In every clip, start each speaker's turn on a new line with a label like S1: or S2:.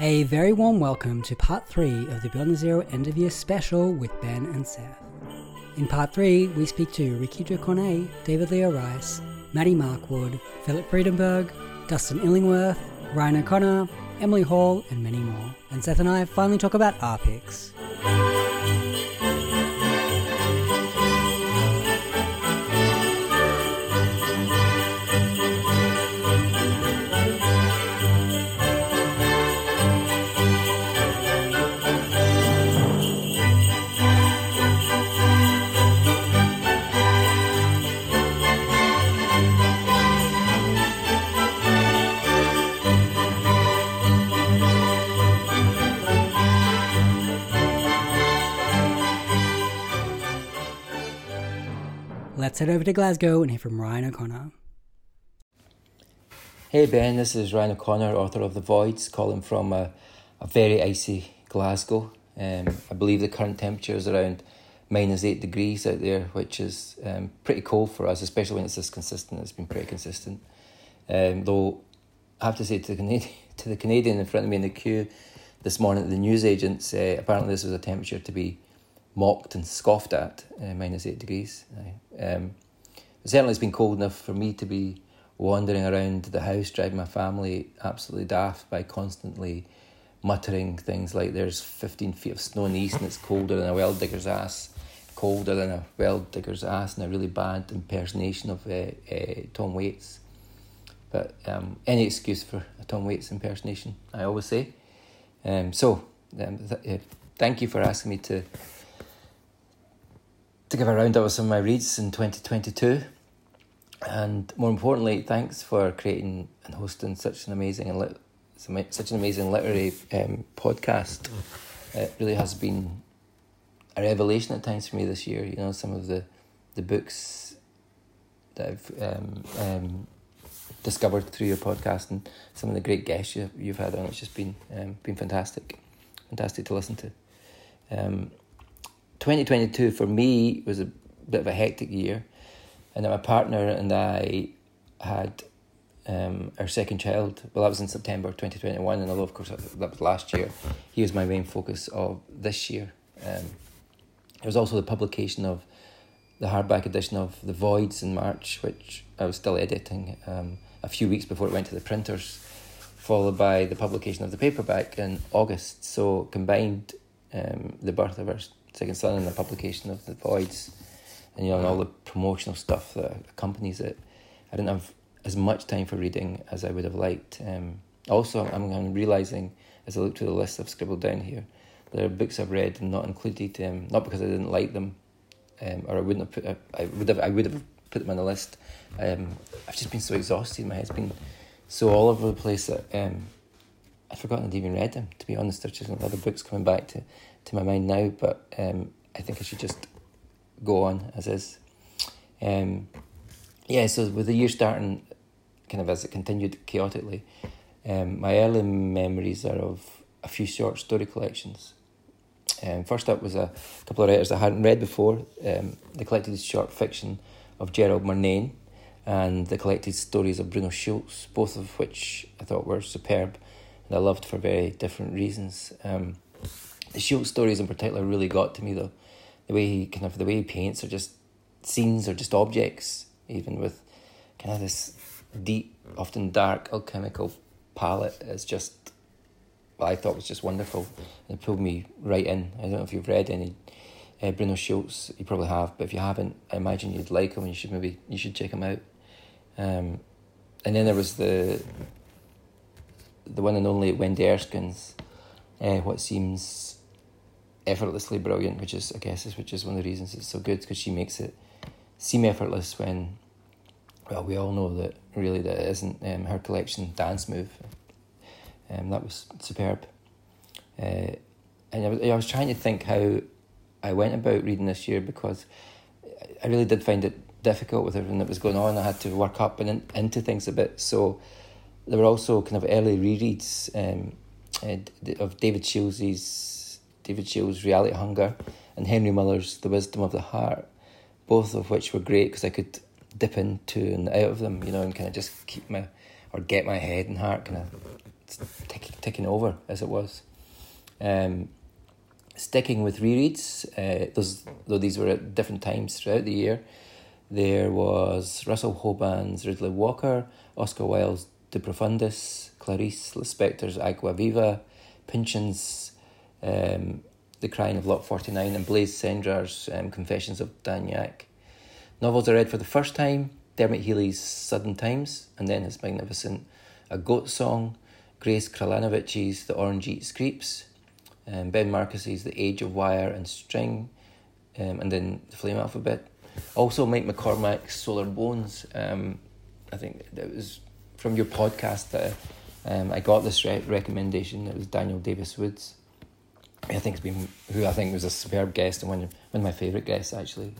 S1: A very warm welcome to part 3 of the Beyond Zero end of year special with Ben and Seth. In part 3, we speak to Rikki Ducornet, David Leo Rice, Maddie Markwood, Philip Friedenberg, Dustin Illingworth, Ryan O'Connor, Emily Hall, and many more. And Seth and I finally talk about our picks. Head over to Glasgow and hear from Ryan O'Connor.
S2: Hey Ben, this is Ryan O'Connor, author of The Voids, calling from a, a very icy Glasgow. Um, I believe the current temperature is around minus 8 degrees out there, which is um, pretty cold for us, especially when it's this consistent. It's been pretty consistent. Um, though I have to say to the, Canadian, to the Canadian in front of me in the queue this morning, the newsagents, uh, apparently this was a temperature to be mocked and scoffed at, uh, minus 8 degrees. Um, certainly it's been cold enough for me to be wandering around the house, driving my family absolutely daft by constantly muttering things like there's 15 feet of snow in the east and it's colder than a well digger's ass, colder than a well digger's ass, and a really bad impersonation of uh, uh, Tom Waits. But um, any excuse for a Tom Waits impersonation, I always say. Um, so, um, th- uh, thank you for asking me to to give a roundup of some of my reads in 2022. And more importantly, thanks for creating and hosting such an amazing and lit- such an amazing literary um, podcast. It really has been a revelation at times for me this year. You know, some of the the books that I've um, um, discovered through your podcast and some of the great guests you, you've had on. It's just been um, been fantastic, fantastic to listen to. Um, 2022 for me was a bit of a hectic year, and my partner and I had um, our second child. Well, that was in September 2021, and although, of course, that was last year, he was my main focus of this year. Um, there was also the publication of the hardback edition of The Voids in March, which I was still editing um, a few weeks before it went to the printers, followed by the publication of the paperback in August. So, combined, um, the birth of our second son and the publication of the voids and you know and all the promotional stuff that accompanies it. I didn't have as much time for reading as i would have liked. Um, also I'm, I'm realizing as i look through the list i've scribbled down here there are books i've read and not included um, not because i didn't like them um, or i wouldn't have put i would have i would have put them on the list. Um, i've just been so exhausted my head's been so all over the place that um, I'd forgotten I'd even read them. To be honest, there's just other books coming back to to my mind now, but um, I think I should just go on as is. Um, yeah, so with the year starting kind of as it continued chaotically, um, my early memories are of a few short story collections. Um, first up was a couple of writers I hadn't read before. Um, the collected short fiction of Gerald Murnane and the collected stories of Bruno Schulz, both of which I thought were superb and I loved for very different reasons. Um, the Schulz stories in particular really got to me though. The way he kind of the way he paints are just scenes or just objects, even with kind of this deep, often dark alchemical palette is just well, I thought was just wonderful. It pulled me right in. I don't know if you've read any uh, Bruno Schulz, You probably have, but if you haven't, I imagine you'd like him. And you should maybe you should check him out. Um, and then there was the the one and only Wendy Erskine's uh, what seems effortlessly brilliant, which is I guess is which is one of the reasons it's so good because she makes it seem effortless when well we all know that really that isn't um, her collection dance move. Um, that was superb. Uh, and I was, I was trying to think how I went about reading this year because I really did find it difficult with everything that was going on. I had to work up and in, into things a bit. So there were also kind of early rereads um, uh, of David Shields's David Shields' Reality Hunger and Henry Miller's The Wisdom of the Heart, both of which were great because I could dip into and out of them, you know, and kind of just keep my or get my head and heart kind of ticking, ticking over as it was. Um, sticking with rereads, uh, those, though these were at different times throughout the year, there was Russell Hoban's Riddley Walker, Oscar Wilde's De Profundis, Clarice Lispector's Agua Viva, Pynchon's um, The Crying of Lot 49, and Blaise Cendrars' um, Confessions of Dan Yack. Novels I read for the first time Dermot Healy's Sudden Times, and then his magnificent A Goat Song, Grace Krilanovich's The Orange Eats Creeps, um, Ben Marcus's The Age of Wire and String, um, and then The Flame Alphabet. Also, Mike McCormack's Solar Bones. Um, I think that was from your podcast that um, I got this re- recommendation. It was Daniel Davis Woods. I think it's been who I think was a superb guest and one, one of my favourite guests actually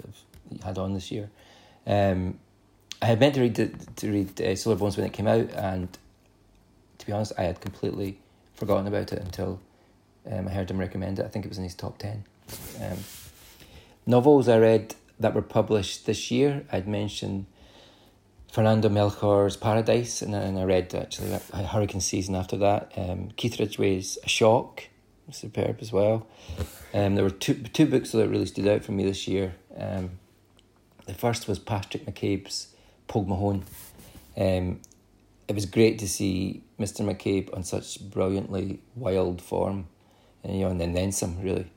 S2: I've had on this year. Um, I had meant to read to read uh, Solar Bones when it came out, and to be honest, I had completely forgotten about it until um, I heard him recommend it. I think it was in his top ten. Um, novels I read that were published this year. I'd mentioned Fernanda Melchor's Paradise, and then I read actually Hurricane Season after that. Um, Keith Ridgway's A Shock, superb as well. Um, there were two two books that really stood out for me this year. Um, the first was Patrick McCabe's Poguemahone. Um, it was great to see Mr. McCabe on such brilliantly wild form, and you know, and then, then some really.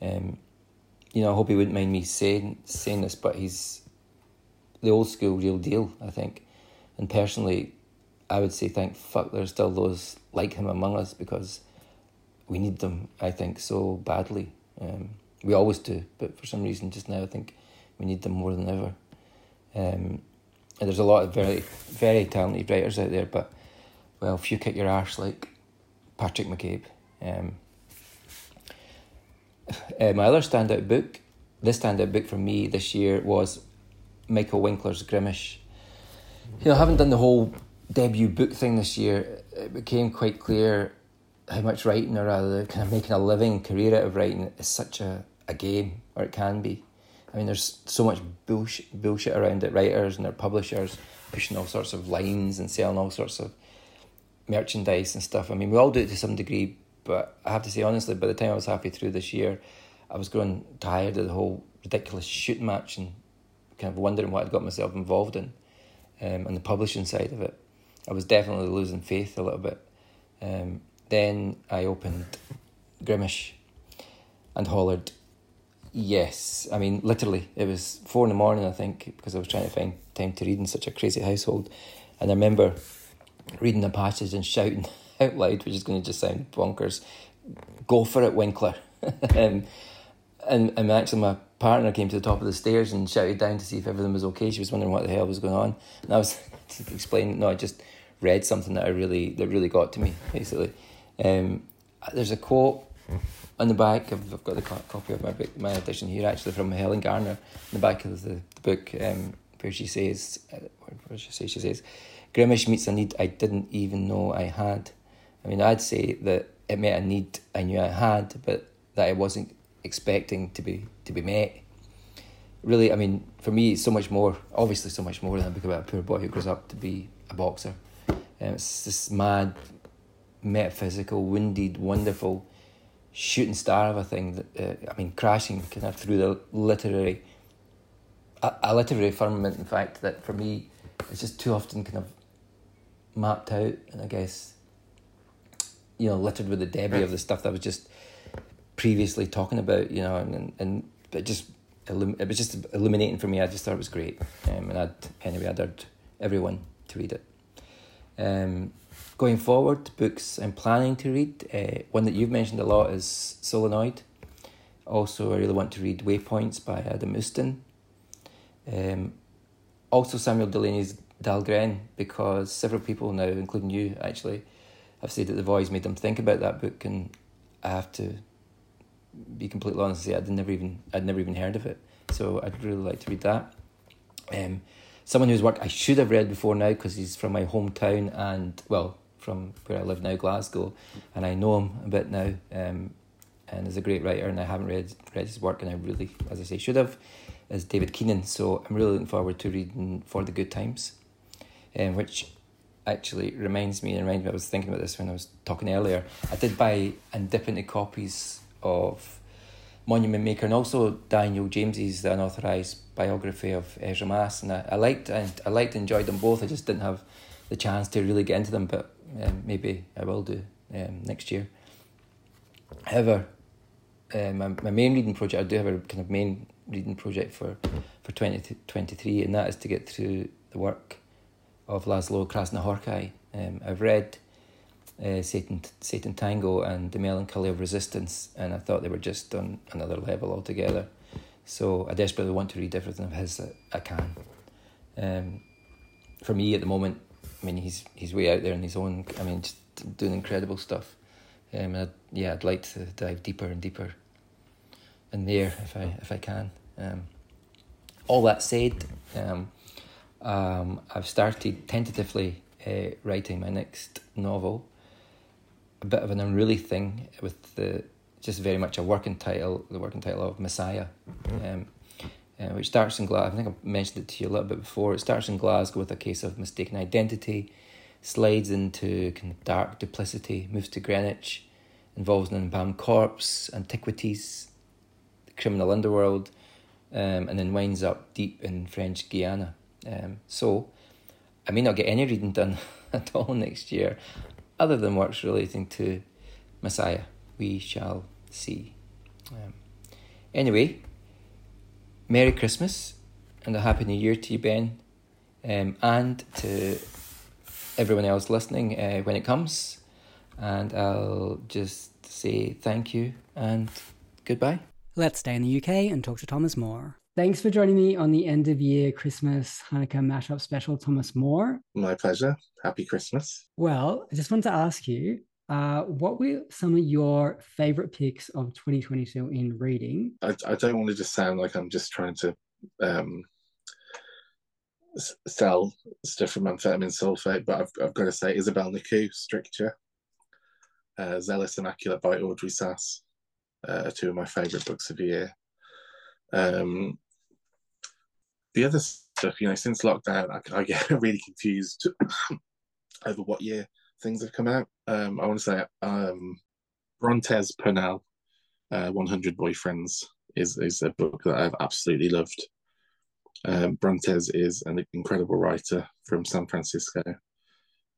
S2: Um, you know, I hope he wouldn't mind me saying saying this, but he's the old school real deal, I think. And personally, I would say thank fuck there's still those like him among us because we need them, I think, so badly. Um, we always do, but for some reason just now I think we need them more than ever. Um, and there's a lot of very, very talented writers out there, but well, if you kick your arse like Patrick McCabe. Um, uh, my other standout book, this standout book for me this year was Michael Winkler's Grimish. You know, I haven't done the whole debut book thing this year. It became quite clear how much writing, or rather, kind of making a living career out of writing, is such a, a game, or it can be. I mean, there's so much bullshit, bullshit around it. Writers and their publishers pushing all sorts of lines and selling all sorts of merchandise and stuff. I mean, we all do it to some degree, but I have to say honestly, by the time I was halfway through this year, I was growing tired of the whole ridiculous shooting match and kind of wondering what I'd got myself involved in. Um, on the publishing side of it, I was definitely losing faith a little bit. Um, then I opened Grimish and hollered, Yes, I mean, literally, it was four in the morning, I think, because I was trying to find time to read in such a crazy household. And I remember reading the passage and shouting out loud, which is going to just sound bonkers, Go for it, Winkler. um, and, and actually, my partner came to the top of the stairs and shouted down to see if everything was okay. She was wondering what the hell was going on. And I was explaining, no, I just read something that I really, that really got to me, basically. Um, there's a quote on the back, I've, I've got the copy of my book, my edition here actually from Helen Garner, in the back of the, the book, um, where she says, uh, does she say? She says, Grimish meets a need I didn't even know I had. I mean, I'd say that it met a need I knew I had, but that I wasn't expecting to be to be met. Really, I mean, for me, it's so much more. Obviously, so much more than a book about a poor boy who grows up to be a boxer. Um, it's this mad, metaphysical, wounded, wonderful shooting star of a thing that uh, I mean crashing kind of through the literary a, a, literary firmament in fact that for me it's just too often kind of mapped out and I guess you know littered with the debris of the stuff that I was just previously talking about you know and and it just it was just illuminating for me. I just thought it was great. Um, and I'd anyway I'd urge everyone to read it. Um, Going forward, books I'm planning to read, uh, one that you've mentioned a lot is Solenoid. Also, I really want to read Waypoints by Adam Houston. Um, also, Samuel Delany's Dhalgren, because several people now, including you actually, have said that the voice made them think about that book, and I have to be completely honest and say I'd never even I'd never even heard of it. So I'd really like to read that. Um, someone whose work I should have read before now because he's from my hometown and well from where I live now, Glasgow, and I know him a bit now. Um, and is a great writer, and I haven't read read his work, and I really, as I say, should have. Is David Keenan. So I'm really looking forward to reading For the Good Times, um, which actually reminds me and reminds me. I was thinking about this when I was talking earlier. I did buy and dip into copies of Monument Maker and also Daniel James's the unauthorized biography of Ezra Maas, and I, I liked and I liked and enjoyed them both. I just didn't have the chance to really get into them, but um, maybe I will do um, next year. However, uh, my, my main reading project, I do have a kind of main reading project for, for 2023, and that is to get through the work of Laszlo Krasznahorkai. Um, I've read uh, Satan, Satan Tango and The Melancholy of Resistance, and I thought they were just on another level altogether. So I desperately want to read everything of his that I can. Um, for me at the moment, I mean, he's he's way out there in his own. I mean, just doing incredible stuff. Um, I'd, yeah, I'd like to dive deeper and deeper in there if I if I can. Um, all that said, um, um, I've started tentatively uh, writing my next novel. A bit of an unruly thing with the just very much a working title, the working title of Messiah, um, uh, which starts in Glasgow. I think I mentioned it to you a little bit before. It starts in Glasgow with a case of mistaken identity, slides into kind of dark duplicity, moves to Greenwich, involves an embalmed corpse, antiquities, the criminal underworld, um, and then winds up deep in French Guiana. Um, so, I may not get any reading done at all next year, other than works relating to Messiah. We shall see. Um, anyway, Merry Christmas and a Happy New Year to you, Ben, um, and to everyone else listening uh, when it comes. And I'll just say thank you and goodbye.
S1: Let's stay in the UK and talk to Thomas Moore. Thanks for joining me on the end of year Christmas Hanukkah mashup special, Thomas Moore.
S3: My pleasure. Happy Christmas.
S1: Well, I just wanted to ask you uh, what were some of your favorite picks of 2022 in reading?
S3: I, I don't want to just sound like I'm just trying to um, s- sell stuff from amphetamine sulfate, but I've, I've got to say Isabel Nicou, Stricture, uh, Zealous Immaculate by Audrey Szasz, uh, two of my favourite books of the year. Um, the other stuff, you know, since lockdown, I, I get really confused over what year things have come out. Um, I want to say um, Brontez Purnell, uh, 100 Boyfriends, is, is a book that I've absolutely loved. Um, Brontez is an incredible writer from San Francisco.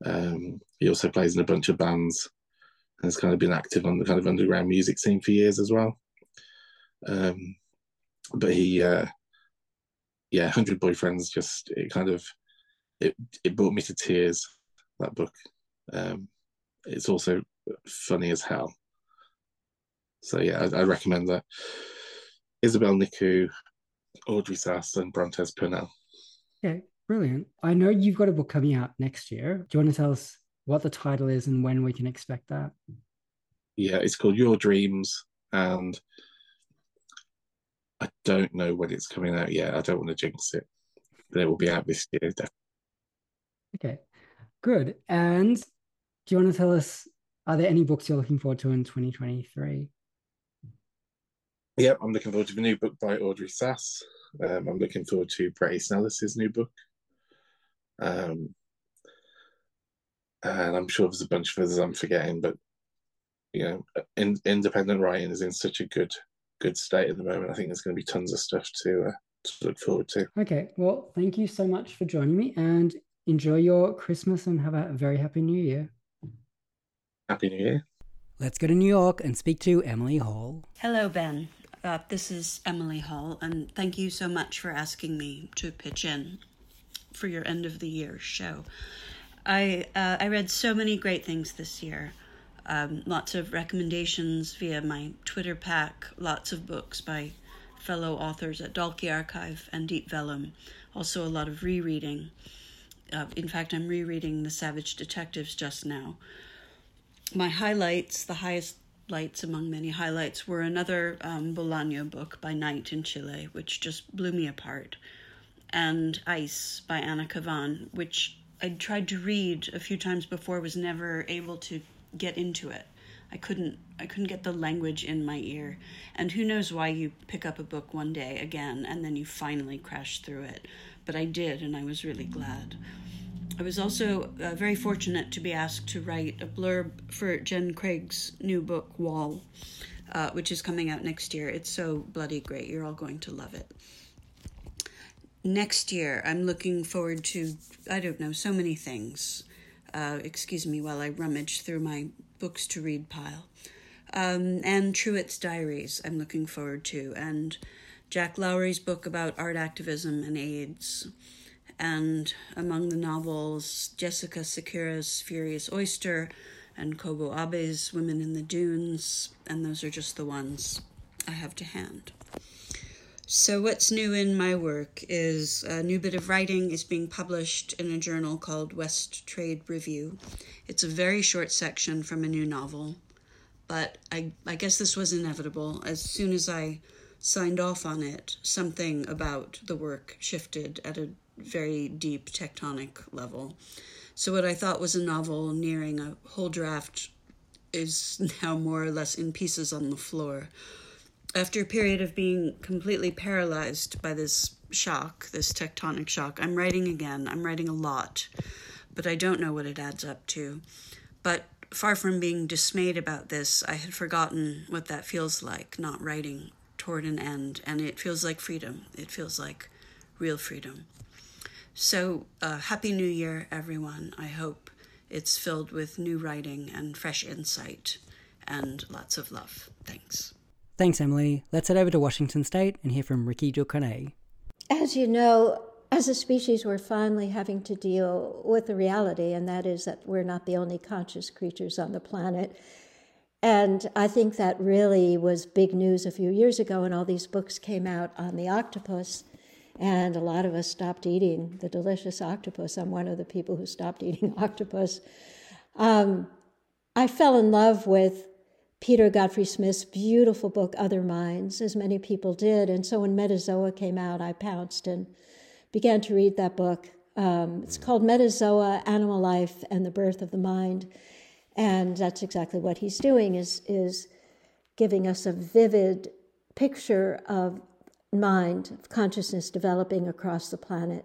S3: Um, he also plays in a bunch of bands and has kind of been active on the kind of underground music scene for years as well. Um, but he, uh, yeah, Hundred Boyfriends just it kind of it it brought me to tears. That book. Um, it's also funny as hell. So yeah, I, I recommend that. Isabel Nicou, Audrey Szasz, and Brontez Purnell.
S1: Okay, brilliant. I know you've got a book coming out next year. Do you want to tell us what the title is and when we can expect that?
S3: Yeah, it's called Your Dreams, and I don't know when it's coming out yet. I don't want to jinx it, but it will be out this year. Definitely.
S1: Okay, good. And do you want to tell us, are there any books you're looking forward to in 2023?
S3: Yep, I'm looking forward to the new book by Audrey Szasz. Um, I'm looking forward to Bret Snellis's new book. Um, and I'm sure there's a bunch of others I'm forgetting, but you know, in, independent writing is in such a good good state at the moment. I think there's going to be tons of stuff to, uh, to look forward to.
S1: Okay, well, thank you so much for joining me and enjoy your Christmas and have a very happy new year.
S3: Happy New Year.
S1: Let's go to New York and speak to Emily Hall.
S4: Hello, Ben. Uh, this is Emily Hall, and thank you so much for asking me to pitch in for your end of the year show. I uh, I read so many great things this year. Um, lots of recommendations via my Twitter pack, lots of books by fellow authors at Dalkey Archive and Deep Vellum. Also, a lot of rereading. Uh, in fact, I'm rereading The Savage Detectives just now. My highlights, the highest lights among many highlights, were another um, Bolaño book by Night in Chile, which just blew me apart, and Ice by Anna Kavan, which I tried to read a few times before, was never able to get into it. I couldn't I couldn't get the language in my ear. And who knows why you pick up a book one day again and then you finally crash through it. But I did and I was really glad. I was also uh, very fortunate to be asked to write a blurb for Jen Craig's new book Wall, uh, which is coming out next year. It's so bloody great. You're all going to love it next year, I'm looking forward to, I don't know, so many things. Uh, excuse me while I rummage through my books to read pile. Um, and Truett's Diaries, I'm looking forward to. And Jack Lowery's book about art activism and AIDS. And among the novels, Jessica Sequeira's Furious Oyster and Kobo Abe's Women in the Dunes. And those are just the ones I have to hand. So, what's new in my work is a new bit of writing is being published in a journal called West Trade Review. It's a very short section from a new novel, but I, I guess this was inevitable. As soon as I signed off on it, something about the work shifted at a very deep tectonic level. So, what I thought was a novel nearing a whole draft is now more or less in pieces on the floor after a period of being completely paralyzed by this shock, this tectonic shock, I'm writing again. I'm writing a lot, but I don't know what it adds up to. But far from being dismayed about this, I had forgotten what that feels like, not writing toward an end. And it feels like freedom. It feels like real freedom. So, uh, Happy New Year, everyone. I hope it's filled with new writing and fresh insight and lots of love. Thanks.
S1: Thanks, Emily. Let's head over to Washington State and hear from Rikki Ducornet.
S5: As you know, as a species, we're finally having to deal with the reality, and that is that we're not the only conscious creatures on the planet. And I think that really was big news a few years ago when all these books came out on the octopus, and a lot of us stopped eating the delicious octopus. I'm one of the people who stopped eating octopus. Um, I fell in love with Peter Godfrey Smith's beautiful book, Other Minds, as many people did. And so when Metazoa came out, I pounced and began to read that book. Um, it's called Metazoa Animal Life and the Birth of the Mind. And that's exactly what he's doing is, is giving us a vivid picture of mind, of consciousness developing across the planet.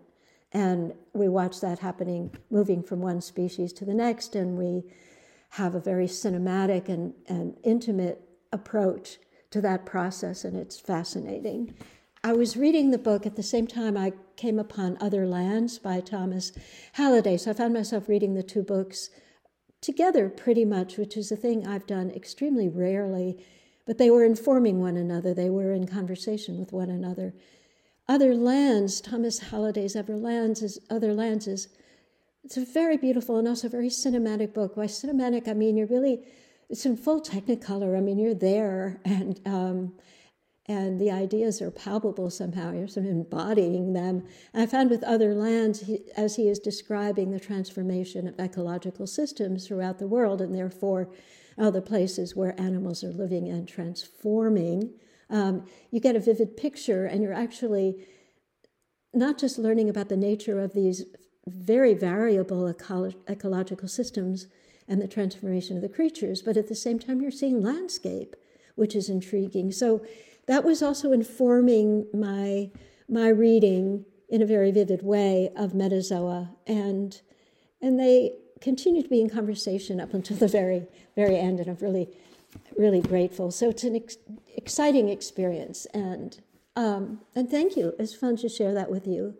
S5: And we watch that happening, moving from one species to the next, and we have a very cinematic and, and intimate approach to that process, and it's fascinating. I was reading the book at the same time I came upon Other Lands by Thomas Halliday, so I found myself reading the two books together pretty much, which is a thing I've done extremely rarely, but they were informing one another, they were in conversation with one another. Other Lands, Thomas Halliday's Other Lands is, Other Lands is it's a very beautiful and also very cinematic book. By cinematic, I mean you're really, it's in full technicolor. I mean you're there, and um, and the ideas are palpable somehow. You're sort of embodying them. And I found with other lands, he, as he is describing the transformation of ecological systems throughout the world, and therefore other places where animals are living and transforming, um, you get a vivid picture, and you're actually not just learning about the nature of these very variable eco- ecological systems and the transformation of the creatures, but at the same time, you're seeing landscape, which is intriguing. So that was also informing my my reading in a very vivid way of Metazoa, and and they continue to be in conversation up until the very very end, and I'm really really grateful. So it's an ex- exciting experience, and um, and thank you. It's fun to share that with you.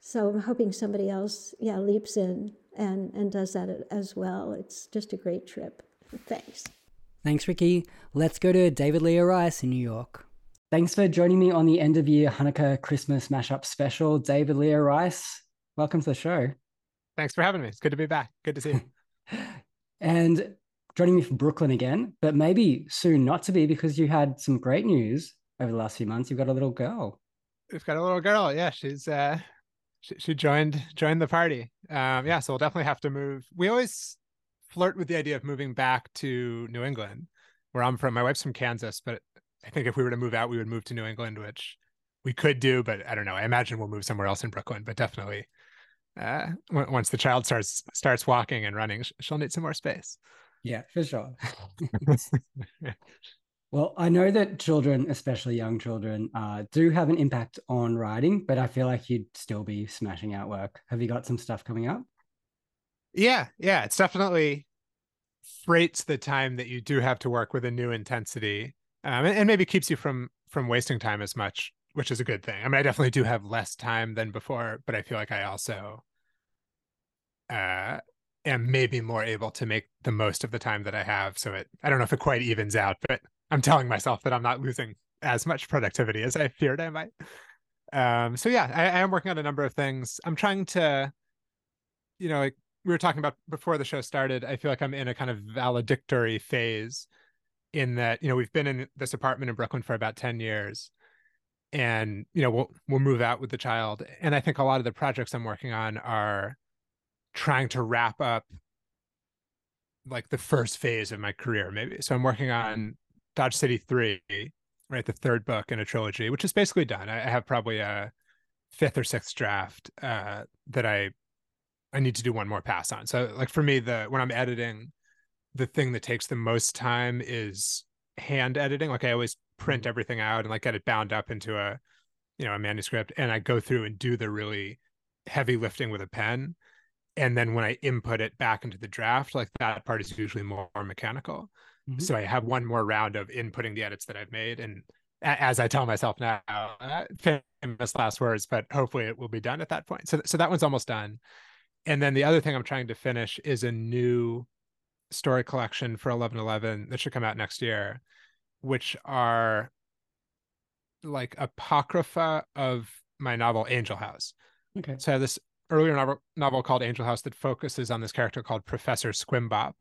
S5: So I'm hoping somebody else, yeah, leaps in and, and does that as well. It's just a great trip. Thanks.
S1: Thanks, Ricky. Let's go to David Leo Rice in New York. Thanks for joining me on the end of year Hanukkah Christmas mashup special. David Leo Rice, welcome to the show.
S6: Thanks for having me. It's good to be back. Good to see you.
S1: and joining me from Brooklyn again, but maybe soon not to be because you had some great news over the last few months. You've got a little girl.
S6: We've got a little girl. Yeah, she's uh, she, she joined joined the party. Um, yeah, so we'll definitely have to move. We always flirt with the idea of moving back to New England, where I'm from. My wife's from Kansas, but I think if we were to move out, we would move to New England, which we could do, but I don't know. I imagine we'll move somewhere else in Brooklyn, but definitely uh, once the child starts starts walking and running, she'll need some more space.
S1: Yeah, for sure. well, I know that children, especially young children, uh, do have an impact on writing, but I feel like you'd still be smashing out work. Have you got some stuff coming up?
S6: Yeah, yeah, it's definitely freights the time that you do have to work with a new intensity, um, and, and maybe keeps you from from wasting time as much, which is a good thing. I mean, I definitely do have less time than before, but I feel like I also uh am maybe more able to make the most of the time that I have. So it I don't know if it quite evens out, but I'm telling myself that I'm not losing as much productivity as I feared I might. Um so yeah, I, I am working on a number of things. I'm trying to, you know, like we were talking about before the show started, I feel like I'm in a kind of valedictory phase in that, you know, we've been in this apartment in Brooklyn for about 10 years and you know we'll we'll move out with the child. And i think a lot of the projects i'm working on are trying to wrap up like the first phase of my career maybe. So i'm working on dodge city 3 right? The third book in a trilogy which is basically done. I have probably a fifth or sixth draft uh, that i i need to do one more pass on. So like for me the when i'm editing the thing that takes the most time is hand editing. Like i always print mm-hmm. everything out and like get it bound up into a you know a manuscript and i go through and do the really heavy lifting with a pen and then when I input it back into the draft, like that part is usually more, mechanical. Mm-hmm. So I have one more round of inputting the edits that I've made, and as I tell myself now, uh, famous last words, but hopefully it will be done at that point. So, so that one's almost done. And then the other thing I'm trying to finish is a new story collection for 1111 that should come out next year, which are like apocrypha of my novel Angel House.
S1: Okay.
S6: So I have this earlier novel, novel called Angel House that focuses on this character called Professor Squimbop.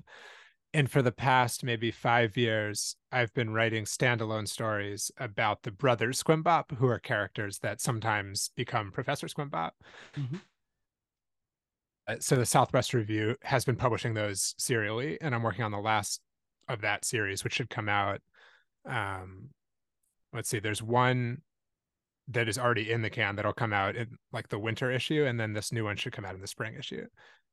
S6: And for the past maybe five years, I've been writing standalone stories about the brothers Squimbop, who are characters that sometimes become Professor Squimbop. Mm-hmm. Uh, so the Southwest Review has been publishing those serially, and I'm working on the last of that series, which should come out. Um, let's see, there's one that is already in the can that'll come out in like the winter issue and then this new one should come out in the spring issue.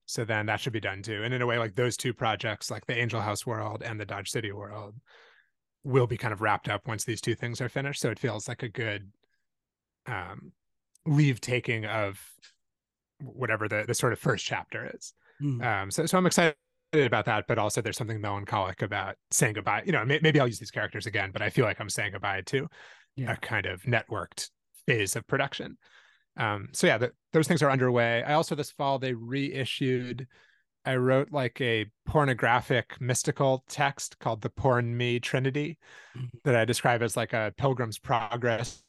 S6: So then that should be done too. And in a way like those two projects like the angel house world and the dodge city world will be kind of wrapped up once these two things are finished. So it feels like a good um leave taking of whatever the the sort of first chapter is. Mm. um so so i'm excited about that but also there's something melancholic about saying goodbye you know maybe i'll use these characters again but i feel like i'm saying goodbye to yeah. a kind of networked phase of production. Um, so yeah, the, those things are underway. I also this fall they reissued. I wrote like a pornographic mystical text called the Porn Me Trinity mm-hmm. that I describe as like a Pilgrim's Progress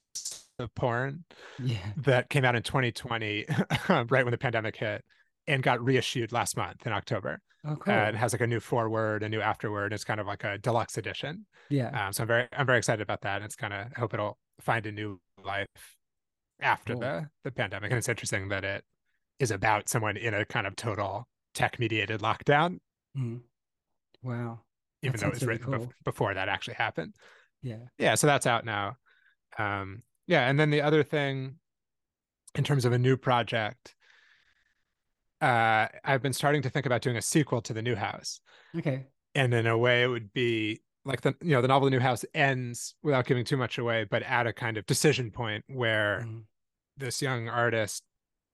S6: of porn.
S1: Yeah.
S6: That came out in 2020, right when the pandemic hit, and got reissued last month in October.
S1: Oh, cool.
S6: Uh, it has like a new foreword, a new afterword. It's kind of like a deluxe edition.
S1: Yeah.
S6: Um, so I'm very, I'm very excited about that. And it's kind of, I hope it'll find a new life after cool. the the pandemic. And it's interesting that it is about someone in a kind of total tech mediated lockdown.
S1: Mm. Wow.
S6: Even though it was written cool. before that actually happened.
S1: Yeah.
S6: Yeah. So that's out now. Um, yeah. And then the other thing in terms of a new project, uh, I've been starting to think about doing a sequel to the new house.
S1: Okay.
S6: And in a way, it would be like the you know the novel the new house ends without giving too much away but at a kind of decision point where mm. this young artist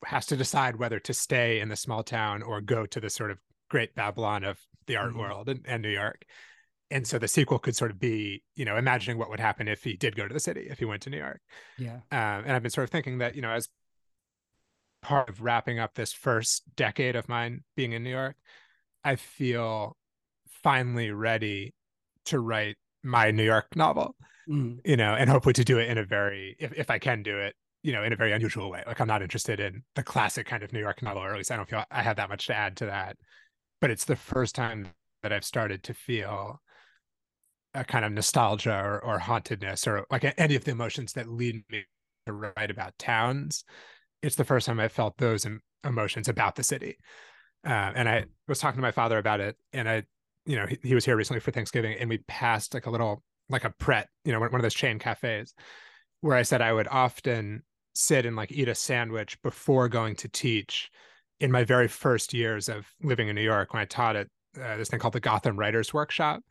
S6: has to decide whether to stay in the small town or go to the sort of great babylon of the art mm. world and, and new york and so the sequel could sort of be you know imagining what would happen if he did go to the city if he went to new york
S1: yeah
S6: um, and i've been sort of thinking that you know as part of wrapping up this first decade of mine being in new york i feel finally ready to write my New York novel, mm. you know, and hopefully to do it in a very, if, if I can do it, you know, in a very unusual way. Like I'm not interested in the classic kind of New York novel, or at least I don't feel I have that much to add to that. But it's the first time that I've started to feel a kind of nostalgia or, or hauntedness or like any of the emotions that lead me to write about towns. It's the first time I felt those emotions about the city. Uh, and I was talking to my father about it, and I you know, he, he was here recently for Thanksgiving and we passed like a little, like a Pret, you know, one of those chain cafes where I said I would often sit and like eat a sandwich before going to teach in my very first years of living in New York when I taught at uh, this thing called the Gotham Writers Workshop.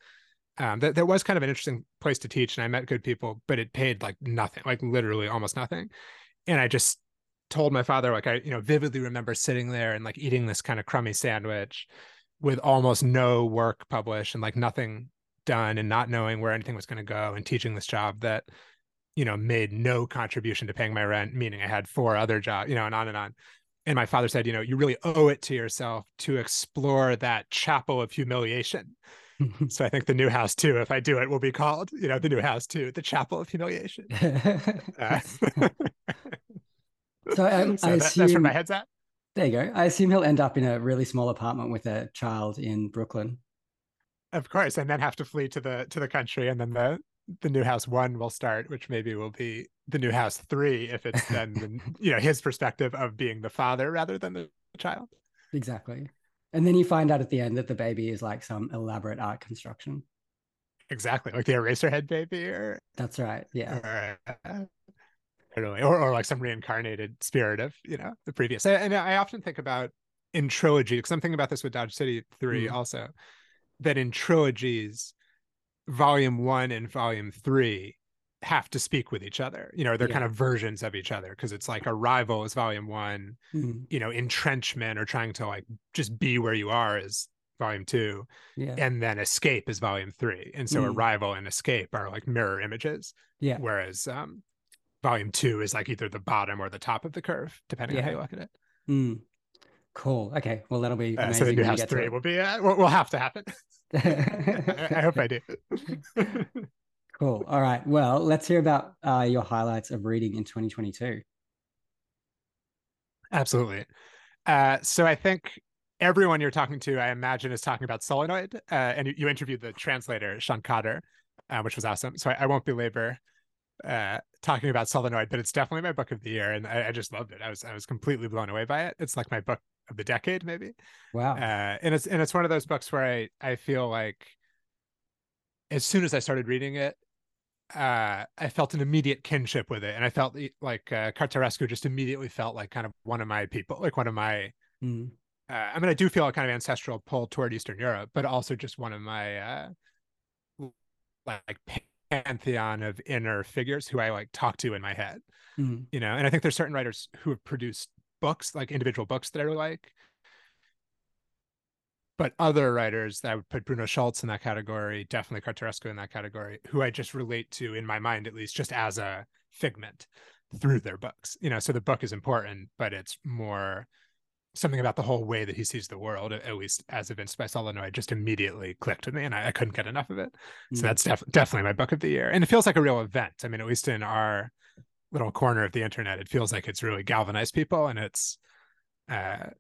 S6: Um, that, that was kind of an interesting place to teach, and I met good people, but it paid like nothing, like literally almost nothing. And I just told my father, like, I, you know, vividly remember sitting there and like eating this kind of crummy sandwich with almost no work published and like nothing done and not knowing where anything was going to go and teaching this job that you know made no contribution to paying my rent meaning i had four other jobs you know and on and on. And my father said you know you really owe it to yourself to explore that chapel of humiliation. So i think the new house too if i do it will be called you know the new house too the chapel of humiliation. Uh,
S1: so, um,
S6: so
S1: I
S6: that,
S1: assume,
S6: that's where my head's at?
S1: There you go. I assume he'll end up in a really small apartment with a child in brooklyn.
S6: Of course and then have to flee to the to the country and then the the new house one will start which maybe will be the new house three if it's then the, you know his perspective of being the father rather than the child.
S1: Exactly. And then you find out at the end that the baby is like some elaborate art construction.
S6: Exactly like the eraserhead baby or
S1: that's right yeah.
S6: or, uh, totally or, or like some reincarnated spirit of you know the previous and i often think about in trilogy because i'm thinking about this with dodge city 3 mm. also that in trilogies volume one and volume three have to speak with each other you know they're yeah. kind of versions of each other because it's like arrival is volume one mm-hmm. you know entrenchment or trying to like just be where you are is volume two yeah. and then escape is volume three and so mm. arrival and escape are like mirror images
S1: yeah
S6: whereas um volume two is like either the bottom or the top of the curve depending yeah. on how you look at it
S1: mm. cool okay well that'll be
S6: uh, so the new house three will be uh, will, will have to happen I hope I do.
S1: cool. All right. Well, let's hear about uh, your highlights of reading in 2022.
S6: Absolutely. Uh, so I think everyone you're talking to, I imagine, is talking about Solenoid. Uh, and you, you, interviewed the translator, Sean Cotter, uh, which was awesome. So I, I won't belabor uh, talking about Solenoid, but it's definitely my book of the year, and I, I, just loved it. I was I was completely blown away by it. It's like my book of the decade, maybe.
S1: Wow.
S6: Uh, and it's and it's one of those books where I I feel like as soon as I started reading it, uh, I felt an immediate kinship with it, and I felt like uh, Cartarescu just immediately felt like kind of one of my people, like one of my. Mm. Uh, I mean, I do feel a kind of ancestral pull toward Eastern Europe, but also just one of my uh, like pantheon of inner figures who I like talk to in my head. Mm. You know, and I think there's certain writers who have produced books, like individual books that I really like. But other writers that I would put Bruno Schulz in that category, definitely Cartarescu in that category, who I just relate to in my mind, at least just as a figment through their books. You know, so the book is important, but it's more something about the whole way that he sees the world, at least as evinced by Solenoid, just immediately clicked with me, and I, I couldn't get enough of it. Mm. So that's def- definitely my book of the year, and it feels like a real event. I mean, at least in our little corner of the internet, it feels like it's really galvanized people, and it's uh,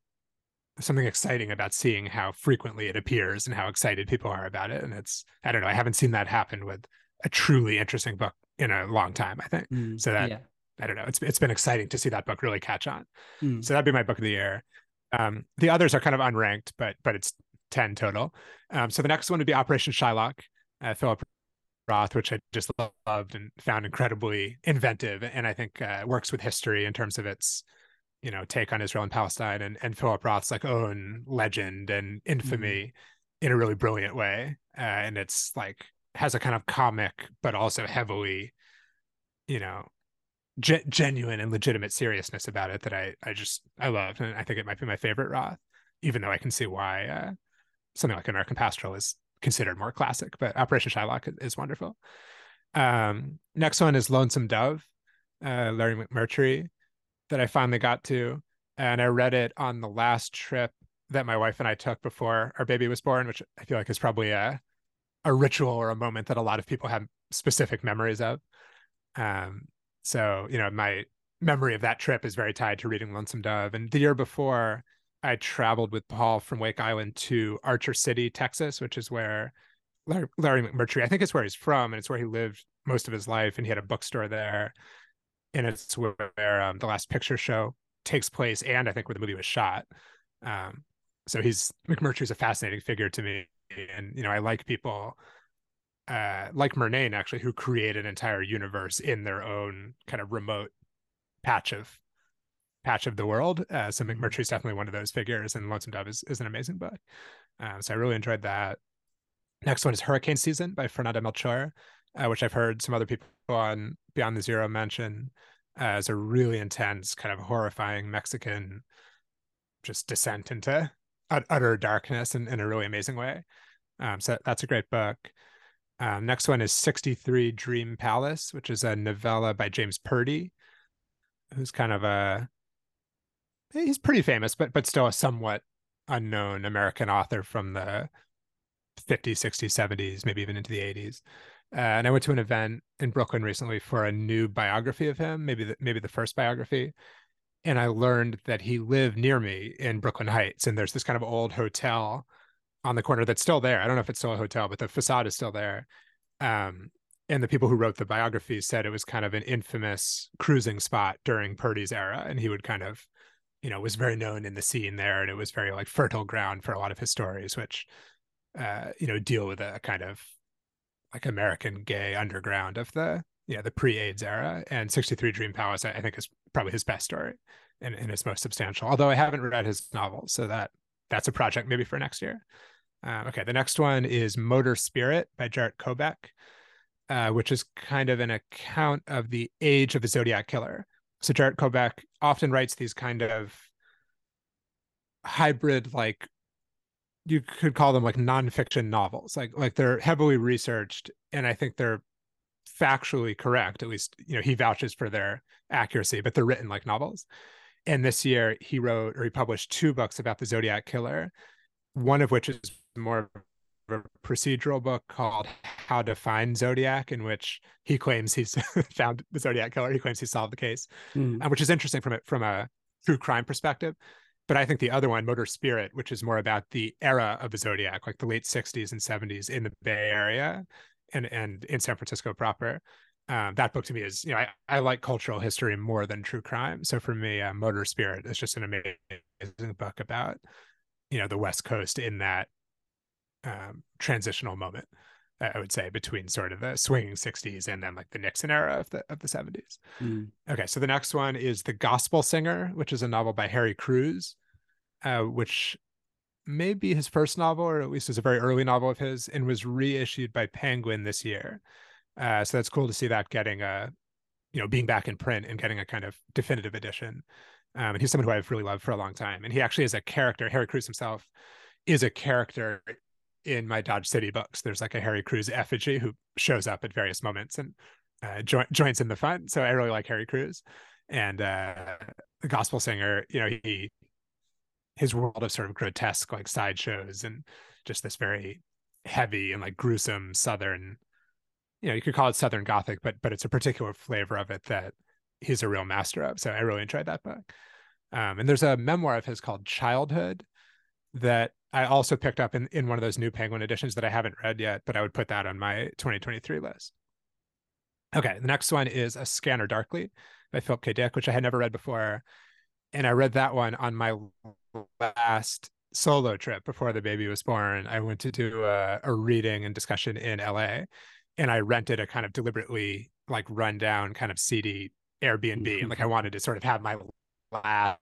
S6: something exciting about seeing how frequently it appears and how excited people are about it. And it's I don't know, I haven't seen that happen with a truly interesting book in a long time. I think mm, so that. Yeah. I don't know. It's it's been exciting to see that book really catch on. Mm. So that'd be my book of the year. Um, the others are kind of unranked, but but it's ten total. Um, so the next one would be Operation Shylock, uh, Philip Roth, which I just loved and found incredibly inventive, and I think uh, works with history in terms of its, you know, take on Israel and Palestine, and and Philip Roth's like own legend and infamy mm-hmm. in a really brilliant way, uh, and it's like has a kind of comic but also heavily, you know, ge- genuine and legitimate seriousness about it that I I just I love, and I think it might be my favorite Roth, even though I can see why uh, something like American Pastoral is considered more classic, but Operation Shylock is wonderful. Um, next one is Lonesome Dove, uh, Larry McMurtry, that I finally got to, and I read it on the last trip that my wife and I took before our baby was born, which I feel like is probably a a ritual or a moment that a lot of people have specific memories of. Um, so you know, my memory of that trip is very tied to reading Lonesome Dove. And the year before, I traveled with Paul from Wake Island to Archer City, Texas, which is where Larry, McMurtry, I think it's where he's from, and it's where he lived most of his life, and he had a bookstore there. And it's where um, the Last Picture Show takes place, and I think where the movie was shot. Um, so he's McMurtry's a fascinating figure to me, and you know I like people uh, like Murnane actually, who create an entire universe in their own kind of remote patch of patch of the world. Uh, so McMurtry is definitely one of those figures, and Lonesome Dove is, is an amazing book. Um, so I really enjoyed that. Next one is Hurricane Season by Fernanda Melchor, uh, which I've heard some other people on Beyond the Zero mention as a really intense, kind of horrifying Mexican just descent into utter darkness in, in a really amazing way. Um, so that's a great book. Um, next one is 63 Dream Palace, which is a novella by James Purdy, who's kind of a he's pretty famous, but but still a somewhat unknown American author from the 50s, 60s, 70s, maybe even into the 80s. Uh, and I went to an event in Brooklyn recently for a new biography of him, maybe the, maybe the first biography, and I learned that he lived near me in Brooklyn Heights, and there's this kind of old hotel on the corner that's still there. I don't know if it's still a hotel, but the facade is still there. Um, and the people who wrote the biography said it was kind of an infamous cruising spot during Purdy's era, and he would kind of, you know, was very known in the scene there, and it was very like fertile ground for a lot of his stories, which, uh, you know, deal with a kind of like American gay underground of the yeah the pre-AIDS era. And 63 Dream Palace, I, I think, is probably his best story and, and his most substantial. Although I haven't read his novels, so that that's a project maybe for next year. Uh, okay, the next one is Motor Spirit by Jarett Kobek, uh, which is kind of an account of the age of the Zodiac killer. So Jarett Kobek often writes these kind of hybrid, like you could call them like nonfiction novels. Like like they're heavily researched, and I think they're factually correct. At least you know he vouches for their accuracy, but they're written like novels. And this year he wrote or he published two books about the Zodiac killer, one of which is more of a procedural book called How to Find Zodiac, in which he claims he's found the Zodiac killer. He claims he solved the case, mm. which is interesting from it from a true crime perspective. But I think the other one, Motor Spirit, which is more about the era of the Zodiac, like the late 60s and 70s in the Bay Area and and in San Francisco proper. Um, that book to me is, you know, I, I like cultural history more than true crime. So for me, uh, Motor Spirit is just an amazing book about, you know, the West Coast in that um, transitional moment. I would say between sort of the swinging 60s and then like the Nixon era of the of the 70s. Mm. Okay, so the next one is The Gospel Singer, which is a novel by Harry Crews, uh, which may be his first novel, or at least is a very early novel of his, and was reissued by Penguin this year. Uh, so that's cool to see that getting a, you know, being back in print and getting a kind of definitive edition. Um, and he's someone who I've really loved for a long time. And he actually is a character. Harry Crews himself is a character in my Dodge City books. There's like a Harry Crews effigy who shows up at various moments and uh, jo- joins in the fun. So I really like Harry Crews, and uh, the gospel singer. You know, he his world of sort of grotesque like sideshows and just this very heavy and like gruesome southern. You know, you could call it Southern Gothic, but but it's a particular flavor of it that he's a real master of. So I really enjoyed that book. Um, and there's a memoir of his called Childhood that I also picked up in, in one of those new Penguin editions that I haven't read yet, but I would put that on my 2023 list. Okay, the next one is A Scanner Darkly by Philip K. Dick, which I had never read before. And I read that one on my last solo trip before the baby was born. I went to do a, a reading and discussion in LA, and I rented a kind of deliberately like rundown kind of seedy Airbnb. And like I wanted to sort of have my last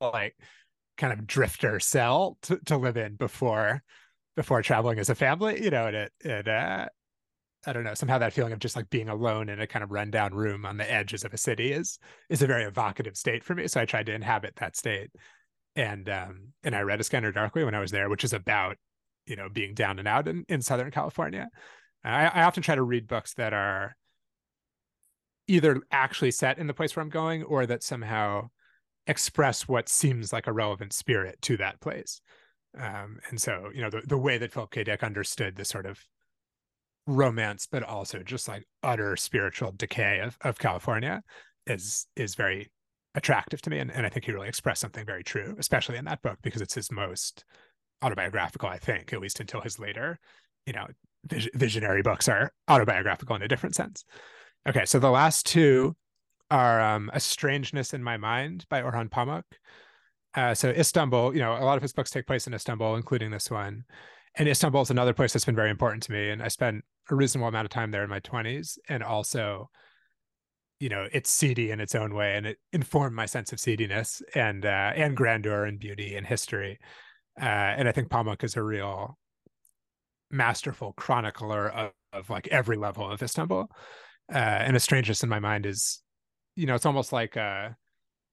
S6: like kind of drifter cell to, to live in before before traveling as a family you know and it it uh I don't know. Somehow that feeling of just like being alone in a kind of rundown room on the edges of a city is is a very evocative state for me. So I tried to inhabit that state, and um and I read A Scanner Darkly when I was there, which is about you know being down and out in in Southern California. I, I often try to read books that are either actually set in the place where I'm going or that somehow express what seems like a relevant spirit to that place. Um, and so, you know, the, the way that Philip K. Dick understood the sort of romance, but also just like utter spiritual decay of, of California is is very attractive to me. And, and I think he really expressed something very true, especially in that book, because it's his most autobiographical, I think, at least until his later, you know, vis- visionary books are autobiographical in a different sense. Okay, so the last two are um, A Strangeness in My Mind by Orhan Pamuk. Uh, so Istanbul, you know, a lot of his books take place in Istanbul, including this one. And Istanbul is another place that's been very important to me. And I spent a reasonable amount of time there in my 20s. And also, you know, it's seedy in its own way. And it informed my sense of seediness and uh, and grandeur and beauty and history. uh, and I think Pamuk is a real masterful chronicler of, of like every level of Istanbul. Uh, and a strangeness in my mind is, you know, it's almost like uh,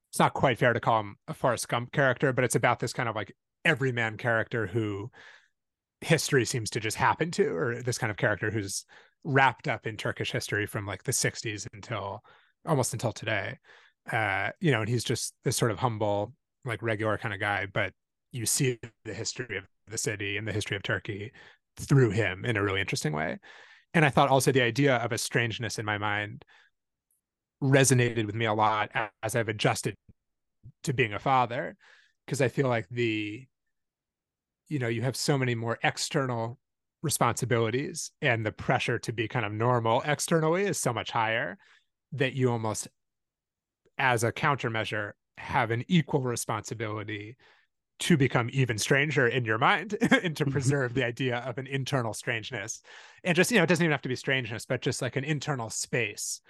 S6: it's not quite fair to call him a Forrest Gump character, but it's about this kind of like everyman character who history seems to just happen to, or this kind of character who's wrapped up in Turkish history from like the 60s until almost until today. Uh, you know, and he's just this sort of humble, like regular kind of guy, but you see the history of the city and the history of Turkey through him in a really interesting way. And I thought also the idea of a strangeness in my mind resonated with me a lot as I've adjusted to being a father, because I feel like the, you know, you have so many more external responsibilities and the pressure to be kind of normal externally is so much higher that you almost as a countermeasure have an equal responsibility to become even stranger in your mind and to mm-hmm. preserve the idea of an internal strangeness and just you know it doesn't even have to be strangeness but just like an internal space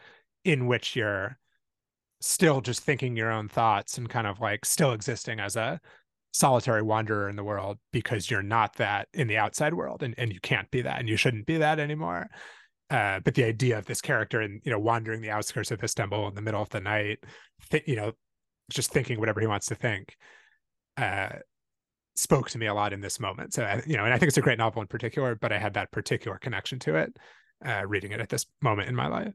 S6: in which you're still just thinking your own thoughts and kind of like still existing as a solitary wanderer in the world because you're not that in the outside world and, and you can't be that and you shouldn't be that anymore uh, but the idea of this character and you know wandering the outskirts of istanbul in the middle of the night th- you know just thinking whatever he wants to think uh, spoke to me a lot in this moment. So, you know, and I think it's a great novel in particular, but I had that particular connection to it, uh, reading it at this moment in my life.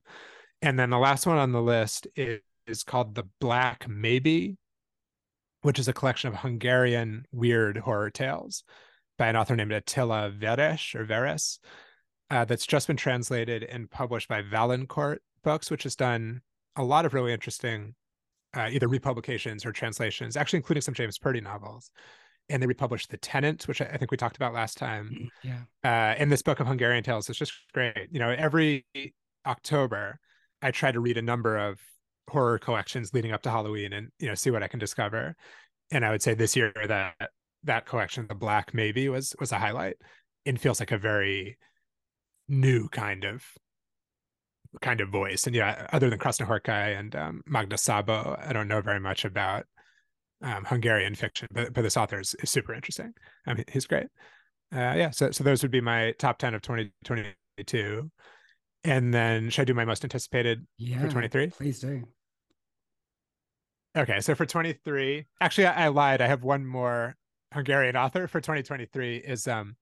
S6: And then the last one on the list is, is called The Black Maybe, which is a collection of Hungarian weird horror tales by an author named Attila Veres or Veres. Uh, that's just been translated and published by Valancourt Books, which has done a lot of really interesting uh, either republications or translations, actually including some James Purdy novels. And they republished The Tenant, which I think we talked about last time.
S1: Mm, yeah.
S6: Uh, and this book of Hungarian tales is just great. You know, every October, I try to read a number of horror collections leading up to Halloween and you know see what I can discover. And I would say this year that that collection, The Black Maybe, was was a highlight. and feels like a very new kind of kind of voice. And yeah, other than Krasznahorkai and um, Magda Szabó, I don't know very much about um, Hungarian fiction, but but this author is, is super interesting. I mean, he's great. Uh, yeah, so so those would be my top ten of twenty twenty two, and then should I do my most anticipated
S1: yeah,
S6: for twenty three?
S1: Please do.
S6: Okay, so for twenty three, actually, I, I, lied. I have one more Hungarian author for twenty twenty three is um,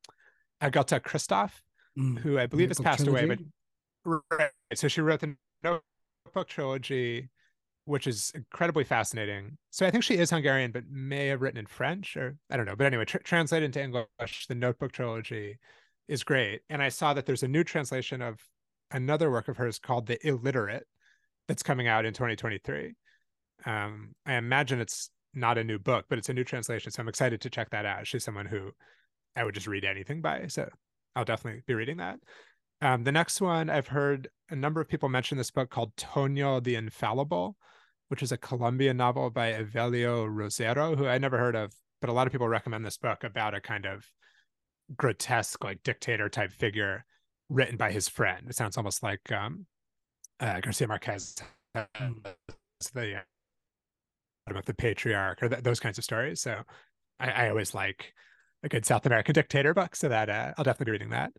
S6: Agota Kristof, mm, who I believe has passed trilogy? away, but Right. So she wrote the Notebook trilogy, which is incredibly fascinating. So I think she is Hungarian, but may have written in French or I don't know. But anyway, tr- translated into English, the Notebook trilogy is great. And I saw that there's a new translation of another work of hers called The Illiterate that's coming out in 2023. Um, I imagine it's not a new book, but it's a new translation. So I'm excited to check that out. She's someone who I would just read anything by. So I'll definitely be reading that. Um, the next one, I've heard a number of people mention this book called Toño the Infallible, which is a Colombian novel by Evelio Rosero, who I never heard of, but a lot of people recommend this book about a kind of grotesque, like dictator type figure written by his friend. It sounds almost like um, uh, Garcia Marquez, uh, the uh, about the patriarch or th- those kinds of stories. So I, I, always like a good South American dictator book, so that uh, I'll definitely be reading that.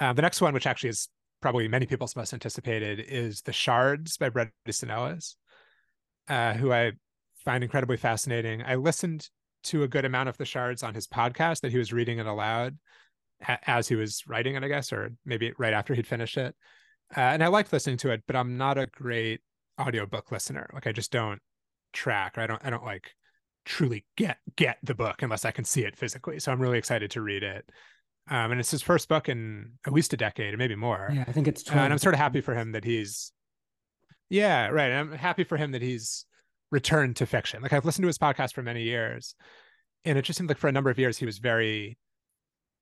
S6: Uh, the next one, which actually is probably many people's most anticipated, is The Shards by Bret Easton Ellis, uh, who I find incredibly fascinating. I listened to a good amount of The Shards on his podcast that he was reading it aloud as he was writing it, I guess, or maybe right after he'd finished it. Uh, and I liked listening to it, but I'm not a great audiobook listener. Like I just don't track or I don't I don't like truly get get the book unless I can see it physically. So I'm really excited to read it. Um, and it's his first book in at least a decade, or maybe more.
S1: Yeah, I think it's.
S6: 12 uh, and I'm sort of happy for him that he's. Yeah, right. I'm happy for him that he's returned to fiction. Like I've listened to his podcast for many years, and it just seemed like for a number of years he was very.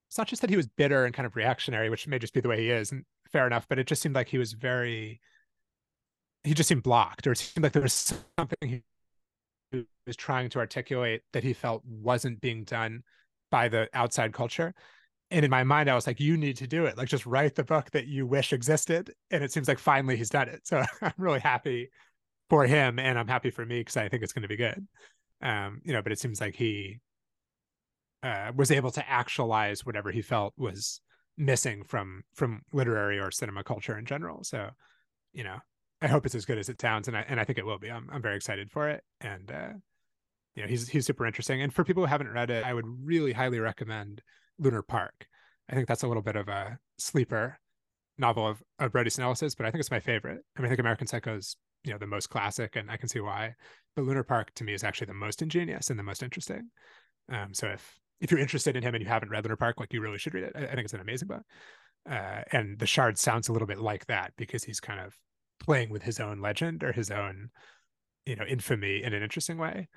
S6: It's not just that he was bitter and kind of reactionary, which may just be the way he is, and fair enough. But it just seemed like he was very. He just seemed blocked, or it seemed like there was something he was trying to articulate that he felt wasn't being done by the outside culture and in my mind i was like you need to do it like just write the book that you wish existed and it seems like finally he's done it so i'm really happy for him and i'm happy for me because i think it's going to be good um you know but it seems like he uh, was able to actualize whatever he felt was missing from from literary or cinema culture in general. So, you know, I hope it's as good as it sounds, and I and I think it will be. I'm I'm very excited for it, and uh, you know, he's he's super interesting. And for people who haven't read it, I would really highly recommend Lunar Park. I think that's a little bit of a sleeper novel of, of Bret Easton Ellis's, but I think it's my favorite. I mean, I think American Psycho is you know the most classic, and I can see why. But Lunar Park to me is actually the most ingenious and the most interesting. Um, so if if you're interested in him and you haven't read Lunar Park, like you really should read it. I, I think it's an amazing book. Uh, and the Shard sounds a little bit like that because he's kind of playing with his own legend or his own, you know, infamy in an interesting way.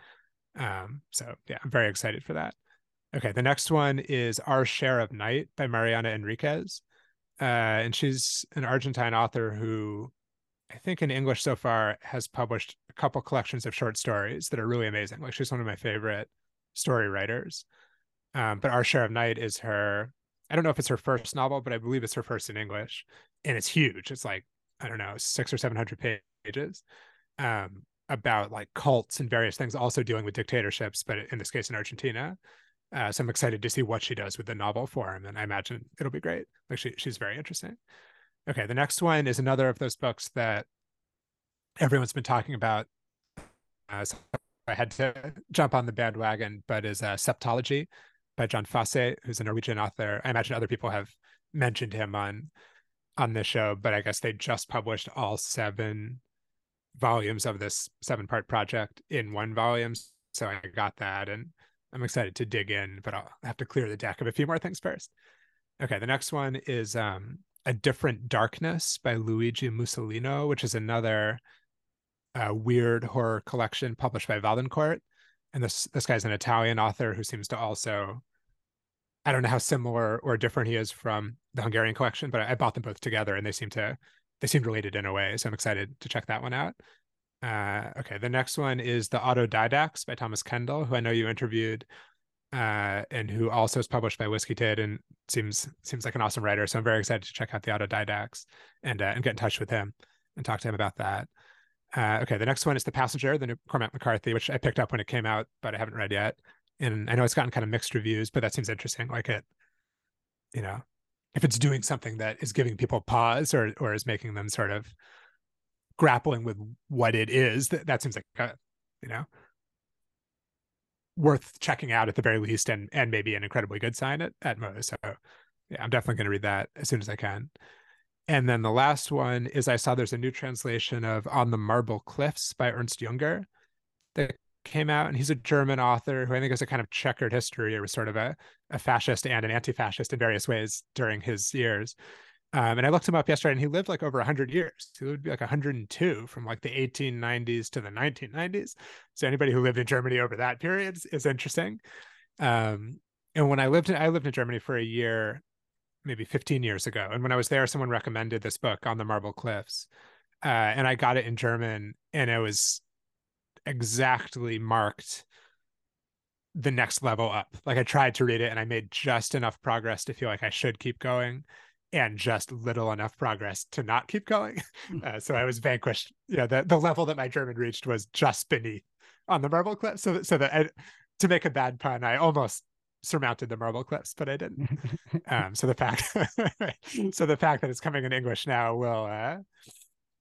S6: Um, so yeah, I'm very excited for that. Okay, the next one is Our Share of Night by Mariana Enriquez. Uh, and she's an Argentine author who I think in English so far has published a couple collections of short stories that are really amazing. Like she's one of my favorite story writers. Um, but Our Share of Night is her, I don't know if it's her first novel, but I believe it's her first in English. And it's huge. It's like, I don't know, six or 700 pages um, about like cults and various things, also dealing with dictatorships, but in this case in Argentina. Uh, so I'm excited to see what she does with the novel form. And I imagine it'll be great. Like she, she's very interesting. Okay. The next one is another of those books that everyone's been talking about. Uh, so I had to jump on the bandwagon, but is uh, Septology by Jon Fosse, who's a Norwegian author. I imagine other people have mentioned him on on this show, but I guess they just published all seven volumes of this seven part project in one volume. So I got that and I'm excited to dig in, but I'll have to clear the deck of a few more things first. Okay, the next one is um, A Different Darkness by Luigi Musolino, which is another uh, weird horror collection published by Valancourt. And this this guy's an Italian author who seems to also I don't know how similar or different he is from the Hungarian collection, but I, bought them both together and they seem to they seem related in a way. So I'm excited to check that one out. Uh, okay, the next one is the Autodidacts by Thomas Kendall, who I know you interviewed, uh, and who also is published by Whiskey Tit and seems seems like an awesome writer. So I'm very excited to check out the Autodidacts and uh, and get in touch with him and talk to him about that. Uh, okay, the next one is The Passenger, the new Cormac McCarthy, which I picked up when it came out, but I haven't read yet and I know it's gotten kind of mixed reviews, but that seems interesting. Like it, you know, if it's doing something that is giving people pause or or is making them sort of grappling with what it is, that that seems like a, you know, worth checking out at the very least, and and maybe an incredibly good sign at at most. So yeah, I'm definitely going to read that as soon as I can. And then the last one is I saw there's a new translation of On the Marble Cliffs by Ernst Junger that came out, and he's a German author who I think has a kind of checkered history or was sort of a, a fascist and an anti-fascist in various ways during his years. Um, and I looked him up yesterday, and he lived like over 100 years. He lived like 102 from like the 1890s to the 1990s. So anybody who lived in Germany over that period is, is interesting. Um, and when I lived in, I lived in Germany for a year, maybe 15 years ago. And when I was there, someone recommended this book on the Marble Cliffs, uh, and I got it in German, and it was exactly marked the next level up. Like I tried to read it and I made just enough progress to feel like I should keep going and just little enough progress to not keep going. Hmm. Uh, so I was vanquished. Yeah, the, the level that my German reached was just beneath on the marble cliff. So, so that I, to make a bad pun, I almost surmounted the marble cliffs, but I didn't. um, so the fact, so the fact that it's coming in English now will uh,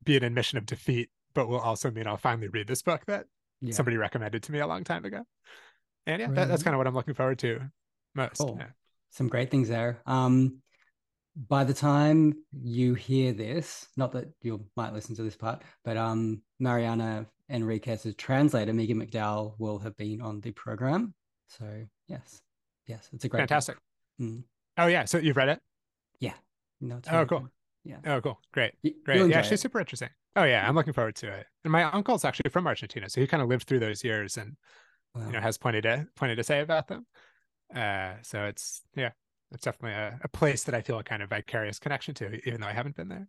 S6: be an admission of defeat, but will also mean I'll finally read this book that yeah. somebody recommended to me a long time ago. And yeah, that, that's kind of what I'm looking forward to most. Cool. Yeah.
S1: Some great things there. Um, by the time you hear this, not that you might listen to this part, but um, Mariana Enriquez's translator, Megan McDowell, will have been on the program. So yes, yes, it's a great
S6: fantastic. Mm. Oh yeah, so you've read it?
S1: Yeah. No,
S6: oh cool. Yeah. Oh cool. Great. Great. Yeah, she's it. super interesting. Oh yeah, I'm looking forward to it. And my uncle's actually from Argentina, so he kind of lived through those years and wow. you know has plenty to plenty to say about them. Uh, so it's yeah, it's definitely a, a place that I feel a kind of vicarious connection to, even though I haven't been there.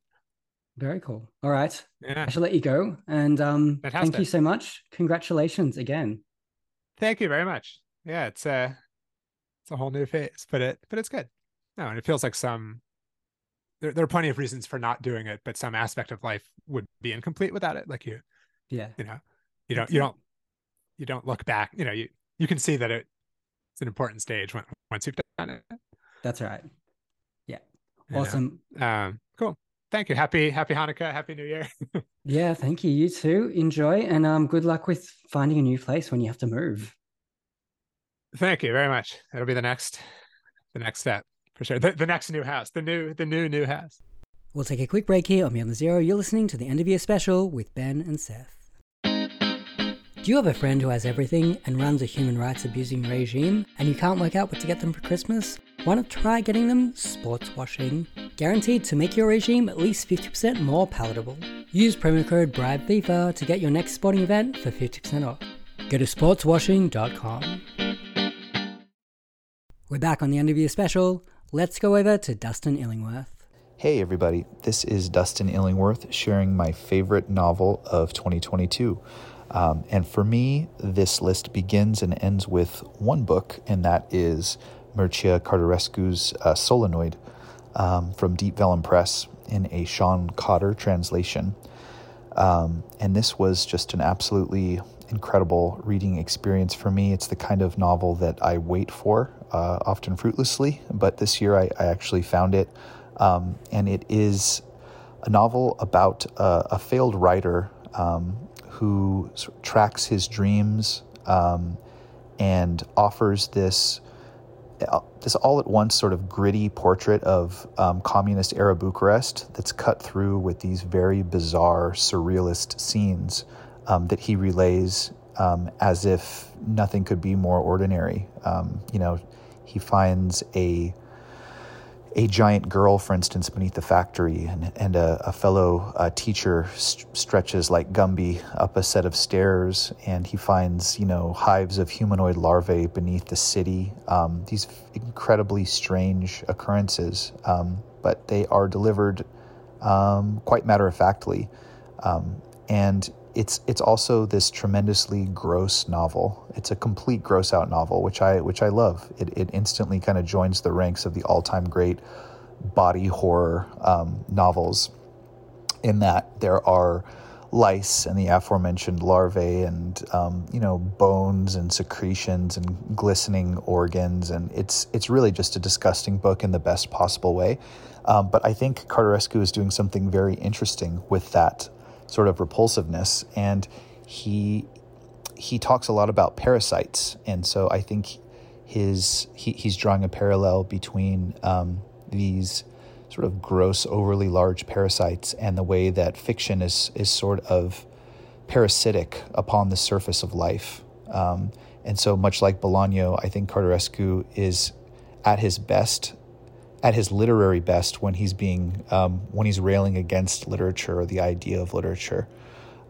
S1: Very cool. All right, yeah. I shall let you go, and um, thank you so much. Congratulations again.
S6: Thank you very much. Yeah, it's uh, it's a whole new phase, but it but it's good. No, and it feels like some there, there are plenty of reasons for not doing it, but some aspect of life would be incomplete without it. Like you,
S1: yeah,
S6: you know, you don't, you don't, you don't look back. You know, you you can see that it it's an important stage when, once you've done it.
S1: That's right. Yeah.
S6: You know?
S1: Awesome.
S6: Um, cool. Thank you. Happy Happy Hanukkah. Happy New Year.
S1: Yeah, thank you. You too. Enjoy and um good luck with finding a new place when you have to move.
S6: Thank you very much. That'll be the next the next step for sure. The, the next new house. The new the new new house.
S1: We'll take a quick break here on Beyond the Zero. You're listening to the end of year special with Ben and Seth. Do you have a friend who has everything and runs a human rights abusing regime and you can't work out what to get them for Christmas? Why not try getting them sports washing? Guaranteed to make your regime at least 50% more palatable. Use promo code BRIBEFIFA to get your next sporting event for 50% off. Go to sportswashing.com. We're back on the year special. Let's go over to Dustin Illingworth.
S7: Hey, everybody, this is Dustin Illingworth sharing my favorite novel of 2022. Um, and for me, this list begins and ends with one book, and that is Mircea Cartarescu's uh, Solenoid um, from Deep Vellum Press in a Sean Cotter translation. Um, and this was just an absolutely incredible reading experience for me. It's the kind of novel that I wait for, uh, often fruitlessly, but this year I, I actually found it. Um, and it is a novel about uh, a failed writer um, who sort of tracks his dreams um, and offers this uh, this all at once sort of gritty portrait of um, communist era Bucharest that's cut through with these very bizarre surrealist scenes um, that he relays um, as if nothing could be more ordinary. Um, you know, he finds a a giant girl, for instance, beneath the factory, and, and a, a fellow uh, teacher st- stretches like Gumby up a set of stairs, and he finds, you know, hives of humanoid larvae beneath the city. Um, these incredibly strange occurrences, um, but they are delivered um, quite matter of factly. Um, and it's it's also this tremendously gross novel. It's a complete gross out novel, which I which I love. It it instantly kind of joins the ranks of the all time great body horror um, novels. In that there are lice and the aforementioned larvae and um, you know bones and secretions and glistening organs and it's it's really just a disgusting book in the best possible way um, but I think Cartarescu is doing something very interesting with that sort of repulsiveness and he he talks a lot about parasites and so I think his he, he's drawing a parallel between um, these sort of gross, overly large parasites and the way that fiction is is sort of parasitic upon the surface of life. Um, and so, much like Bolaño, I think Cartarescu is at his best, at his literary best, when he's being um, when he's railing against literature or the idea of literature.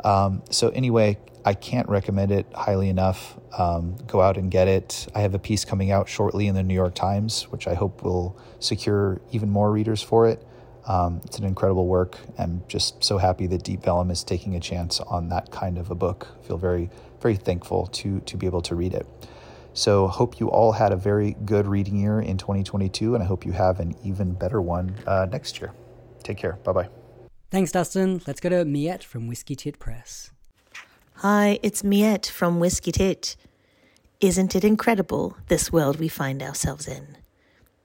S7: Um, so anyway, I can't recommend it highly enough. Um, go out and get it. I have a piece coming out shortly in the New York Times, which I hope will secure even more readers for it. Um, it's an incredible work. I'm just so happy that Deep Vellum is taking a chance on that kind of a book. I feel very, very thankful to to be able to read it. So hope you all had a very good reading year in 2022, and I hope you have an even better one uh, next year. Take care. Bye bye.
S1: Thanks, Dustin. Let's go to Miette from Whiskey Tit Press.
S8: Hi, it's Miette from Whiskey Tit. Isn't it incredible, this world we find ourselves in?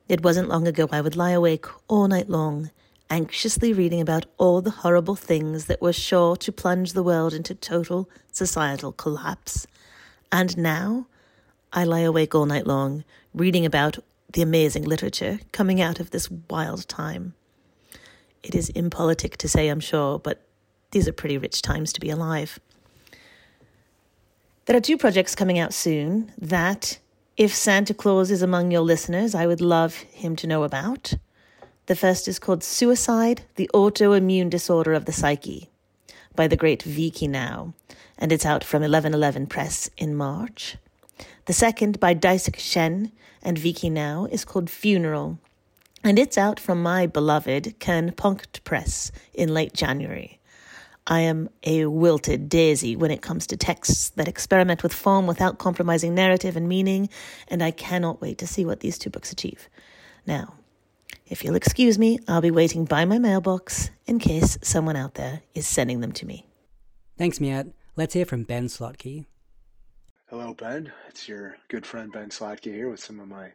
S8: It wasn't long ago I would lie awake all night long, anxiously reading about all the horrible things that were sure to plunge the world into total societal collapse. And now I lie awake all night long, reading about the amazing literature coming out of this wild time. It is impolitic to say, I'm sure, but these are pretty rich times to be alive. There are two projects coming out soon that, if Santa Claus is among your listeners, I would love him to know about. The first is called Suicide, the Autoimmune Disorder of the Psyche by the great Vi Khi Nao, and it's out from 1111 Press in March. The second, by Daisuke Shen and Vi Khi Nao, is called Funeral, and it's out from my beloved Kernpunkt Press in late January. I am a wilted daisy when it comes to texts that experiment with form without compromising narrative and meaning, and I cannot wait to see what these two books achieve. Now, if you'll excuse me, I'll be waiting by my mailbox in case someone out there is sending them to me.
S1: Thanks, Miette. Let's hear from Ben Slotky.
S9: Hello, Ben. It's your good friend Ben Slotky here with some of my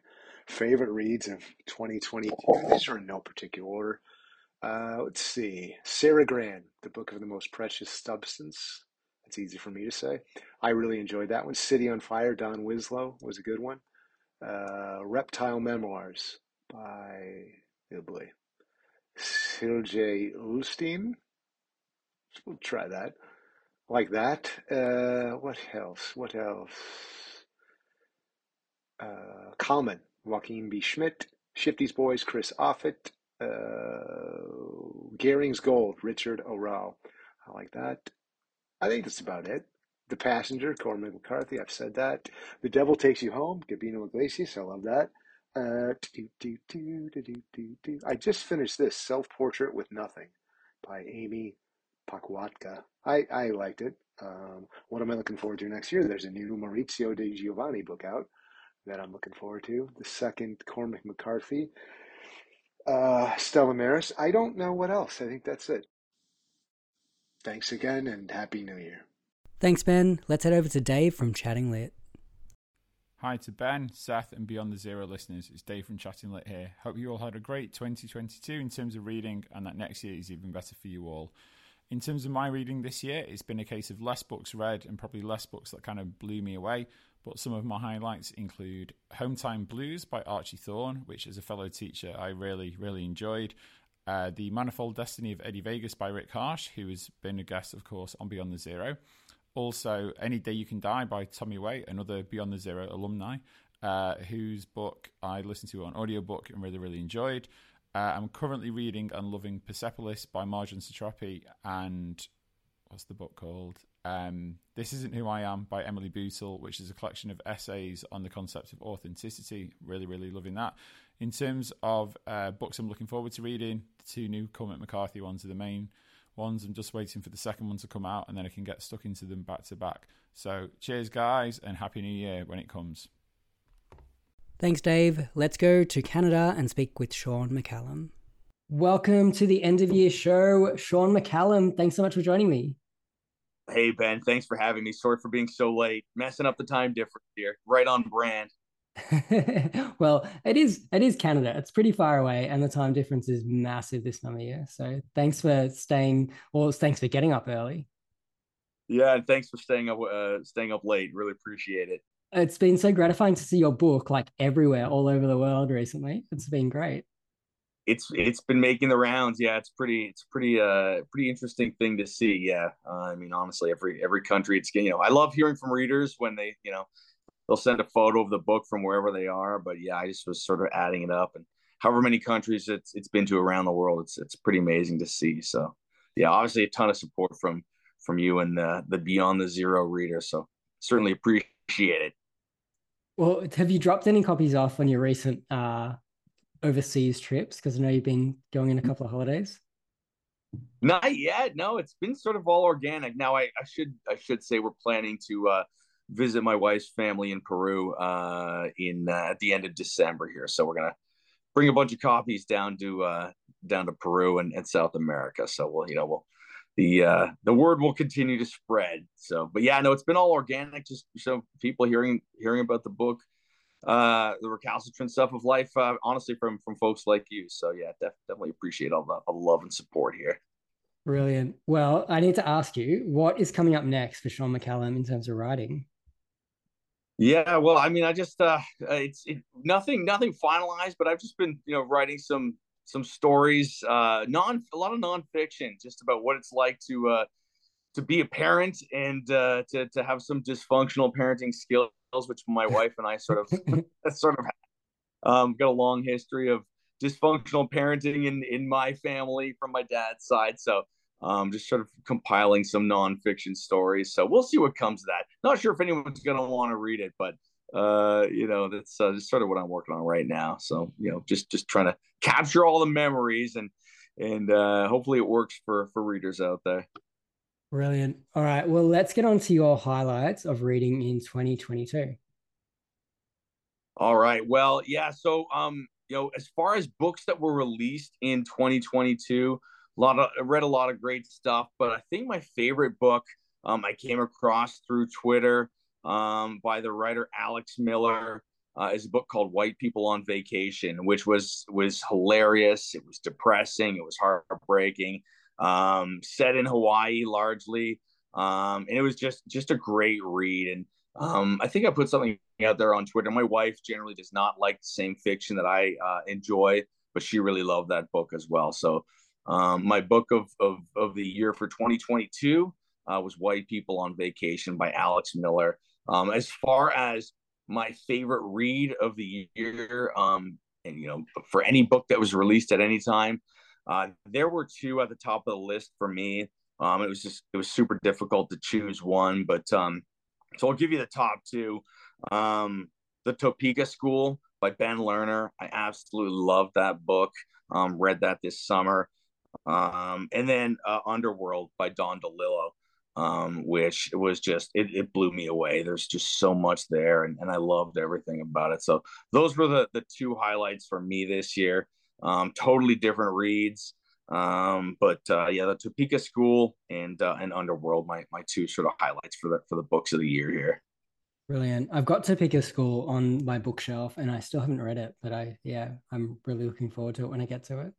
S9: favorite reads of 2022. These are in no particular order. Uh, let's see. Sara Gran, The Book of the Most Precious Substance. That's easy for me to say. I really enjoyed that one. City on Fire, Don Winslow was a good one. Uh, Reptile Memoirs by, oh boy, Silje Ulstein. We'll try that like that. Uh, what else? What else? Uh, Kalmann, Joachim B. Schmidt, Shifty's Boys, Chris Offutt, uh, Gold, Richard O'Rell. I like that. I think that's about it. The Passenger, Cormac McCarthy, I've said that. The Devil Takes You Home, Gabino Iglesias, I love that. Uh, I just finished this Self Portrait with Nothing by Aimee Pokwatka. I, I liked it. Um, what am I looking forward to next year? There's a new Maurizio De Giovanni book out that I'm looking forward to. The second Cormac McCarthy. Uh, Stella Maris. I don't know what else. I think that's it. Thanks again and Happy New Year.
S1: Thanks, Ben. Let's head over to Dave from Chatting Lit.
S10: Hi to Ben, Seth, and Beyond the Zero listeners. It's Dave from Chatting Lit here. Hope you all had a great 2022 in terms of reading and that next year is even better for you all. In terms of my reading this year, it's been a case of less books read and probably less books that kind of blew me away. But some of my highlights include Home Time Blues by Archie Thorne, which as a fellow teacher I really, really enjoyed. Uh, the Manifold Destiny of Eddie Vegas by Rick Harsch, who has been a guest, of course, on Beyond the Zero. Also, Any Day You Can Die by Tommy Way, another Beyond the Zero alumni, uh, whose book I listened to on audiobook and really, really enjoyed. Uh, I'm currently reading and loving Persepolis by Marjane Satrapi and what's the book called? Um, this Isn't Who I Am by Emily Bootle, which is a collection of essays on the concept of authenticity. Really, really loving that. In terms of uh, books I'm looking forward to reading, the two new Cormac McCarthy ones are the main ones. I'm just waiting for the second one to come out and then I can get stuck into them back to back. So, cheers, guys, and Happy New Year when it comes.
S1: Thanks, Dave. Let's go to Canada and speak with Sean McCallum. Welcome to the end of year show. Sean McCallum, thanks so much for joining me.
S11: Hey, Ben, thanks for having me. Sorry for being so late. Messing up the time difference here. Right on brand.
S1: well, it is it is Canada. It's pretty far away, and the time difference is massive this time of year. So thanks for staying, or thanks for getting up early.
S11: Yeah, and thanks for staying up uh, staying up late. Really appreciate it
S1: it's been so gratifying to see your book like everywhere all over the world recently. It's been great.
S11: It's it's been making the rounds. Yeah, it's pretty it's pretty uh pretty interesting thing to see. Yeah, uh, I mean honestly, every every country it's you know I love hearing from readers when they you know they'll send a photo of the book from wherever they are. But yeah, I just was sort of adding it up and however many countries it's it's been to around the world. It's it's pretty amazing to see. So yeah, obviously a ton of support from from you and the the Beyond the Zero reader. So certainly appreciate it.
S1: Well, have you dropped any copies off on your recent uh, overseas trips? Because I know you've been going in a couple of holidays.
S11: Not yet. No, it's been sort of all organic. Now, I, I should I should say we're planning to uh, visit my wife's family in Peru uh, in uh, at the end of December here. So we're gonna bring a bunch of copies down to uh, down to Peru and, and South America. So we'll you know we'll the uh, the word will continue to spread. So, but yeah, no, it's been all organic. Just so people hearing hearing about the book, uh, the recalcitrant stuff of life. Uh, honestly, from from folks like you. So yeah, def- definitely appreciate all the, the love and support here.
S1: Brilliant. Well, I need to ask you, what is coming up next for Sean McCallum in terms of writing?
S11: Yeah, well, I mean, I just uh, it's it, nothing, nothing finalized, but I've just been, you know, writing some some stories, uh, non a lot of nonfiction, just about what it's like to uh, to be a parent and uh, to to have some dysfunctional parenting skills, which my wife and I sort of sort of um, got a long history of dysfunctional parenting in in my family from my dad's side. So um, just sort of compiling some nonfiction stories. So we'll see what comes of that. Not sure if anyone's going to want to read it, but uh, you know, that's uh, sort of what I'm working on right now. So, you know, just just trying to capture all the memories and and uh, hopefully it works for for readers out there.
S1: Brilliant. All right. Well, let's get on to your highlights of reading in 2022.
S11: All right. Well, yeah. So, um, you know, as far as books that were released in 2022, a lot of I read a lot of great stuff, but I think my favorite book um, I came across through Twitter um, by the writer Alex Miller. Uh, is a book called White People on Vacation, which was was hilarious. It was depressing. It was heartbreaking. Um, set in Hawaii largely, um, and it was just just a great read. And um, I think I put something out there on Twitter. My wife generally does not like the same fiction that I uh, enjoy, but she really loved that book as well. So um, my book of, of of the year for 2022 uh, was White People on Vacation by Alex Miller. Um, as far as my favorite read of the year, um, and you know, for any book that was released at any time, uh, there were two at the top of the list for me. Um, it was just it was super difficult to choose one, but um, so I'll give you the top two. Um, the Topeka School by Ben Lerner. I absolutely love that book. Um, read that this summer. Um, and then uh, Underworld by Don DeLillo um, which was just it, it blew me away. There's just so much there, and, and I loved everything about it. So those were the the two highlights for me this year. Um, totally different reads, um, but uh, yeah, the Topeka School and uh, and Underworld, my my two sort of highlights for the for the books of the year here.
S1: Brilliant. I've got Topeka School on my bookshelf, and I still haven't read it, but I yeah, I'm really looking forward to it when I get to it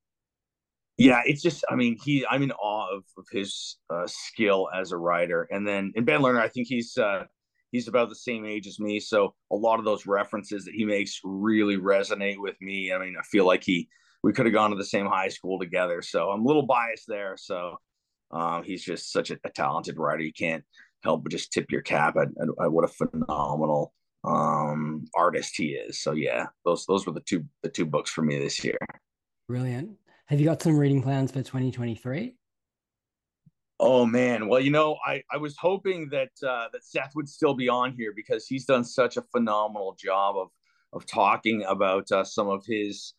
S11: yeah, it's just I mean he I'm in awe of, of his uh, skill as a writer, and then and Ben Lerner I think he's uh, he's about the same age as me, so a lot of those references that he makes really resonate with me. I mean I feel like he we could have gone to the same high school together, so I'm a little biased there. So um, he's just such a, a, talented writer. You can't help but just tip your cap at, at, at what a phenomenal um, artist he is. So yeah, those those were the two the two books for me this year.
S1: Brilliant. Have you got some reading plans for 2023?
S11: Oh man, well you know I I was hoping that uh, that Seth would still be on here because he's done such a phenomenal job of of talking about uh, some of his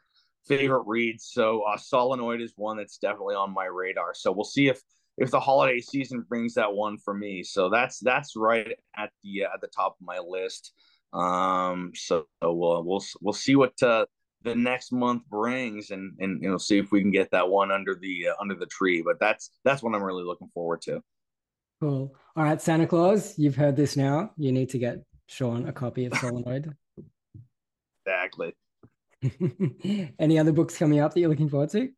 S11: favorite reads. So uh, Solenoid is one that's definitely on my radar. So we'll see if if the holiday season brings that one for me. So that's that's right at the uh, at the top of my list. Um, so, we'll we'll we'll see what uh, the next month brings and and you know see if we can get that one under the uh, under the tree but that's that's what i'm really looking forward to.
S1: Cool. All right santa claus you've heard this now. You need to get sean a copy of solenoid.
S11: Exactly.
S1: Any other books coming up that you're looking forward to?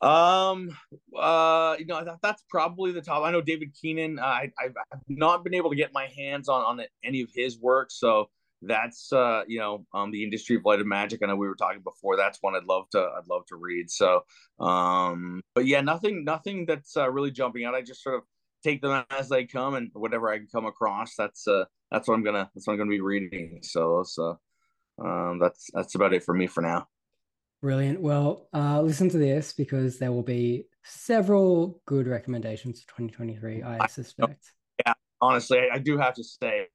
S11: Um uh you know that's probably the top. I know david keenan uh, I, i've not been able to get my hands on on any of his work so that's uh you know um the industry of light and magic. I know we were talking before. That's one i'd love to i'd love to read. So um but yeah nothing nothing that's uh, really jumping out. I just sort of take them as they come and whatever i can come across that's uh that's what i'm gonna that's what i'm gonna be reading. So so um that's that's about it for me for now.
S1: Brilliant. Well uh listen to this because there will be several good recommendations for 2023 i suspect.
S11: Yeah honestly I, I do have to say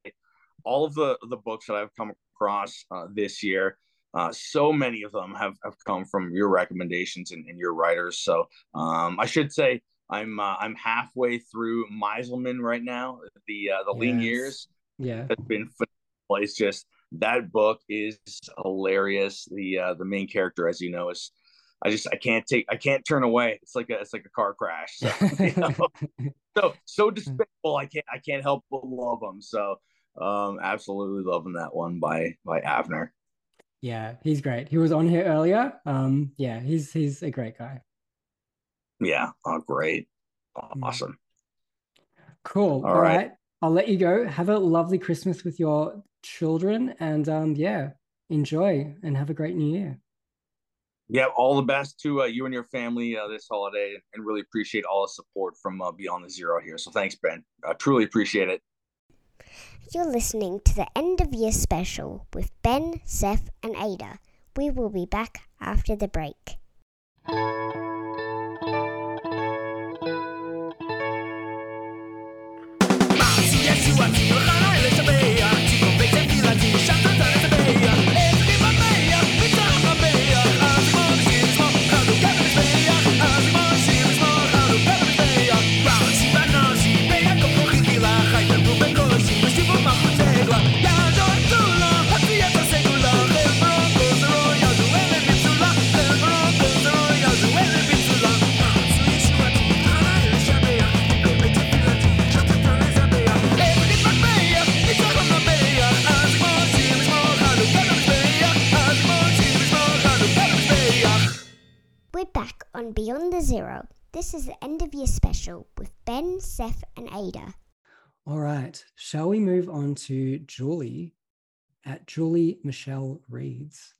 S11: all of the the books that I've come across uh, this year, uh, so many of them have, have come from your recommendations and, and your writers. So um, I should say I'm uh, I'm halfway through Meiselman right now. The uh, the yes. lean years,
S1: yeah,
S11: has been phenomenal. It's just that book is hilarious. The uh, the main character, as you know, is I just I can't take I can't turn away. It's like a it's like a car crash. So you know? so, so despicable. I can't I can't help but love them. So um, absolutely loving that one by by Avner.
S1: Yeah, he's great. He was on here earlier. Um, yeah, he's he's a great guy.
S11: Yeah, oh great. Hmm. Awesome.
S1: Cool. All, All right. right. I'll let you go. Have a lovely Christmas with your children and um yeah, enjoy and have a great new year.
S11: Yeah, all the best to uh, you and your family uh, this holiday, and really appreciate all the support from uh, Beyond the Zero here. So thanks, Ben. I truly appreciate it.
S12: You're listening to the end of year special with Ben, Seth, and Ada. We will be back after the break. And Beyond the Zero. This is the end of year special with Ben, Seth, and Ada.
S1: All right. Shall we move on to Julie at Julie Michelle Reads?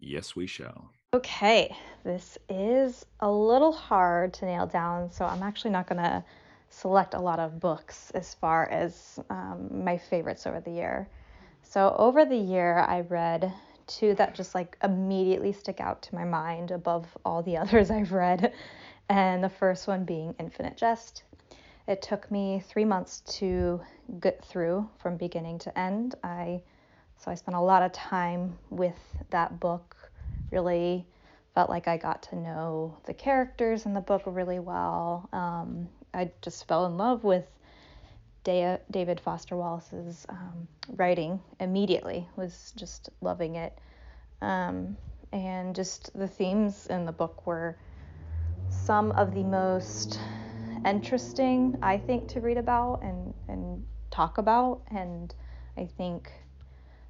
S13: Yes, we shall.
S14: Okay, this is a little hard to nail down, so I'm actually not going to select a lot of books as far as um, my favorites over the year. So, over the year, I read two that just like immediately stick out to my mind above all the others I've read. And the first one being Infinite Jest. It took me three months to get through from beginning to end. I so I spent a lot of time with that book. Really felt like I got to know the characters in the book really well. Um, I just fell in love with David Foster Wallace's um, writing immediately. Was just loving it, um, and just the themes in the book were some of the most interesting, I think, to read about and and talk about. And I think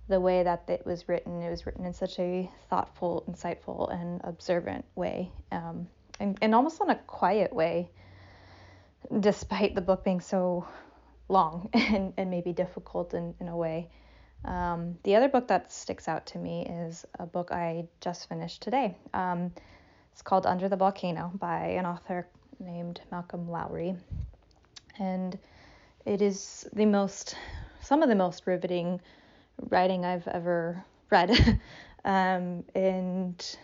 S14: the way that it was written, it was written in such a thoughtful, insightful, and observant way, um, and and almost in a quiet way, despite the book being so long and, and maybe difficult in, in a way. Um, the other book that sticks out to me is a book I just finished today. Um, it's called Under the Volcano by an author named Malcolm Lowry. And it is the most, some of the most riveting writing I've ever read. um, and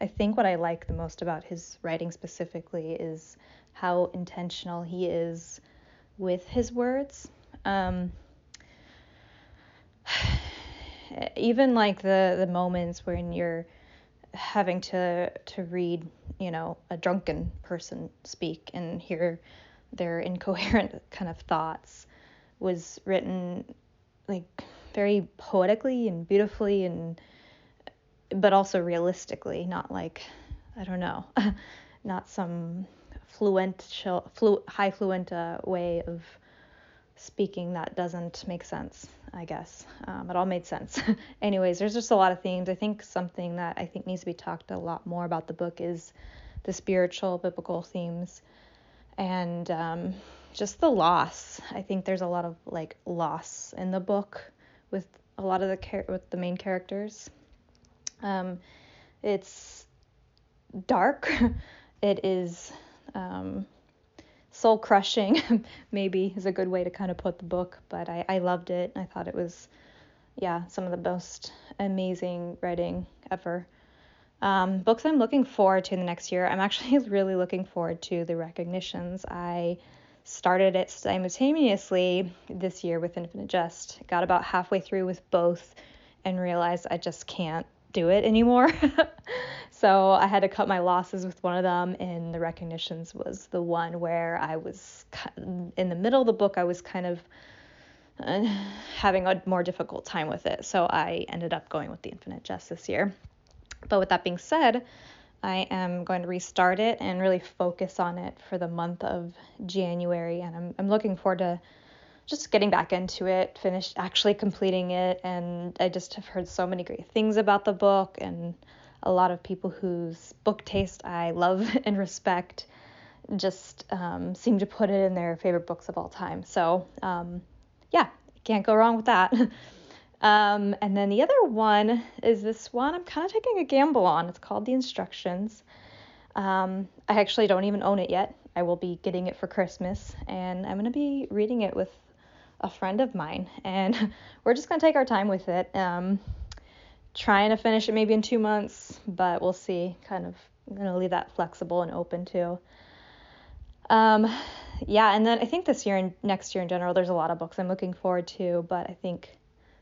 S14: I think what I like the most about his writing specifically is how intentional he is with his words. Um, even like the the moments when you're having to to read, you know, a drunken person speak and hear their incoherent kind of thoughts was written like very poetically and beautifully and but also realistically, not like I don't know, not some fluent, flu, high fluent uh, way of speaking that doesn't make sense. I guess um, it all made sense. Anyways, there's just a lot of themes. I think something that I think needs to be talked a lot more about the book is the spiritual biblical themes and um, just the loss. I think there's a lot of like loss in the book with a lot of the char- with the main characters. Um, it's dark. it is um, soul crushing. maybe is a good way to kind of put the book, but I, I loved it. I thought it was, yeah, some of the most amazing writing ever. Um, books I'm looking forward to in the next year. I'm actually really looking forward to the recognitions. I started it simultaneously this year with Infinite Jest. Got about halfway through with both and realized I just can't do it anymore. so I had to cut my losses with one of them, and the recognitions was the one where I was in the middle of the book, I was kind of uh, having a more difficult time with it. So I ended up going with the Infinite Jest this year. But with that being said, I am going to restart it and really focus on it for the month of January. And I'm, I'm looking forward to just getting back into it, finished actually completing it. And I just have heard so many great things about the book and a lot of people whose book taste I love and respect just um, seem to put it in their favorite books of all time. So, um, yeah, can't go wrong with that. Um, and then the other one is this one I'm kind of taking a gamble on. It's called The Instructions. Um, I actually don't even own it yet. I will be getting it for Christmas, and I'm going to be reading it with a friend of mine, and we're just going to take our time with it. Trying to finish it maybe in two months, but we'll see. Kind of to leave that flexible and open too. Um, yeah, and then I think this year and next year in general, there's a lot of books I'm looking forward to, but I think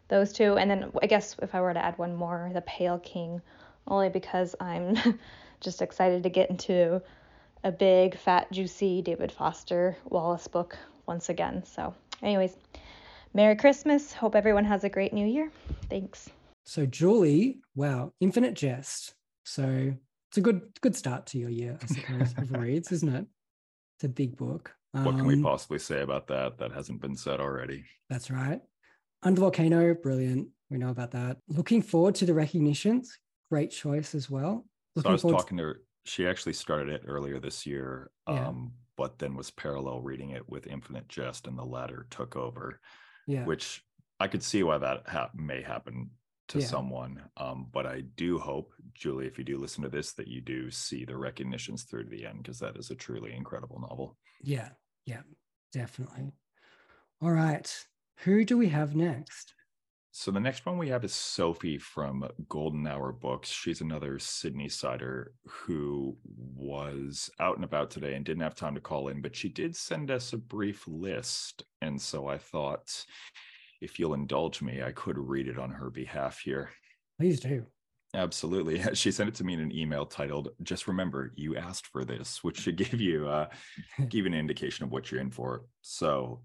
S14: those two. And then I guess if I were to add one more, The Pale King, only because I'm just excited to get into a big, fat, juicy David Foster Wallace book once again. So, anyways, Merry Christmas. Hope everyone has a great new year. Thanks.
S1: So, Julie, wow, Infinite Jest. So, it's a good good start to your year, I suppose, of reads, isn't it? It's a big book.
S13: What can we um, possibly say about that that hasn't been said already?
S1: That's right. Under Volcano, brilliant. We know about that. Looking forward to the recognitions. Great choice as well.
S13: Looking so I was talking to, to She actually started it earlier this year,
S1: Yeah.
S13: um, but then was parallel reading it with Infinite Jest, and the latter took over.
S1: Yeah.
S13: Which I could see why that ha- may happen to
S1: Yeah.
S13: someone. Um, but I do hope, Julie, if you do listen to this, that you do see the recognitions through to the end because that is a truly incredible novel.
S1: Yeah, yeah, definitely. All right. Who do we have next?
S13: So the next one we have is Sophie from Golden Hour Books. She's another Sydney sider who was out and about today and didn't have time to call in, but she did send us a brief list. And so I thought if you'll indulge me, I could read it on her behalf here.
S1: Please do.
S13: Absolutely. She sent it to me in an email titled, Just remember, you asked for this, which should give you uh give you an indication of what you're in for. So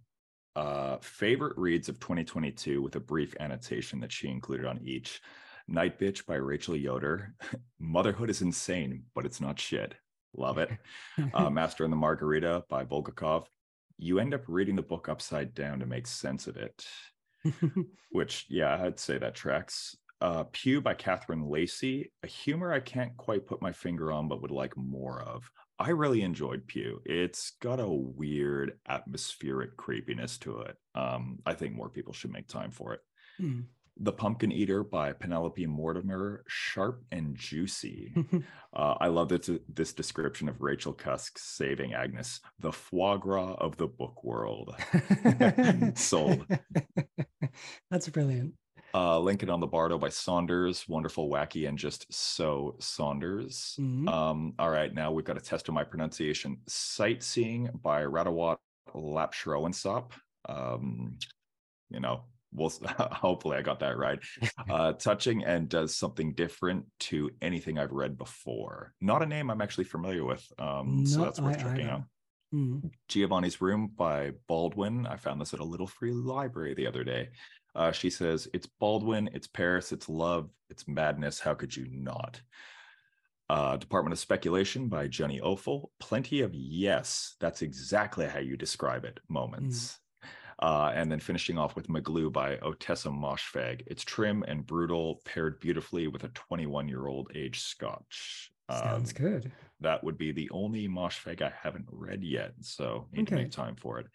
S13: uh favorite reads of 2022 with a brief annotation that she included on each. Night Bitch by Rachel Yoder. Motherhood is insane, but it's not shit. Love it. Uh, Master and the Margarita by Bulgakov. You end up reading the book upside down to make sense of it which yeah i'd say that tracks. Uh pew by catherine lacey a humor i can't quite put my finger on but would like more of. I really enjoyed pew. It's got a weird atmospheric creepiness to it. Um i think more people should make time for it.
S1: Hmm.
S13: The Pumpkin Eater by Penelope Mortimer, sharp and juicy. Uh, I love this, this description of Rachel Cusk saving Agnes, the foie gras of the book world. Sold.
S1: That's brilliant.
S13: Uh, Lincoln on the Bardo by Saunders, wonderful, wacky, and just so Saunders.
S1: Mhm.
S13: Um, all right, now we've got a test of my pronunciation. Sightseeing by Rattawut Lapcharoensap. Um, you know, we'll hopefully I got that right. Uh, touching and does something different to anything I've read before. Not a name I'm actually familiar with. Um, so that's worth
S1: I
S13: checking
S1: either.
S13: out.
S1: Mm.
S13: Giovanni's Room by Baldwin. I found this at a little free library the other day. Uh, she says, It's Baldwin, it's Paris, it's love, it's madness. How could you not? Uh, Department of Speculation by Jenny Offill. Plenty of yes, that's exactly how you describe it moments. Uh, and then finishing off with McGlue by Ottessa Moshfegh. It's trim and brutal, paired beautifully with a 21 year old age scotch.
S1: Sounds
S13: Um,
S1: good.
S13: that would be the only Moshfegh I haven't read yet. So need to make time for it.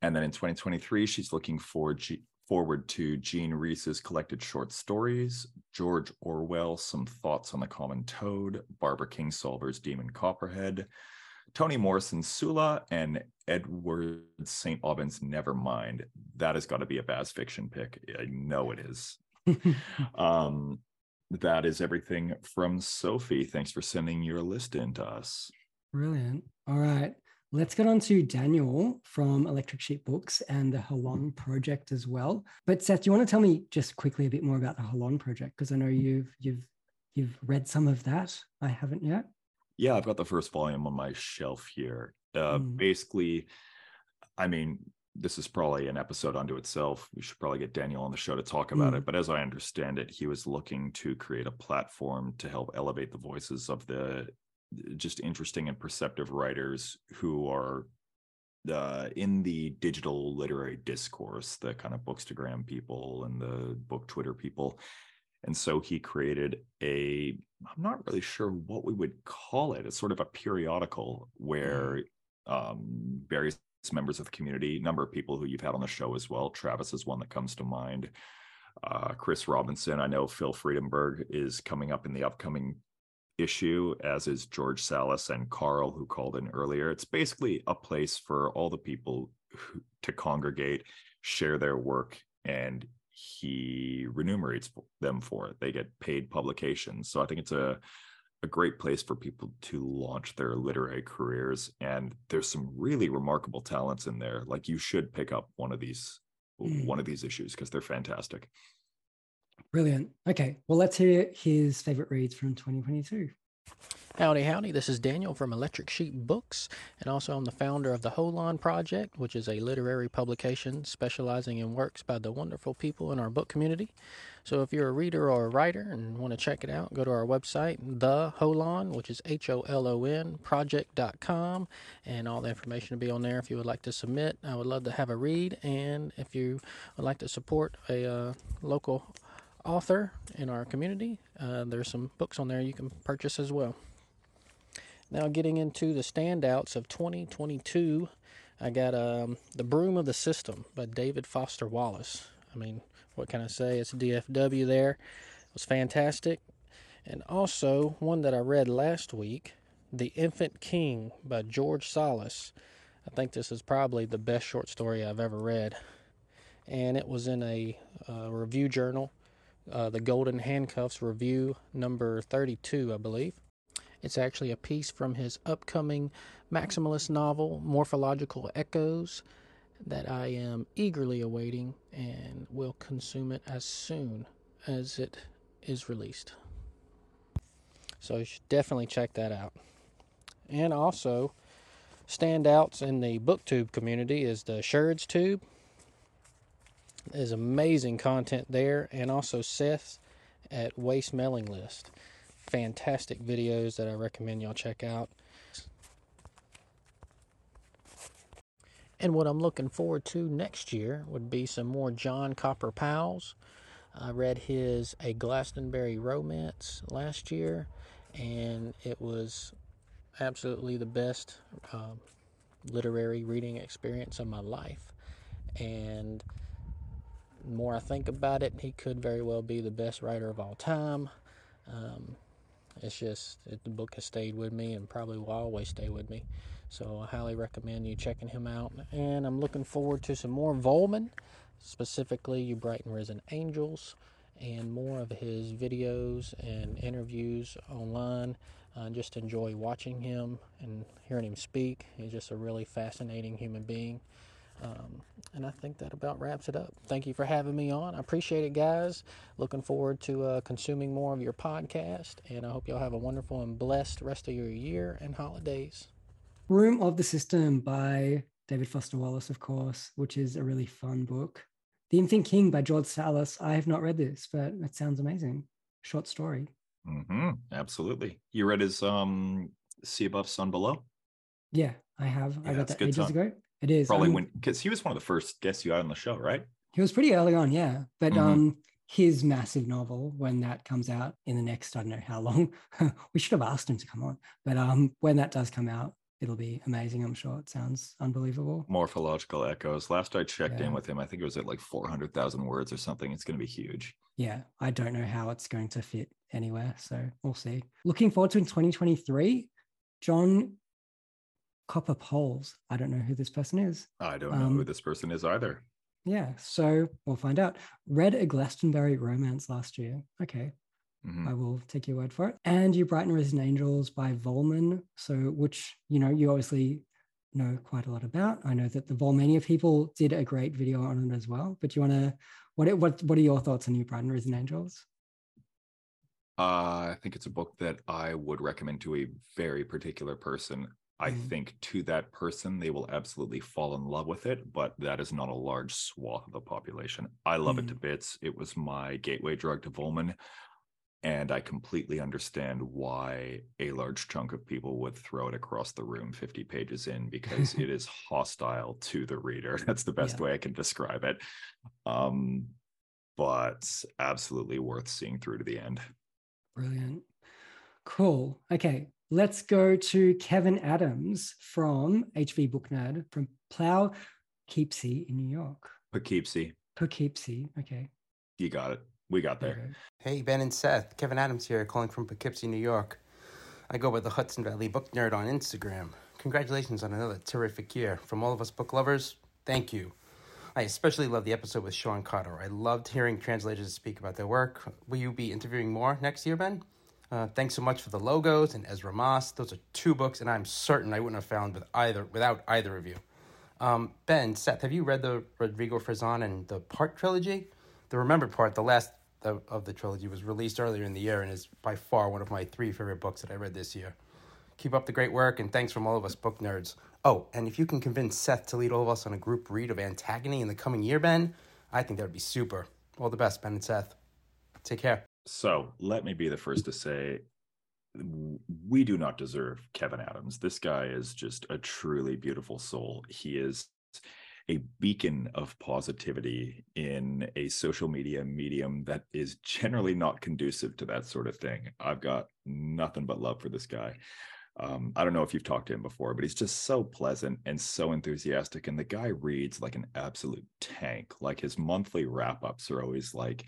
S13: And then in 2023, she's looking for G- forward to Jean Rhys's collected short stories, George Orwell, Some Thoughts on the Common Toad, Barbara Kingsolver's Demon Copperhead, Toni Morrison's Sula, and Edward St. Aubyn's Nevermind. That has got to be a Baz fiction pick. I know it is. um, that is everything from Sophie. Thanks for sending your list in to us.
S1: Brilliant. All right. Let's get on to Daniel from Electric Sheep Books and the Holon Project as well. But Seth, do you want to tell me just quickly a bit more about the Holon Project? Because I know you've you've you've read some of that. I haven't yet.
S13: Yeah, I've got the first volume on my shelf here. Uh,
S1: Mm.
S13: Basically, I mean, this is probably an episode unto itself. We should probably get Daniel on the show to talk about
S1: Mm.
S13: it. But as I understand it, he was looking to create a platform to help elevate the voices of the just interesting and perceptive writers who are uh, in the digital literary discourse, the kind of bookstagram people and the book Twitter people. And so he created a, I'm not really sure what we would call it. It's sort of a periodical where um, various members of the community, a number of people who you've had on the show as well. Travis is one that comes to mind. Uh, Chris Robinson, I know Phil Friedenberg is coming up in the upcoming issue, as is George Salis and Carl, who called in earlier. It's basically a place for all the people who, to congregate, share their work, and he remunerates them for it. They get paid publications. So I think it's a a great place for people to launch their literary careers. And there's some really remarkable talents in there. Like you should pick up one of these
S1: Mm.
S13: one of these issues because they're fantastic.
S1: Brilliant. Okay. Well, let's hear his favorite reads from 2022.
S15: Howdy, howdy. This is Daniel from Electric Sheep Books, and also I'm the founder of the Holon Project, which is a literary publication specializing in works by the wonderful people in our book community. So if you're a reader or a writer and want to check it out, go to our website, The Holon, which is H O L O N, project.com, and all the information will be on there if you would like to submit. I would love to have a read, and if you would like to support a uh, local author in our community, uh, there's some books on there you can purchase as well. Now, getting into the standouts of 2022, I got um, The Broom of the System by David Foster Wallace. I mean, what can I say? It's DFW there. It was fantastic. And also, one that I read last week, The Infant King by George Salis. I think this is probably the best short story I've ever read. And it was in a uh, review journal, uh, the Golden Handcuffs Review, number 32, I believe. It's actually a piece from his upcoming maximalist novel, Morphological Echoes, that I am eagerly awaiting and will consume it as soon as it is released. So you should definitely check that out. And also, standouts in the booktube community is the Sherds Tube. There's amazing content there, and also Seth at Waste Mailing List. Fantastic videos that I recommend y'all check out. And what I'm looking forward to next year would be some more John Cowper Powys. I read his A Glastonbury Romance last year, and it was absolutely the best um, literary reading experience of my life. And the more I think about it, he could very well be the best writer of all time. Um, it's just it, the book has stayed with me and probably will always stay with me. So I highly recommend you checking him out. And I'm looking forward to some more Vollmann, specifically You Bright and Risen Angels, and more of his videos and interviews online. I just enjoy watching him and hearing him speak. He's just a really fascinating human being. Um, and I think that about wraps it up. Thank you for having me on. I appreciate it, guys. Looking forward to uh, consuming more of your podcast. And I hope y'all have a wonderful and blessed rest of your year and holidays.
S1: Room of the System by David Foster Wallace, of course, which is a really fun book. The Infant King by George Salis. I have not read this, but it sounds amazing. Short story.
S13: Mm-hmm. Absolutely. You read his um, Sea Above, Sun Below?
S1: Yeah, I have.
S13: Yeah,
S1: I read that ages
S13: time.
S1: ago. It is.
S13: Probably
S1: Um,
S13: when, because he was one of the first guests you had on the show, right?
S1: He was pretty early on, yeah. But
S13: Mhm.
S1: um, his massive novel, when that comes out in the next, I don't know how long, we should have asked him to come on. But um, when that does come out, it'll be amazing. I'm sure it sounds unbelievable.
S13: Morphological Echoes. Last I checked
S1: Yeah.
S13: in with him, I think it was at like 400,000 words or something. It's going to be huge.
S1: Yeah, I don't know how it's going to fit anywhere. So we'll see. Looking forward to in 2023, John Cowper Powys. I don't know who this person is.
S13: I don't know who
S1: Um,
S13: this person is either.
S1: Yeah, so we'll find out. Read a Glastonbury romance last year. Okay,
S13: Mhm.
S1: I will take your word for it. And You Bright and Risen Angels by Vollmann. So, which, you know, you obviously know quite a lot about. I know that the Volmania people did a great video on it as well. But you want to, what, what, what are your thoughts on You Bright and Risen Angels?
S13: Uh, I think it's a book that I would recommend to a very particular person. I
S1: Mhm.
S13: think to that person, they will absolutely fall in love with it, but that is not a large swath of the population. I love it to bits. It was my gateway drug to Vollmann. And I completely understand why a large chunk of people would throw it across the room 50 pages in because it is hostile to the reader. That's the best
S1: Yeah.
S13: way I can describe it. Um, but absolutely worth seeing through to the end.
S1: Brilliant. Cool. Okay, let's go to Kevin Adams from HV Book Nerd from Plow Keepsy in New York.
S13: Poughkeepsie,
S1: Poughkeepsie. Okay.
S13: you got it. We got there.
S16: Hey, Ben and Seth. Kevin Adams here, calling from Poughkeepsie, New York. I go by the Hudson Valley Book Nerd on Instagram. Congratulations on another terrific year. From all of us book lovers, thank you. I especially love the episode with Sean Cotter. I loved hearing translators speak about their work. Will you be interviewing more next year, Ben? Uh, thanks so much for the logos and Ezra Maas. Those are two books, and I'm certain I wouldn't have found with either without either of you. Um, ben, Seth, have you read the Rodrigo Fresán and the Part trilogy? The Remembered Part, the last of, of the trilogy, was released earlier in the year and is by far one of my three favorite books that I read this year. Keep up the great work, and thanks from all of us book nerds. Oh, and if you can convince Seth to lead all of us on a group read of Antagony in the coming year, Ben, I think that would be super. All the best, Ben and Seth. Take care.
S13: So let me be the first to say we do not deserve Kevin Adams. This guy is just a truly beautiful soul. He is a beacon of positivity in a social media medium that is generally not conducive to that sort of thing. I've got nothing but love for this guy. Um, I don't know if you've talked to him before, but he's just so pleasant and so enthusiastic. And the guy reads like an absolute tank. Like his monthly wrap ups are always like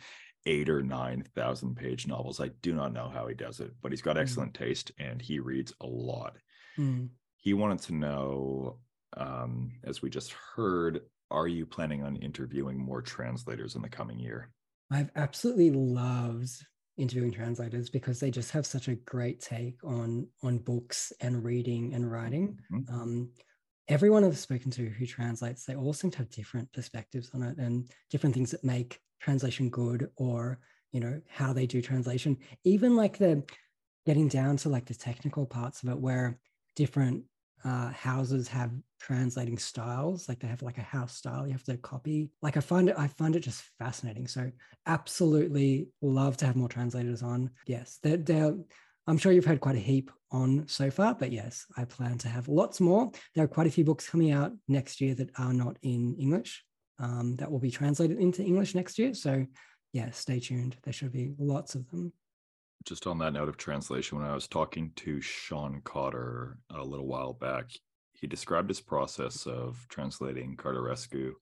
S13: eight or nine thousand page novels. I do not know how he does it, but he's got excellent mm. taste and he reads a lot. Mm. He wanted to know, um, as we just heard, are you planning on interviewing more translators in the coming year?
S1: I've absolutely loved interviewing translators because they just have such a great take on on books and reading and writing. Mm-hmm. Um, everyone I've spoken to who translates, they all seem to have different perspectives on it and different things that make translation good or you know how they do translation. Even like the getting down to like the technical parts of it, where different uh, houses have translating styles like they have like a house style you have to copy. Like i find it i find it just fascinating. So absolutely love to have more translators on. Yes they're, they're i'm sure you've heard quite a heap on so far but yes i plan to have lots more. There are quite a few books coming out next year that are not in english um, that will be translated into english next year. So yeah stay tuned. There should be lots of them.
S13: Just on that note of translation, when I was talking to Sean Cotter a little while back, he described his process of translating Cartarescu,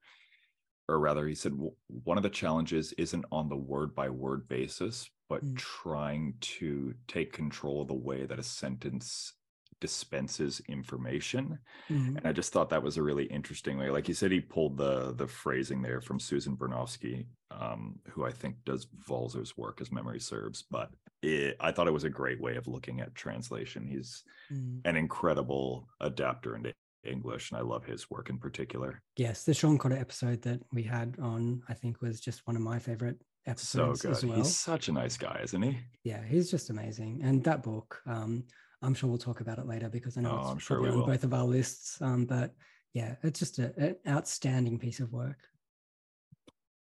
S13: or rather, he said one of the challenges isn't on the word by word basis, but mm. trying to take control of the way that a sentence dispenses information mm-hmm. and i just thought that was a really interesting way like you said he pulled the the phrasing there from susan bernofsky um, who i think does walser's work as memory serves but it, i thought it was a great way of looking at translation he's mm. an incredible adapter into english and i love his work in particular
S1: yes the sean cotter episode that we had on i think was just one of my favorite episodes so good
S13: well. he's such a nice guy isn't he
S1: yeah he's just amazing and that book um I'm sure we'll talk about it later because I know oh, it's I'm sure on both of our lists. Um, but yeah, it's just a, an outstanding piece of work.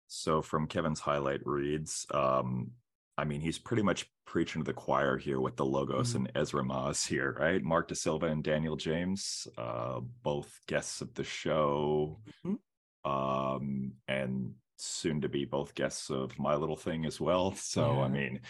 S13: So from Kevin's highlight reads, um, I mean, he's pretty much preaching to the choir here with the logos mm-hmm. and Ezra Maas here, right? Mark De Silva and Daniel James, uh, both guests of the show, mm-hmm. um, and soon to be both guests of My Little Thing as well. So, yeah. I mean,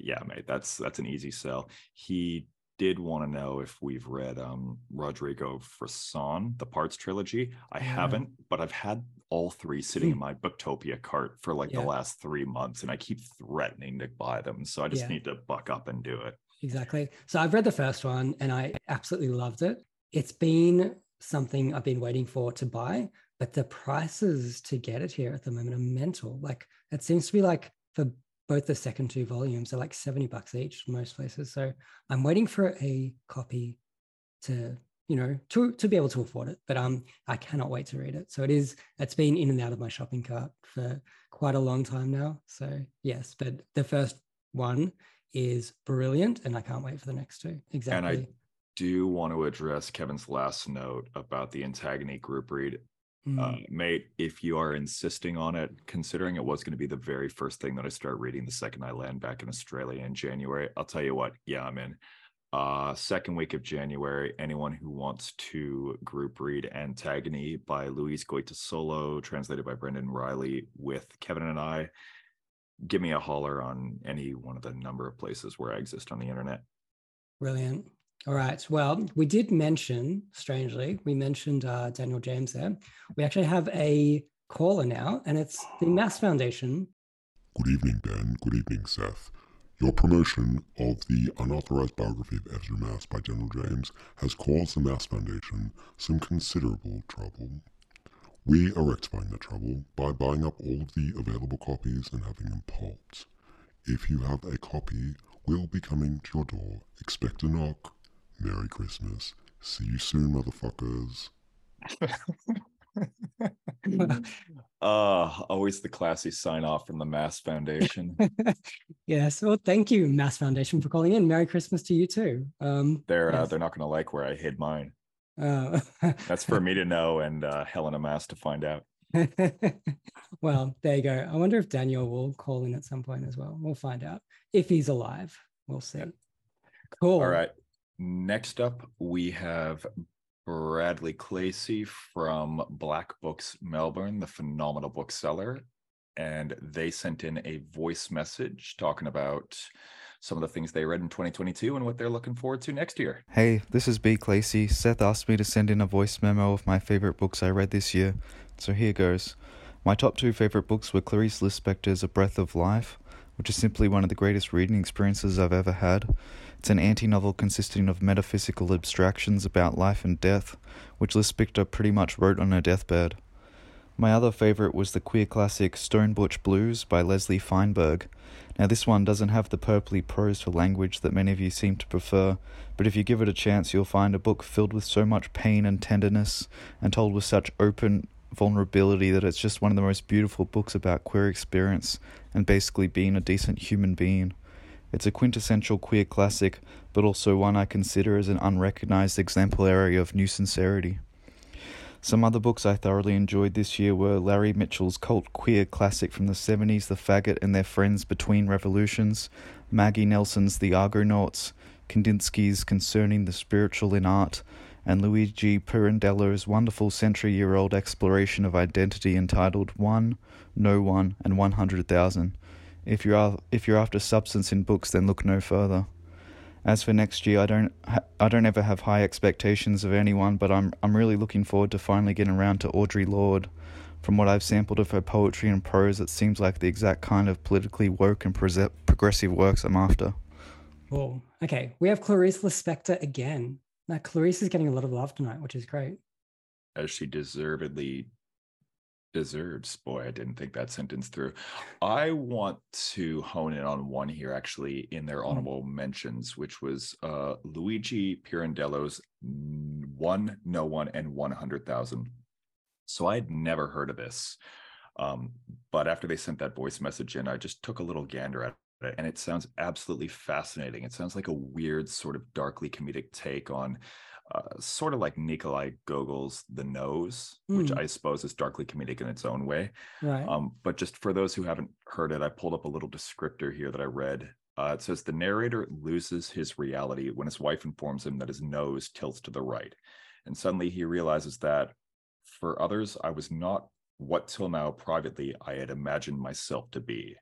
S13: yeah, mate, that's that's an easy sell. He did want to know if we've read um Rodrigo Fresán, the Parts trilogy. I yeah. haven't, but I've had all three sitting in my Booktopia cart for like yeah. the last three months, and I keep threatening to buy them. So I just yeah. need to buck up and do it.
S1: Exactly. So I've read the first one and I absolutely loved it. It's been something I've been waiting for to buy, but the prices to get it here at the moment are mental. Like it seems to be like for both the second two volumes they're like 70 bucks each most places. So I'm waiting for a copy to, you know, to to be able to afford it. But um I cannot wait to read it. So it is it's been in and out of my shopping cart for quite a long time now. So yes, but the first one is brilliant and I can't wait for the next two. Exactly.
S13: And I do want to address Kevin's last note about the Antagony group read. Mm. Uh, mate, if you are insisting on it, considering it was going to be the very first thing that I start reading the second I land back in Australia in January, I'll tell you what, yeah, I'm in. Uh, second week of January, anyone who wants to group read Antagony by Luis Goytisolo, translated by Brendan Riley, with Kevin and I, give me a holler on any one of the number of places where I exist on the internet.
S1: Brilliant. All right. Well, we did mention, strangely, we mentioned uh, Daniel James there. We actually have a caller now, and it's the Maas Foundation.
S17: Good evening, Ben. Good evening, Seth. Your promotion of the unauthorized biography of Ezra Maas by Daniel James has caused the Maas Foundation some considerable trouble. We are rectifying that trouble by buying up all of the available copies and having them pulped. If you have a copy, we'll be coming to your door. Expect a knock. Merry Christmas. See you soon, motherfuckers.
S13: uh always the classy sign off from the Maas Foundation.
S1: yes. Well, thank you, Maas Foundation, for calling in. Merry Christmas to you too. Um,
S13: they're uh, yes. uh, they're not going to like where I hid mine. Uh, That's for me to know and uh, Helena Maas to find out.
S1: well, there you go. I wonder if Daniel will call in at some point as well. We'll find out if he's alive. We'll see. Yep. Cool.
S13: All right. Next up, we have Bradley Clacy from Black Books Melbourne, the phenomenal bookseller. And they sent in a voice message talking about some of the things they read in 2022 and what they're looking forward to next year.
S18: Hey, this is B. Clacy. Seth asked me to send in a voice memo of my favorite books I read this year, so here goes. My top two favorite books were Clarice Lispector's A Breath of Life, which is simply one of the greatest reading experiences I've ever had. It's an anti novel consisting of metaphysical abstractions about life and death, which Lispector pretty much wrote on her deathbed. My other favorite was the queer classic Stone Butch Blues by Leslie Feinberg. Now, this one doesn't have the purpley prose for language that many of you seem to prefer, but if you give it a chance, you'll find a book filled with so much pain and tenderness, and told with such open vulnerability that it's just one of the most beautiful books about queer experience and basically being a decent human being. It's a quintessential queer classic, but also one I consider as an unrecognized exemplary of new sincerity. Some other books I thoroughly enjoyed this year were Larry Mitchell's cult queer classic from the 70s, The Faggot and Their Friends Between Revolutions, Maggie Nelson's The Argonauts, Kandinsky's Concerning the Spiritual in Art, and Luigi Pirandello's wonderful century year old exploration of identity entitled One, No One, and 100,000. If you're, if you're after substance in books, then look no further. As for next year, I don't ha- I don't ever have high expectations of anyone, but I'm I'm really looking forward to finally getting around to Audre Lorde. From what I've sampled of her poetry and prose, it seems like the exact kind of politically woke and pre- progressive works I'm after.
S1: Cool. Okay, we have Clarice Lispector again. Now, Clarice is getting a lot of love tonight, which is great.
S13: As she deservedly deserves. Boy, I didn't think that sentence through. I want to hone in on one here, actually, in their mm. honorable mentions, which was uh, Luigi Pirandello's One, No One, and 100,000. So I'd never heard of this. Um, but after they sent that voice message in, I just took a little gander at it, and it sounds absolutely fascinating. It sounds like a weird, sort of darkly comedic take on uh, sort of like Nikolai Gogol's The Nose, mm. which hmm. I suppose is darkly comedic in its own way.
S1: Right.
S13: Um, but just for those who haven't heard it, I pulled up a little descriptor here that I read. Uh, it says the narrator loses his reality when his wife informs him that his nose tilts to the right. And suddenly he realizes that for others, I was not what till now privately I had imagined myself to be.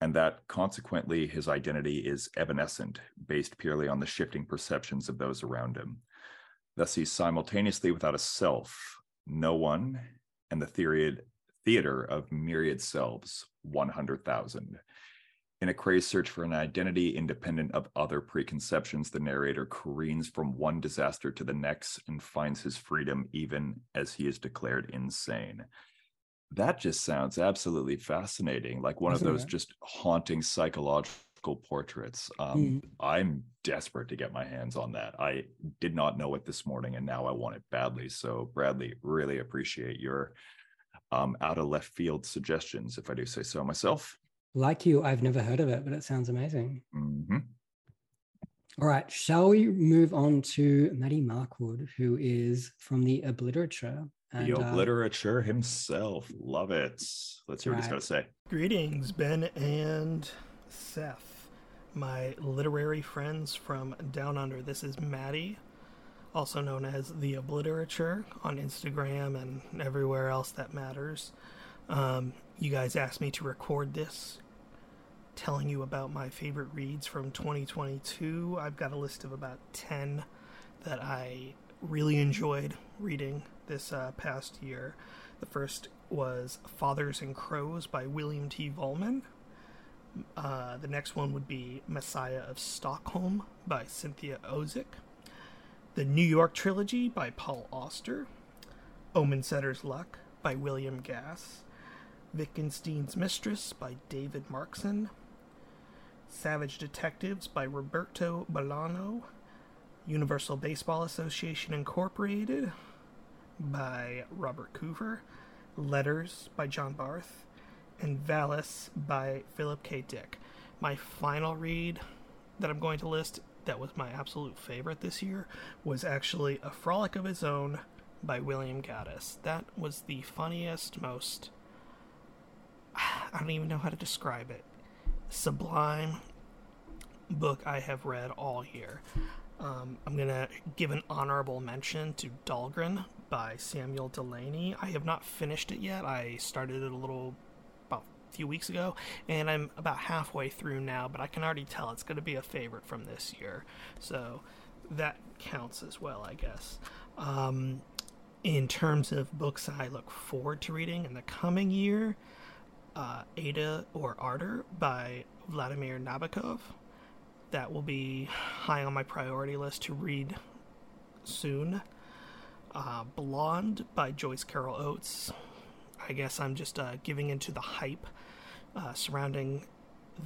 S13: And that consequently, his identity is evanescent, based purely on the shifting perceptions of those around him. Thus, he's simultaneously without a self, no one, and the theory, theater of myriad selves, 100,000. In a crazed search for an identity independent of other preconceptions, the narrator careens from one disaster to the next and finds his freedom even as he is declared insane. That just sounds absolutely fascinating, like one Isn't of those it? just haunting psychological portraits. Um, mm. I'm desperate to get my hands on that. I did not know it this morning, and now I want it badly. So, Bradley, really appreciate your um, out of left field suggestions, if I do say so myself.
S1: Like you, I've never heard of it, but it sounds amazing.
S13: Mm-hmm.
S1: All right, shall we move on to Maddie Markwood, who is from the Obliterature?
S13: And, the uh, Obliterature uh, himself. Love it. Let's hear right. what he's got to say.
S19: Greetings, Ben and Seth my literary friends from Down Under. This is Maddie, also known as The Obliterature on Instagram and everywhere else that matters. Um, you guys asked me to record this, telling you about my favorite reads from 2022. I've got a list of about 10 that I really enjoyed reading this uh, past year. The first was Fathers and Crows by William T. Vollmann. Uh, the next one would be Messiah of Stockholm by Cynthia Ozick. The New York Trilogy by Paul Auster. Omensetter's Luck by William Gass. Wittgenstein's Mistress by David Markson. Savage Detectives by Roberto Bolaño. Universal Baseball Association Incorporated by Robert Coover. Letters by John Barth and Valis by Philip K. Dick. My final read that I'm going to list that was my absolute favorite this year was actually A Frolic of His Own by William Gaddis. That was the funniest, most. I don't even know how to describe it. Sublime book I have read all year. Um, I'm going to give an honorable mention to Dhalgren by Samuel Delany. I have not finished it yet. I started it a little about a few weeks ago, and I'm about halfway through now, but I can already tell it's going to be a favorite from this year. So that counts as well, I guess. Um, in terms of books I look forward to reading in the coming year, uh, Ada or Ardor by Vladimir Nabokov. That will be high on my priority list to read soon. Uh, Blonde by Joyce Carol Oates. I guess I'm just uh, giving into the hype uh, surrounding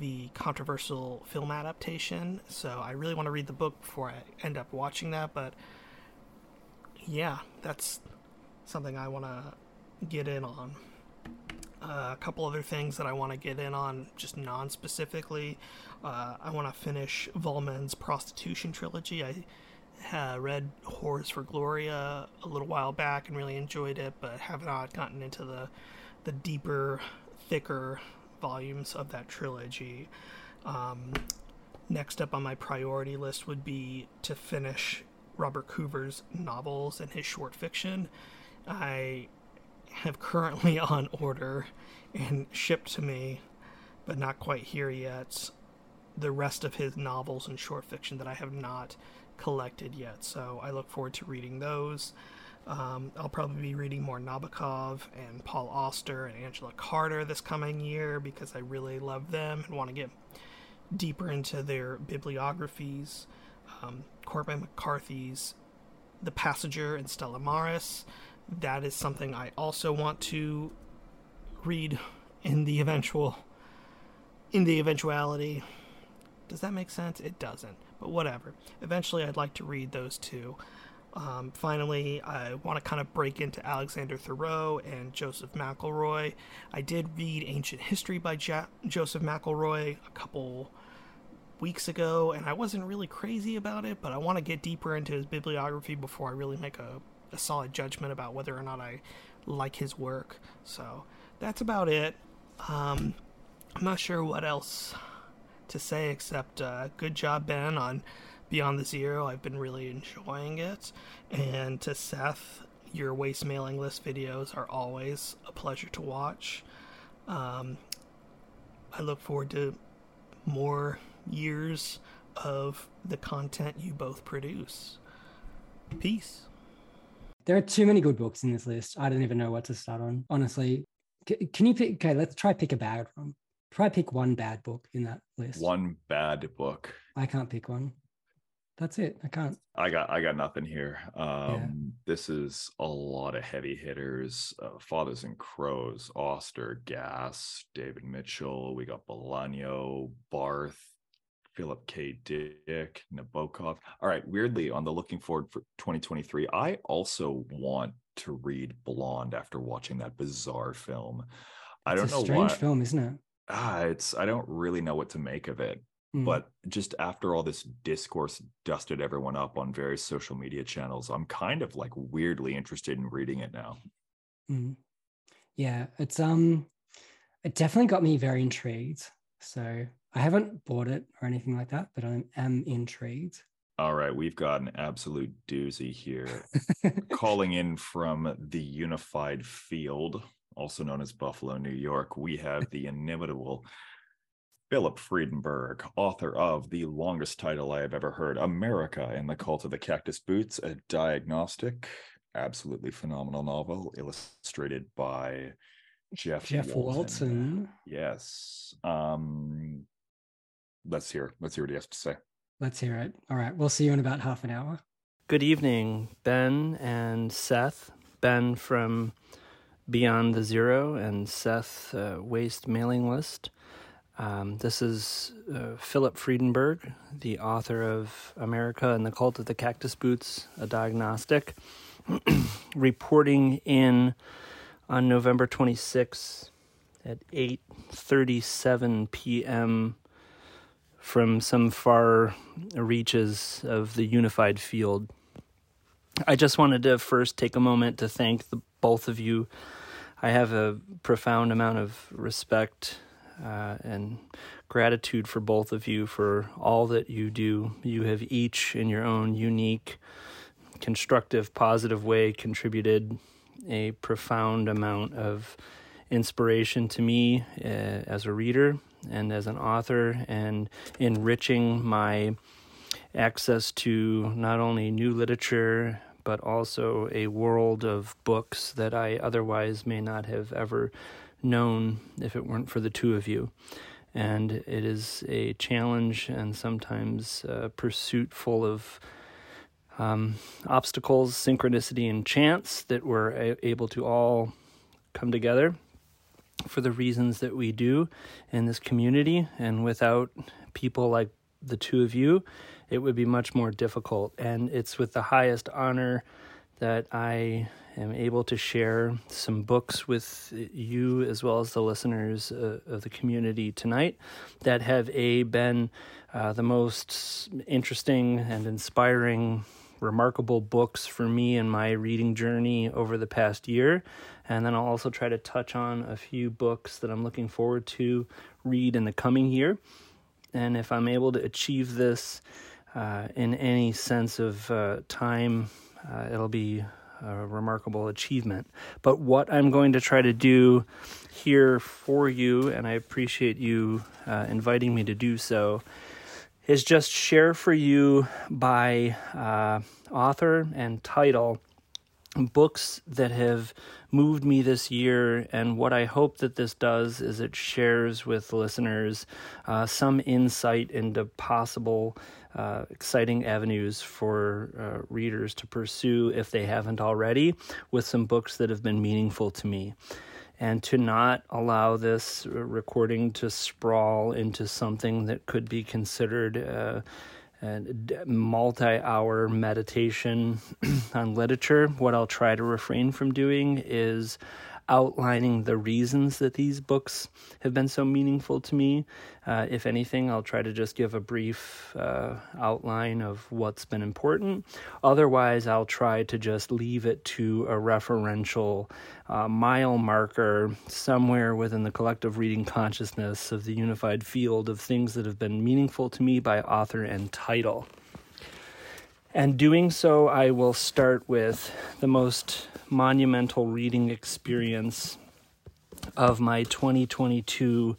S19: the controversial film adaptation. So I really want to read the book before I end up watching that. But yeah, that's something I want to get in on. Uh, a couple other things that I want to get in on, just non specifically. Uh, I want to finish Vollmann's Prostitution trilogy. I uh, read Whores for Gloria a little while back and really enjoyed it, but have not gotten into the the deeper, thicker volumes of that trilogy. Um, next up on my priority list would be to finish Robert Coover's novels and his short fiction. I have currently on order and shipped to me, but not quite here yet, the rest of his novels and short fiction that I have not collected yet. So I look forward to reading those. Um, I'll probably be reading more Nabokov and Paul Auster and Angela Carter this coming year because I really love them and want to get deeper into their bibliographies. Um, Cormac McCarthy's The Passenger and Stella Maris. That is something I also want to read in the eventual in the eventuality. Does that make sense? It doesn't, but whatever. Eventually, I'd like to read those two. Um, finally, I want to kind of break into Alexander Theroux and Joseph McElroy. I did read Ancient History by ja- Joseph McElroy a couple weeks ago, and I wasn't really crazy about it, but I want to get deeper into his bibliography before I really make a, a solid judgment about whether or not I like his work. So that's about it. Um, I'm not sure what else to say except uh, good job, Ben, on Beyond the Zero. I've been really enjoying it. And to Seth, your waste mailing list videos are always a pleasure to watch. Um, I look forward to more years of the content you both produce. Peace.
S1: There are too many good books in this list. I don't even know what to start on. Honestly, C- can you pick? Okay, let's try pick a bad one. Try pick one bad book in that list.
S13: One bad book.
S1: I can't pick one. That's it. I can't.
S13: I got I got nothing here. Um yeah. this is a lot of heavy hitters. Uh, Fathers and Crows, Auster, Gass, David Mitchell, we got Bolaño, Barth, Philip K. Dick, Nabokov. All right, weirdly on the looking forward for 2023, I also want to read Blonde after watching that bizarre film. I
S1: it's
S13: don't know
S1: strange
S13: what,
S1: film, isn't it?
S13: Ah, it's I don't really know what to make of it. Mm. But just after all this discourse dusted everyone up on various social media channels, I'm kind of like weirdly interested in reading it now.
S1: Mm. Yeah, it's um it definitely got me very intrigued. So I haven't bought it or anything like that, but I am intrigued.
S13: All right, we've got an absolute doozy here. Calling in from the Unified Field, also known as Buffalo, New York, we have the inimitable Philip Friedenberg, author of the longest title I have ever heard, America and the Cult of the Cactus Boots, a diagnostic, absolutely phenomenal novel, illustrated by Jeff
S1: Jeff Walton. Walton.
S13: Yes. Um let's hear let's hear what he has to say.
S1: Let's hear it. All right, we'll see you in about half an hour.
S20: Good evening, Ben and Seth. Ben from Beyond the Zero and Seth uh, Waste Mailing List. Um, this is uh, Philip Friedenberg, the author of America and the Cult of the Cactus Boots, a diagnostic, reporting in on November 26 at 8:37 p.m. from some far reaches of the unified field. I just wanted to first take a moment to thank the both of you. I have a profound amount of respect uh, and gratitude for both of you for all that you do. You have each, in your own unique, constructive, positive way, contributed a profound amount of inspiration to me uh, as a reader and as an author, and enriching my access to not only new literature but also a world of books that I otherwise may not have ever known if it weren't for the two of you. And it is a challenge and sometimes a pursuit full of um, obstacles, synchronicity, and chance that we're a- able to all come together for the reasons that we do in this community. And without people like the two of you, it would be much more difficult. And it's with the highest honor that I am able to share some books with you as well as the listeners uh, of the community tonight that have a been uh, the most interesting and inspiring remarkable books for me in my reading journey over the past year and then I'll also try to touch on a few books that I'm looking forward to read in the coming year and if I'm able to achieve this uh, in any sense of uh, time, uh, it'll be a remarkable achievement. But what I'm going to try to do here for you, and I appreciate you uh, inviting me to do so, is just share for you by uh, author and title books that have moved me this year. And what I hope that this does is it shares with listeners uh, some insight into possible uh, exciting avenues for uh, readers to pursue if they haven't already, with some books that have been meaningful to me. And to not allow this recording to sprawl into something that could be considered uh, a multi hour meditation on literature. What I'll try to refrain from doing is outlining the reasons that these books have been so meaningful to me. Uh, if anything, I'll try to just give a brief uh, outline of what's been important. Otherwise, I'll try to just leave it to a referential uh, mile marker somewhere within the collective reading consciousness of the unified field of things that have been meaningful to me by author and title. And doing so, I will start with the most monumental reading experience of my 2022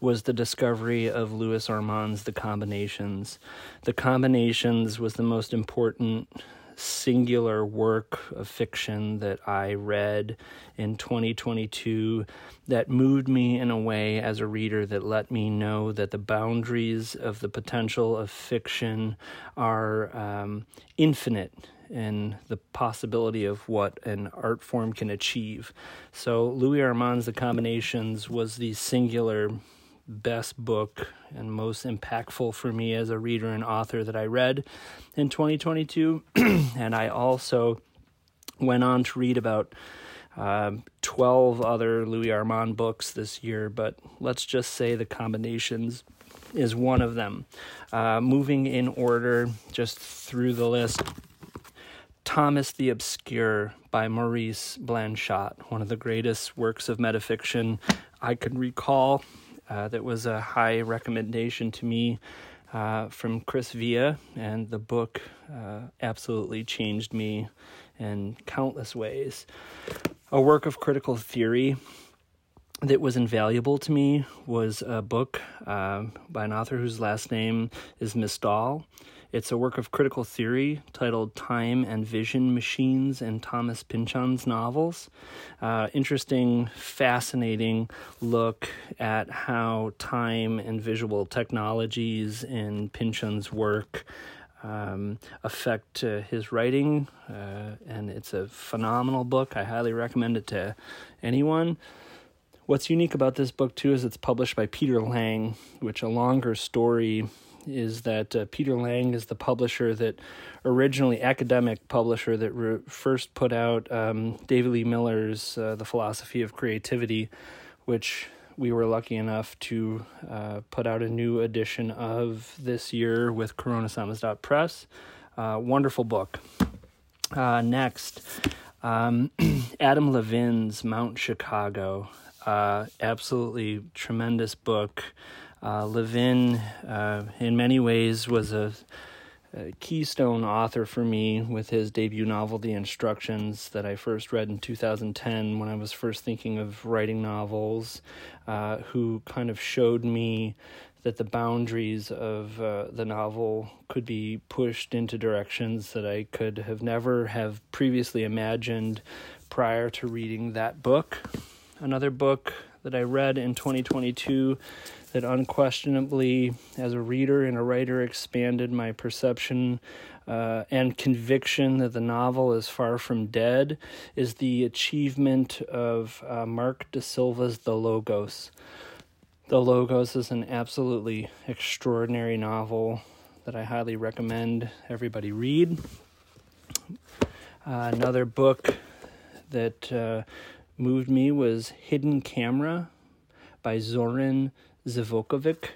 S20: was the discovery of Louis Armand's The Combinations. The Combinations was the most important singular work of fiction that I read in 2022 that moved me in a way as a reader that let me know that the boundaries of the potential of fiction are um, infinite and the possibility of what an art form can achieve. So, Louis Armand's The Combinations was the singular best book and most impactful for me as a reader and author that I read in 2022. and I also went on to read about um, 12 other Louis Armand books this year, but let's just say The Combinations is one of them. Uh, moving in order just through the list Thomas the Obscure by Maurice Blanchot, one of the greatest works of metafiction I can recall. Uh, that was a high recommendation to me uh, from Chris Via, and the book uh, absolutely changed me in countless ways. A work of critical theory that was invaluable to me was a book uh, by an author whose last name is Misdal. It's a work of critical theory titled Time and Vision Machines and Thomas Pynchon's novels. Uh, interesting, fascinating look at how time and visual technologies in Pynchon's work um, affect uh, his writing. Uh, and it's a phenomenal book. I highly recommend it to anyone. What's unique about this book, too, is it's published by Peter Lang, which a longer story is that uh, Peter Lang is the publisher that originally academic publisher that re- first put out um, David Lee Miller's uh, The Philosophy of Creativity, which we were lucky enough to uh, put out a new edition of this year with Corona Samizdat Press. Uh, wonderful book. Uh, next, um, Adam Levin's Mount Chicago. Uh, absolutely tremendous book. Uh, Levin, uh, in many ways, was a a keystone author for me with his debut novel, The Instructions, that I first read in 2010 when I was first thinking of writing novels, uh, who kind of showed me that the boundaries of uh, the novel could be pushed into directions that I could have never have previously imagined prior to reading that book. Another book that I read in 2022 that unquestionably, as a reader and a writer, expanded my perception uh, and conviction that the novel is far from dead is the achievement of uh, Mark De Silva's The Logos. The Logos is an absolutely extraordinary novel that I highly recommend everybody read. Uh, another book that uh, moved me was Hidden Camera by Zoran Zivkovic,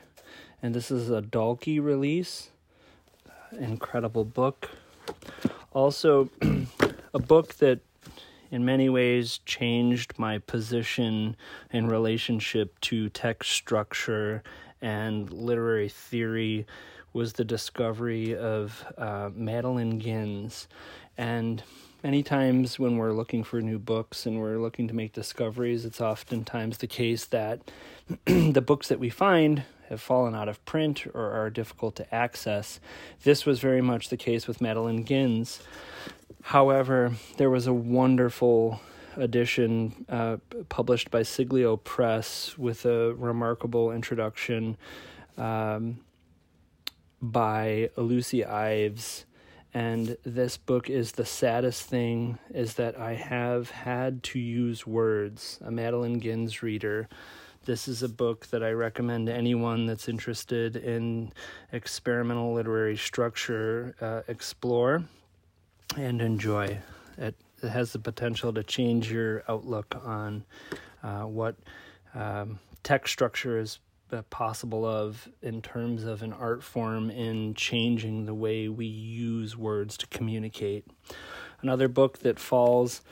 S20: and this is a Dalkey release. Incredible book. Also, a book that in many ways changed my position in relationship to text structure and literary theory was the discovery of uh, Madeline Gins. And many times when we're looking for new books and we're looking to make discoveries, it's oftentimes the case that the books that we find have fallen out of print or are difficult to access. This was very much the case with Madeline Gins. However, there was a wonderful edition uh, published by Siglio Press with a remarkable introduction um, by Lucy Ives. And this book is the saddest thing is that I have had to use words. A Madeline Gins reader. This is a book that I recommend to anyone that's interested in experimental literary structure uh, explore and enjoy. It, it has the potential to change your outlook on uh, what um, text structure is uh, possible of in terms of an art form in changing the way we use words to communicate. Another book that falls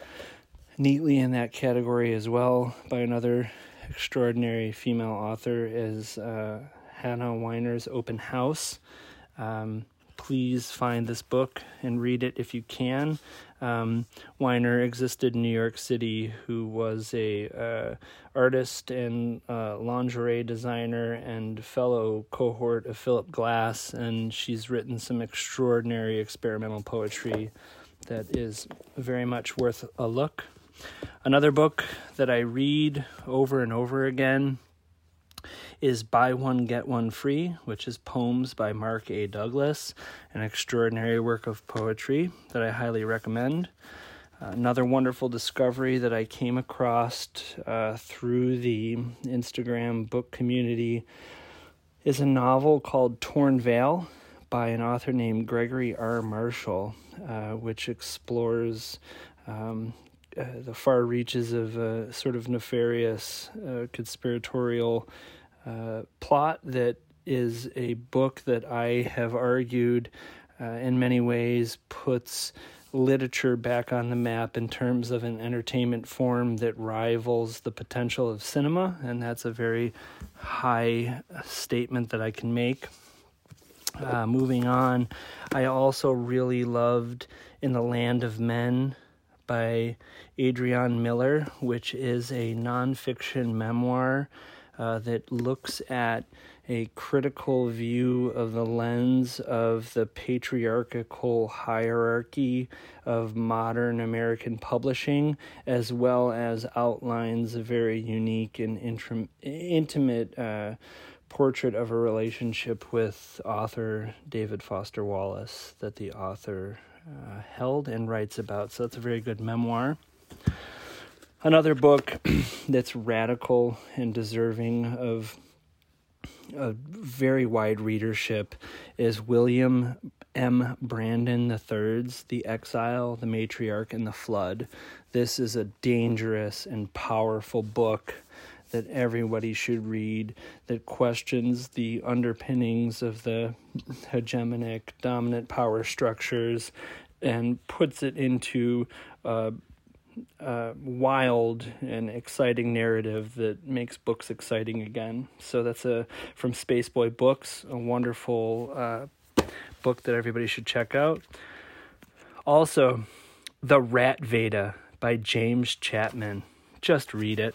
S20: neatly in that category as well by another extraordinary female author is uh, Hannah Weiner's Open House. Um, please find this book and read it if you can. Um, Weiner existed in New York City, who was a uh, artist and uh, lingerie designer and fellow cohort of Philip Glass, and she's written some extraordinary experimental poetry that is very much worth a look. Another book that I read over and over again is Buy One, Get One Free, which is poems by Mark A. Douglas, an extraordinary work of poetry that I highly recommend. Another wonderful discovery that I came across uh, through the Instagram book community is a novel called Torn Veil by an author named Gregory R. Marshall, uh, which explores um, uh, the far reaches of a sort of nefarious uh, conspiratorial uh, plot that is a book that I have argued uh, in many ways puts literature back on the map in terms of an entertainment form that rivals the potential of cinema, and that's a very high statement that I can make. Uh, moving on, I also really loved In the Land of Men by Adrienne Miller, which is a nonfiction memoir uh, that looks at a critical view of the lens of the patriarchal hierarchy of modern American publishing, as well as outlines a very unique and intimate uh, portrait of a relationship with author David Foster Wallace that the author uh, held and writes about. So it's a very good memoir. Another book that's radical and deserving of a very wide readership is William M. Brandon III's The Exile, The Matriarch, and the Flood. This is a dangerous and powerful book that everybody should read that questions the underpinnings of the hegemonic dominant power structures and puts it into uh, uh, wild and exciting narrative that makes books exciting again. So that's a from Spaceboy Books, a wonderful uh, book that everybody should check out. Also, The Rat Veda by James Chapman. Just read it.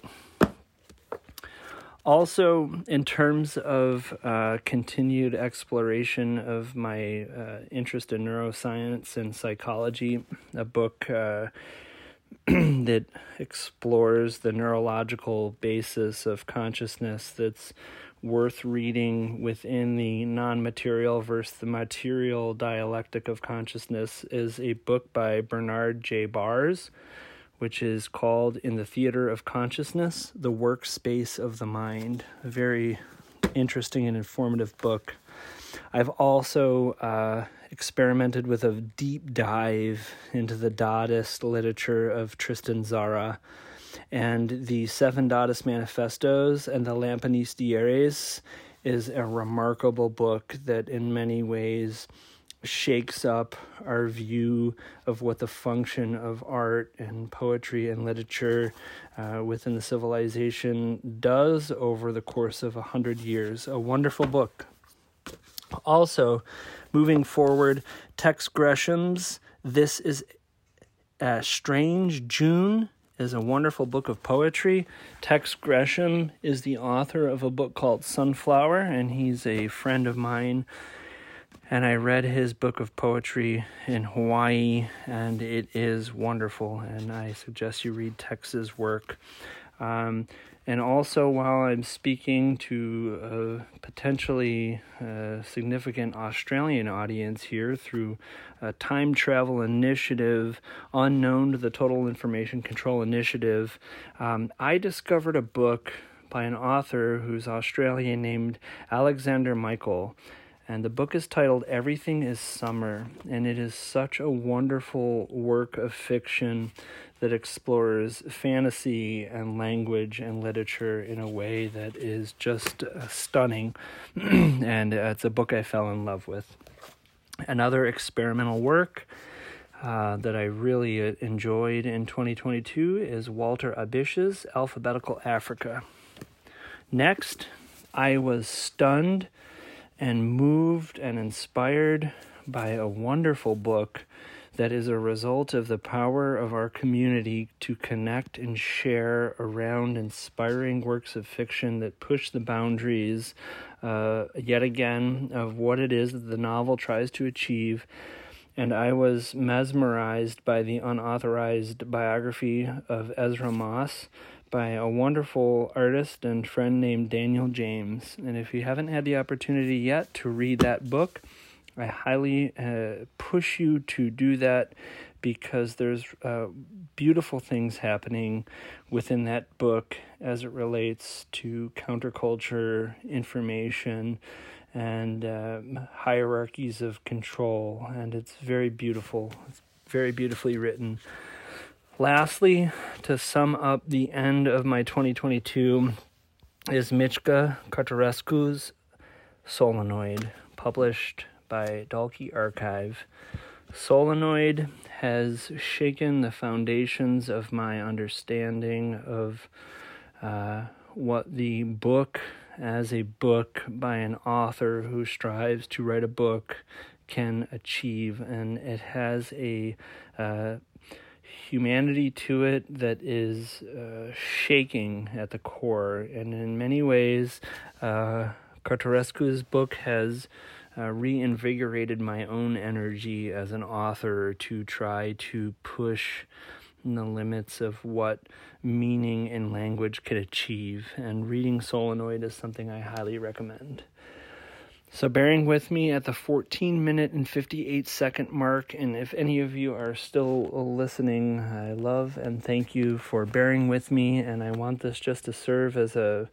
S20: Also, in terms of uh, continued exploration of my uh, interest in neuroscience and psychology, a book uh, that explores the neurological basis of consciousness that's worth reading within the non material versus the material dialectic of consciousness is a book by Bernard J. Baars, which is called In the Theater of Consciousness The Workspace of the Mind. A very interesting and informative book. I've also uh, experimented with a deep dive into the Dadaist literature of Tristan Tzara and the Seven Dadaist Manifestos and the Lampisteries is a remarkable book that in many ways shakes up our view of what the function of art and poetry and literature uh, within the civilization does over the course of a hundred years. A wonderful book. Also, moving forward, Tex Gresham's This is uh, Strange June is a wonderful book of poetry. Tex Gresham is the author of a book called Sunflower, and he's a friend of mine and I read his book of poetry in Hawaii, and it is wonderful. And I suggest you read Tex's work. Um, and also, while I'm speaking to a potentially uh, significant Australian audience here through a time travel initiative unknown to the Total Information Control Initiative, um, I discovered a book by an author who's Australian named Alexander Michael and the book is titled Everything is Summer, and it is such a wonderful work of fiction that explores fantasy and language and literature in a way that is just uh, stunning. and it's a book I fell in love with. Another experimental work uh, that I really uh, enjoyed in 2022 is Walter Abish's Alphabetical Africa. Next, I was stunned and moved and inspired by a wonderful book that is a result of the power of our community to connect and share around inspiring works of fiction that push the boundaries, uh, yet again, of what it is that the novel tries to achieve. And I was mesmerized by the unauthorized biography of Ezra Maas by a wonderful artist and friend named Daniel James. And if you haven't had the opportunity yet to read that book, I highly uh, push you to do that because there's uh, beautiful things happening within that book as it relates to counterculture, information, and uh, hierarchies of control. And it's very beautiful. It's very beautifully written. Lastly, to sum up the end of my 2022 is Mircea Cartarescu's Solenoid, published by Dalkey Archive. Solenoid has shaken the foundations of my understanding of uh, what the book as a book by an author who strives to write a book can achieve, and it has a uh, humanity to it that is uh, shaking at the core. And in many ways, uh, Cartarescu's book has uh, reinvigorated my own energy as an author to try to push the limits of what meaning and language could achieve. And reading Solenoid is something I highly recommend. So, bearing with me at the 14 minute and 58 second mark, and if any of you are still listening, I love and thank you for bearing with me. And I want this just to serve as a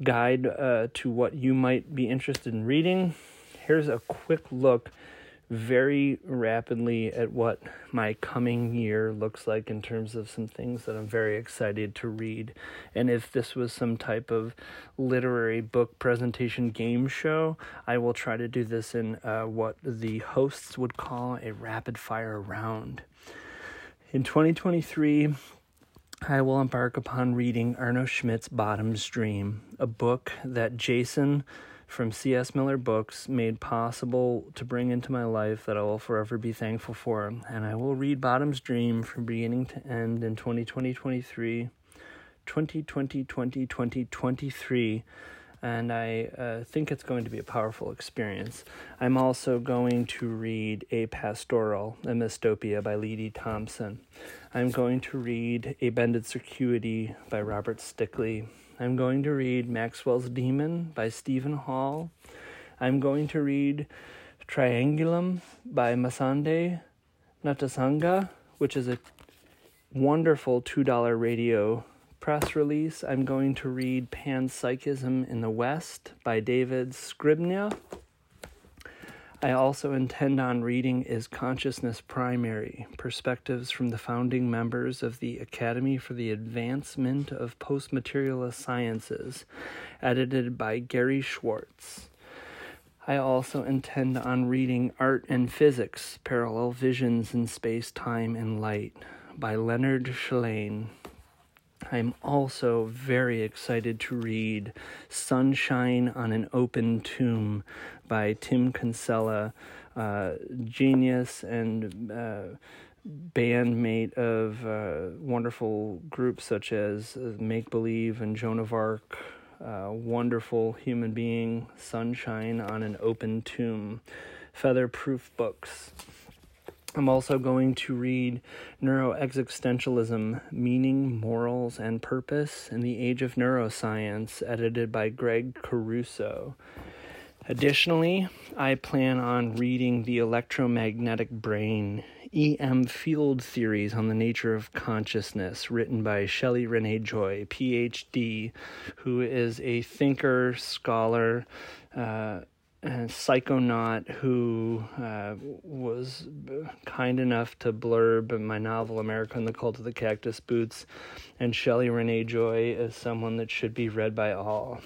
S20: guide uh, to what you might be interested in reading. Here's a quick look very rapidly at what my coming year looks like in terms of some things that I'm very excited to read. And if this was some type of literary book presentation game show, I will try to do this in uh, what the hosts would call a rapid fire round. In 2023, I will embark upon reading Arno Schmidt's Bottom's Dream, a book that Jason from C.S. Miller books made possible to bring into my life that I will forever be thankful for. And I will read Bottom's Dream from beginning to end in 2020 2023. 2020 2023 and I uh, think it's going to be a powerful experience. I'm also going to read A Pastoral, A Mistopia by Lee D. Thompson. I'm going to read A Bended Circuity by Robert Stickley. I'm going to read Maxwell's Demon by Steven Hall. I'm going to read Triangulum by Masande Ntshanga, which is a wonderful Two Dollar Radio press release. I'm going to read Panpsychism in the West by David Skrbina. I also intend on reading Is Consciousness Primary? Perspectives from the founding members of the Academy for the Advancement of Postmaterialist Sciences, edited by Gary Schwartz. I also intend on reading Art and Physics Parallel Visions in Space, Time, and Light by Leonard Shlain. I'm also very excited to read Sunshine on an Open Tomb by Tim Kinsella, uh, genius and uh, bandmate of uh, wonderful groups such as Make Believe and Joan of Arc. Uh, wonderful human being, Sunshine on an Open Tomb. Featherproof books. I'm also going to read Neuroexistentialism Meaning, Morals, and Purpose in the Age of Neuroscience, edited by Gregg Caruso. Additionally, I plan on reading The Electromagnetic Brain EM Field Theories on the Nature of Consciousness, written by Shelli Renee Joye, PhD, who is a thinker, scholar, uh, psychonaut who uh, was kind enough to blurb my novel America and the Cult of the Cactus Boots, and Shelli Renee Joye as someone that should be read by all.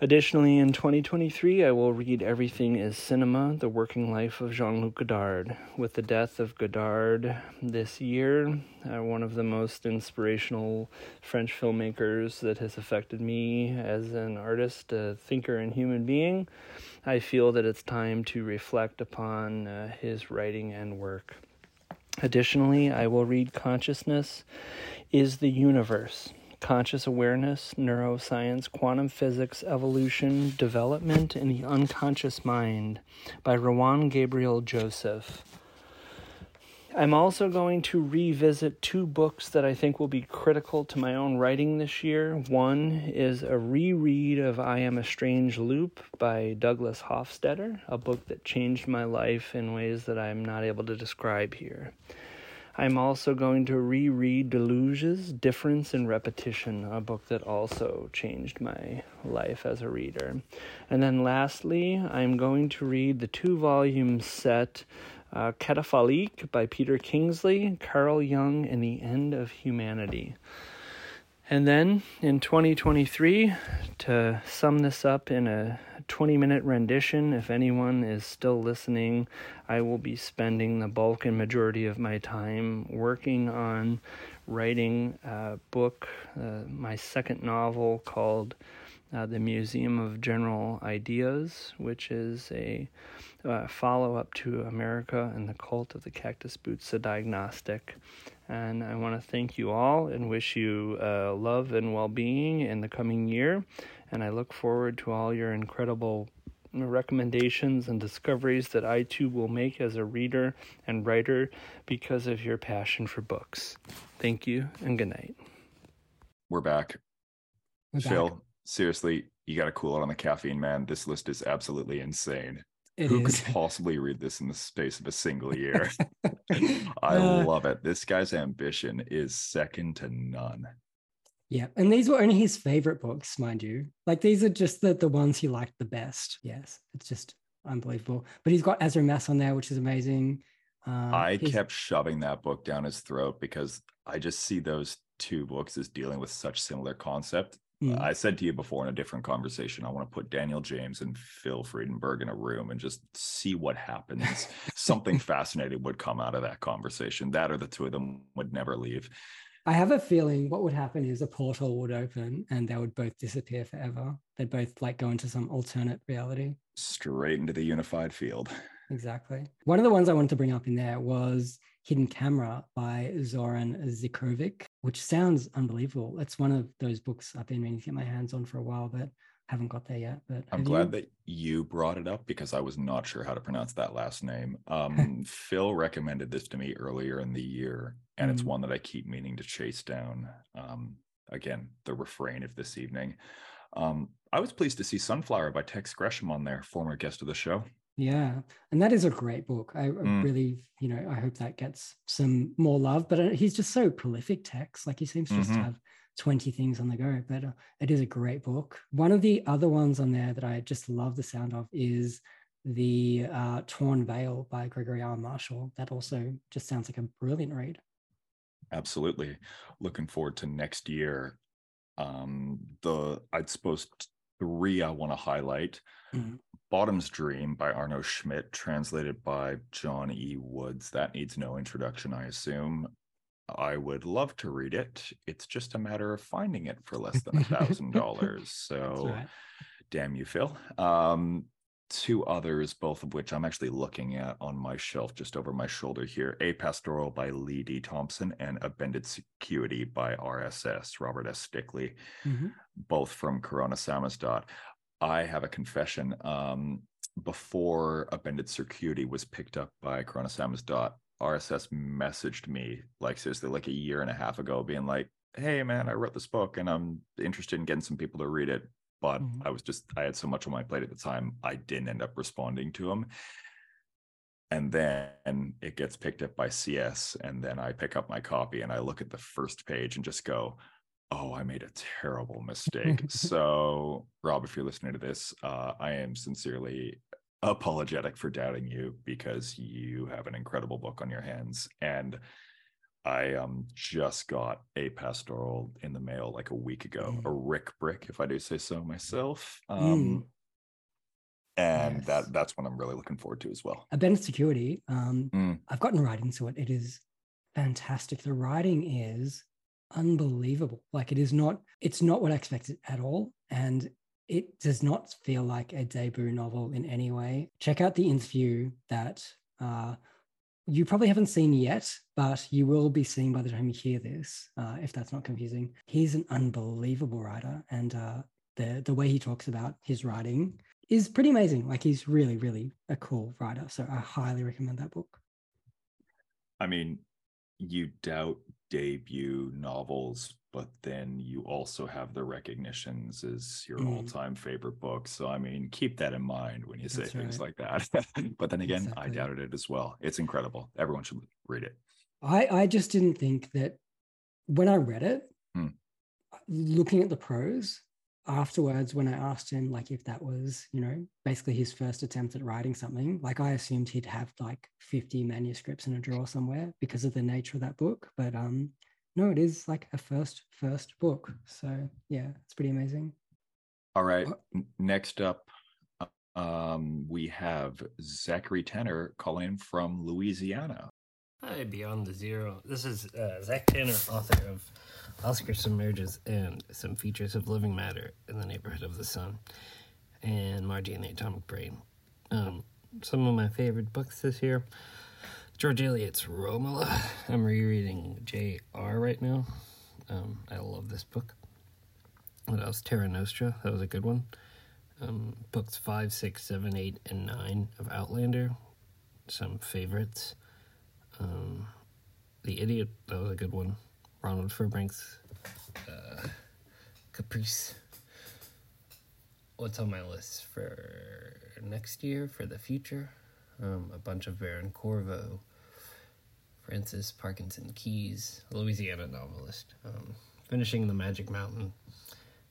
S20: Additionally, in 2023, I will read Everything is Cinema The Working Life of Jean Luc Godard. With the death of Godard this year, uh, one of the most inspirational French filmmakers that has affected me as an artist, a thinker, and human being, I feel that it's time to reflect upon uh, his writing and work. Additionally, I will read Consciousness is the Universe conscious awareness, neuroscience, quantum physics, evolution, development and the unconscious mind by Rhawn Gabriel Joseph. I'm also going to revisit two books that I think will be critical to my own writing this year. One is a reread of I Am a Strange Loop by Douglas Hofstadter, a book that changed my life in ways that I'm not able to describe here. I'm also going to reread Deleuze's, Difference in Repetition, a book that also changed my life as a reader. And then lastly, I'm going to read the two volume set uh, by Peter Kingsley, Carl Jung, and the End of Humanity. And then in 2023, to sum this up in a 20 minute rendition, if anyone is still listening, I will be spending the bulk and majority of my time working on writing a book, uh, my second novel called uh, The Museum of General Ideas, which is a uh, follow up to America and the Cult of the Cactus Boots, a diagnostic. And I want to thank you all and wish you uh, love and well being in the coming year. And I look forward to all your incredible recommendations and discoveries that I too will make as a reader and writer because of your passion for books. Thank you and good night.
S13: We're back.
S1: We're
S13: Phil,
S1: back.
S13: seriously, you got to cool it on the caffeine, man. This list is absolutely insane.
S1: It
S13: Who
S1: is.
S13: could possibly read this in the space of a single year? I
S1: Uh,
S13: love it. This guy's ambition is second to none.
S1: Yeah, and these were only his favorite books, mind you. Like these are just the the ones he liked the best. Yes, it's just unbelievable. But he's got Ezra Maas on there, which is amazing. Um,
S13: I kept shoving that book down his throat because I just see those two books as dealing with such similar concept.
S1: Mm.
S13: I said to you before in a different conversation, I want to put Daniel James and Phil Friedenberg in a room and just see what happens. Something fascinating would come out of that conversation. That or the two of them would never leave.
S1: I have a feeling what would happen is a portal would open and they would both disappear forever. They'd both like go into some alternate reality.
S13: Straight into the unified field.
S1: Exactly. One of the ones I wanted to bring up in there was Hidden Camera by Zoran Zikrovic, which sounds unbelievable. It's one of those books I've been meaning to get my hands on for a while, but haven't got there yet. But
S13: I'm glad you? that you brought it up because I was not sure how to pronounce that last name. Um, Phil recommended this to me earlier in the year, and mm. it's one that I keep meaning to chase down. Um, again, the refrain of this evening. Um, I was pleased to see Sunflower by Tex Gresham on there, former guest of the show.
S1: Yeah, and that is a great book. I mm. really, you know, I hope that gets some more love. But uh, he's just so prolific, Tex. Like he seems just mm-hmm. to have 20 things on the go, but uh, it is a great book. One of the other ones on there that I just love the sound of is the uh, Torn Veil by Gregory R. Marshall. That also just sounds like a brilliant read.
S13: Absolutely. Looking forward to next year. Um, the, I'd suppose, three I want to highlight. Mm-hmm. Bottom's Dream by Arno Schmidt, translated by John E. Woods. That needs no introduction, I assume. I would love to read it. It's just a matter of finding it for less than a thousand dollars. So, right. damn you, Phil. Um, two others, both of which I'm actually looking at on my shelf just over my shoulder here A Pastoral by Lee D. Thompson and A Bended Circuity by RSS, Robert S. Stickley, mm-hmm. both from Corona Samizdat. I have a confession. Um, before A Bended Circuity was picked up by Corona Samizdat, RSS messaged me like seriously like a year and a half ago, being like, "Hey man, I wrote this book and I'm interested in getting some people to read it." But mm-hmm. I was just I had so much on my plate at the time, I didn't end up responding to him. And then it gets picked up by CS, and then I pick up my copy and I look at the first page and just go, "Oh, I made a terrible mistake." so, Rob, if you're listening to this, uh, I am sincerely apologetic for doubting you because you have an incredible book on your hands and I um just got a pastoral in the mail like a week ago, mm. a Rick brick, if I do say so myself. Um, mm. and yes. that that's what I'm really looking forward to as well.
S1: A Bended Circuity. Um, mm. I've gotten right into it. It is fantastic. The writing is unbelievable. Like it is not. It's not what I expected at all, and it does not feel like a debut novel in any way. Check out the interview that uh, you probably haven't seen yet, but you will be seeing by the time you hear this, uh, if that's not confusing. He's an unbelievable writer, and uh, the the way he talks about his writing is pretty amazing. Like he's really, really a cool writer. So I highly recommend that book.
S13: I mean, you doubt debut novels but then you also have the recognitions as your mm. all-time favorite book so i mean keep that in mind when you say That's things right. like that but then again exactly. i doubted it as well it's incredible everyone should read it
S1: i i just didn't think that when i read it mm. looking at the prose afterwards when i asked him like if that was you know basically his first attempt at writing something like i assumed he'd have like 50 manuscripts in a drawer somewhere because of the nature of that book but um no, it is like a first first book. So yeah, it's pretty amazing.
S13: All right. Next up, um, we have Zachary Tanner calling from Louisiana.
S21: Hi, Beyond the Zero. This is uh, Zach Tanner, author of Oscar Submerges and some features of living matter in the neighborhood of the sun, and Margie and the Atomic Brain. Um, some of my favorite books this year George Eliot's Romola. I'm rereading J.R. right now. Um, I love this book. What else? Terra Nostra. That was a good one. Um, books five, six, seven, eight, and nine of Outlander. Some favorites. Um, the Idiot. That was a good one. Ronald Firbank's uh, Caprice. What's on my list for next year? For the future? Um, a bunch of Baron Corvo, Frances Parkinson Keyes, Louisiana novelist. Um, finishing The Magic Mountain,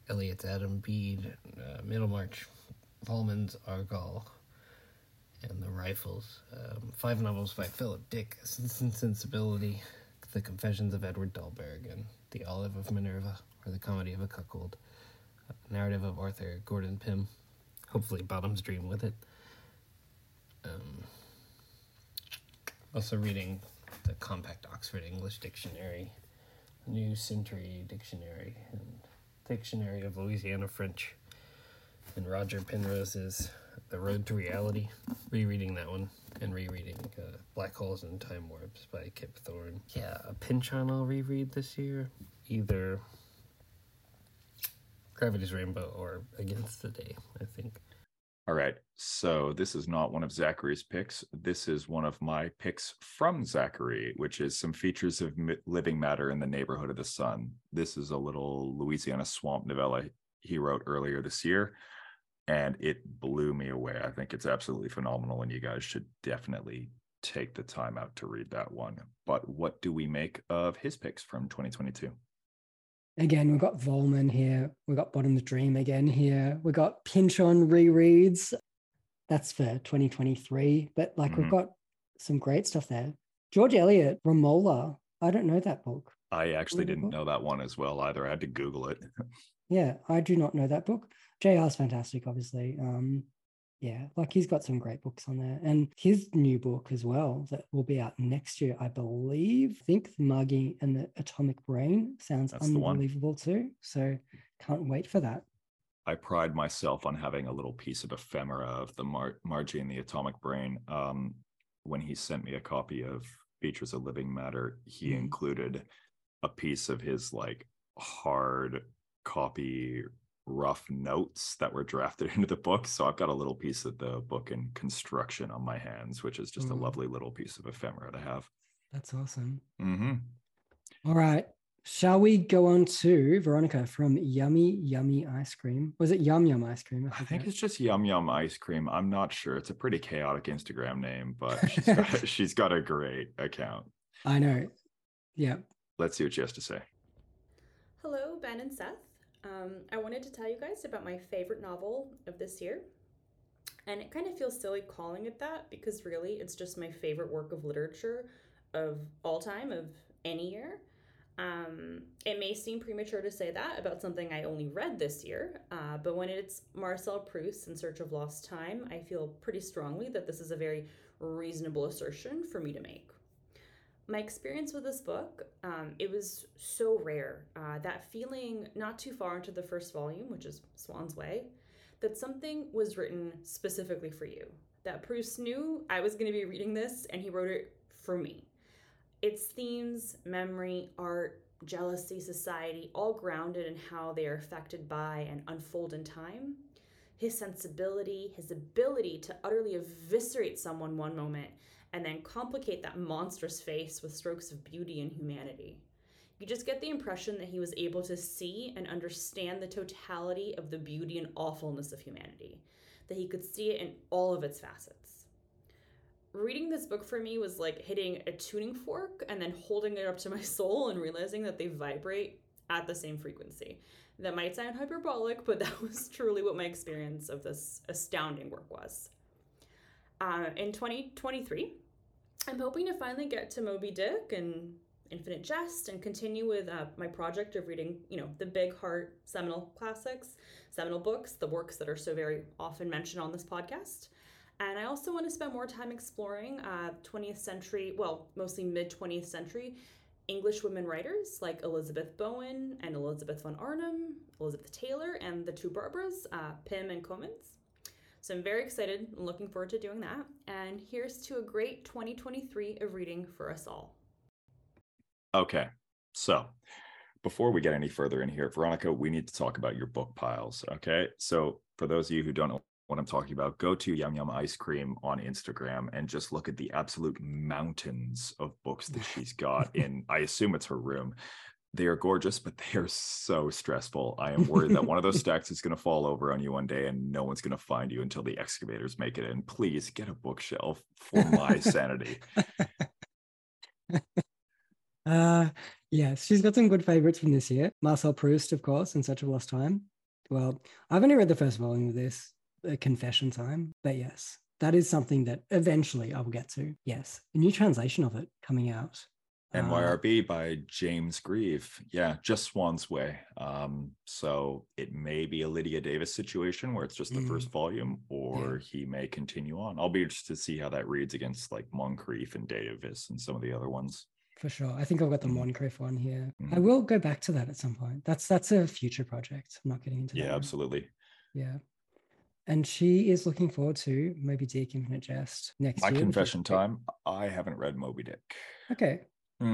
S21: Eliot's Adam Bede, uh, Middlemarch, Vollmann's Argall, and The Rifles. Um, five novels by Philip Dick, Sense and Sensibility, The Confessions of Edward Dahlberg, and The Olive of Minerva, or The Comedy of a Cuckold. Uh, narrative of Arthur Gordon Pym. Hopefully, Bottom's Dream with it. Um, also reading the Compact Oxford English Dictionary. New Century Dictionary and Dictionary of Louisiana French. And Roger Penrose's The Road to Reality. Rereading that one and rereading uh, Black Holes and Time Warps by Kip Thorne. Yeah, a Pynchon I'll reread this year. Either Gravity's Rainbow or Against the Day, I think.
S13: All right. So this is not one of Zachary's picks. This is one of my picks from Zachary, which is some features of living matter in the neighborhood of the sun. This is a little Louisiana swamp novella he wrote earlier this year, and it blew me away. I think it's absolutely phenomenal, and you guys should definitely take the time out to read that one. But what do we make of his picks from 2022?
S1: Again, we've got Vollmann here. We've got Bottom the Dream again here. We've got Pynchon rereads. That's for 2023. But like mm-hmm. we've got some great stuff there. George Eliot, Romola. I don't know that book.
S13: I actually didn't know that one as well either. I had to Google it.
S1: yeah, I do not know that book. JR's fantastic, obviously. Um, yeah, like he's got some great books on there. And his new book as well that will be out next year, I believe. I think the Margie and the Atomic Brain sounds That's unbelievable too. So can't wait for that.
S13: I pride myself on having a little piece of ephemera of the Mar- Margie and the Atomic Brain. Um, when he sent me a copy of Features of Living Matter, he mm. included a piece of his like hard copy rough notes that were drafted into the book. So I've got a little piece of the book in construction on my hands, which is just mm. a lovely little piece of ephemera to have.
S1: That's awesome.
S13: Mm-hmm.
S1: All right. Shall we go on to Veronica from Yummy Yummy Ice Cream? Was it Yum Yum Ice Cream?
S13: I, I think it's just Yum Yum Ice Cream. I'm not sure. It's a pretty chaotic Instagram name, but she's got, she's got a great account.
S1: I know. Yeah.
S13: Let's see what she has to say.
S22: Hello, Ben and Seth. Um, I wanted to tell you guys about my favorite novel of this year. And it kind of feels silly calling it that because really it's just my favorite work of literature of all time, of any year. Um, it may seem premature to say that about something I only read this year, uh, but when it's Marcel Proust in Search of Lost Time, I feel pretty strongly that this is a very reasonable assertion for me to make my experience with this book, um, it was so rare. Uh, that feeling not too far into the first volume, which is Swann's Way, that something was written specifically for you. That Proust knew I was going to be reading this and he wrote it for me. Its themes, memory, art, jealousy, society, all grounded in how they are affected by and unfold in time. His sensibility, his ability to utterly eviscerate someone one moment and then complicate that monstrous face with strokes of beauty and humanity. You just get the impression that he was able to see and understand the totality of the beauty and awfulness of humanity, that he could see it in all of its facets. Reading this book for me was like hitting a tuning fork and then holding it up to my soul and realizing that they vibrate at the same frequency. That might sound hyperbolic, but that was truly what my experience of this astounding work was uh, in 2023. I'm hoping to finally get to Moby Dick and Infinite Jest and continue with uh, my project of reading, you know, the big heart seminal classics, seminal books, the works that are so very often mentioned on this podcast. And I also want to spend more time exploring uh, 20th century, well, mostly mid 20th century English women writers like Elizabeth Bowen and Elizabeth von Arnim, Elizabeth Taylor, and the two Barbaras, uh, Pym and Comyns. So I'm very excited and looking forward to doing that. And here's to a great 2023 of reading for us all.
S13: Okay. So before we get any further in here, Veronica, we need to talk about your book piles. Okay. So for those of you who don't know what I'm talking about, go to Yum Yum Ice Cream on Instagram and just look at the absolute mountains of books that she's got in, I assume it's her room they are gorgeous, but they are so stressful. I am worried that one of those stacks is going to fall over on you one day and no one's going to find you until the excavators make it in. Please get a bookshelf for my sanity.
S1: Uh, yes, she's got some good favorites from this year. Marcel Proust, of course, in Such a Lost Time. Well, I've only read the first volume of this, a Confession Time, but yes, that is something that eventually I will get to. Yes, a new translation of it coming out
S13: NYRB uh, by James Grieve. Yeah, just Swann's Way. Um, so it may be a Lydia Davis situation where it's just the mm, first volume, or yeah. he may continue on. I'll be interested to see how that reads against like Moncrieff and Davis and some of the other ones.
S23: for sure. I think I've got the
S13: Mhm.
S23: Moncrieff one here. I
S13: Mhm.
S23: will go back to that at some point. That's that's a future project. I'm not getting into that.
S13: Yeah,
S23: now.
S13: absolutely.
S23: Yeah. And she is looking forward to Moby Dick Infinite Jest next
S13: My
S23: year.
S13: confession time: I haven't read Moby Dick.
S23: Okay.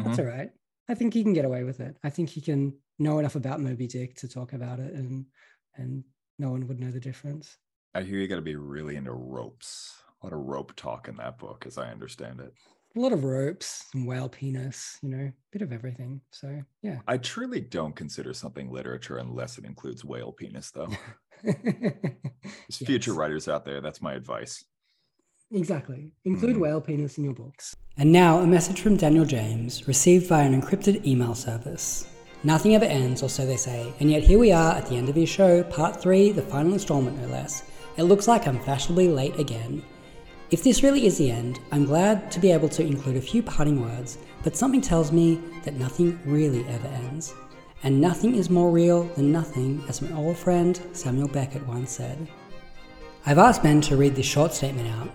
S23: That's
S13: Mhm.
S23: all right. I think he can get away with it. I think he can know enough about Moby Dick to talk about it and and no one would know the difference.
S13: I hear you got to be really into ropes. A lot of rope talk in that book, as I understand it.
S23: A lot of ropes and whale penis, you know, a bit of everything. So yeah.
S13: I truly don't consider something literature unless it includes whale penis, though. There's future writers out there. That's my advice.
S23: Exactly. Include
S13: Mhm.
S23: whale penis in your books. And now a message from Daniel James, received via an encrypted email service. Nothing ever ends, or so they say, and yet here we are at the end of your show, part three, the final installment no less. It looks like I'm fashionably late again. If this really is the end, I'm glad to be able to include a few parting words, but something tells me that nothing really ever ends. And nothing is more real than nothing, as my old friend Samuel Beckett once said. I've asked Ben to read this short statement out,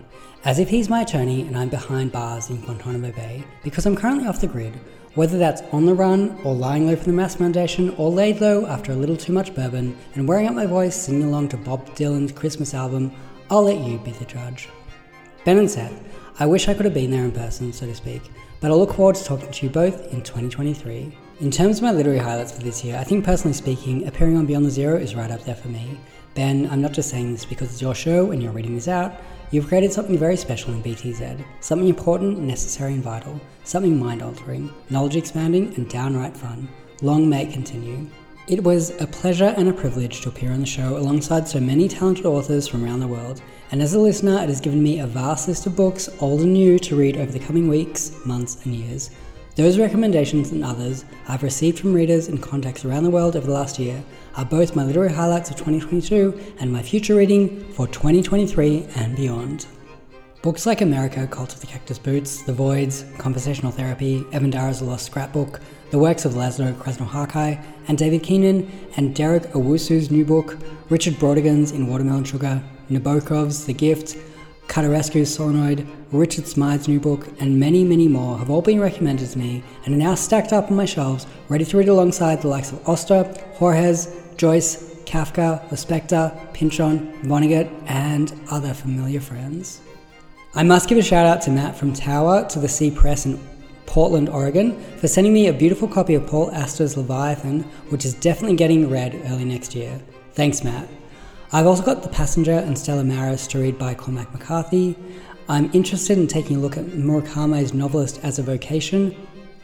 S23: as if he's my attorney and I'm behind bars in Guantanamo Bay, because I'm currently off the grid, whether that's on the run, or lying low for the Maas Foundation, or laid low after a little too much bourbon and wearing out my voice singing along to Bob Dylan's Christmas album, I'll let you be the judge. Ben and Seth, I wish I could have been there in person, so to speak, but I look forward to talking to you both in 2023. In terms of my literary highlights for this year, I think personally speaking, appearing on Beyond the Zero is right up there for me. Ben, I'm not just saying this because it's your show and you're reading this out. You've created something very special in BTZ, something important, necessary, and vital, something mind altering, knowledge expanding, and downright fun. Long may it continue. It was a pleasure and a privilege to appear on the show alongside so many talented authors from around the world, and as a listener, it has given me a vast list of books, old and new, to read over the coming weeks, months, and years. Those recommendations and others I've received from readers and contacts around the world over the last year are both my literary highlights of 2022 and my future reading for 2023 and beyond. Books like America, Cult of the Cactus Boots, The Voids, Conversational Therapy, Evan Dara's Lost Scrapbook, the works of Laszlo Krasno and David Keenan, and Derek Owusu's new book, Richard Brautigan's In Watermelon Sugar, Nabokov's The Gift, Cartarescu's Solenoid, Richard Smythe's new book, and many, many more have all been recommended to me and are now stacked up on my shelves, ready to read alongside the likes of Auster, Jorges, Joyce, Kafka, Lispector, Pynchon, Vonnegut, and other familiar friends. I must give a shout out to Matt from Tower to the Sea Press in Portland, Oregon, for sending me a beautiful copy of Paul Auster's Leviathan, which is definitely getting read early next year. Thanks, Matt. I've also got The Passenger and Stella Maris to read by Cormac McCarthy. I'm interested in taking a look at Murakami's novelist as a vocation.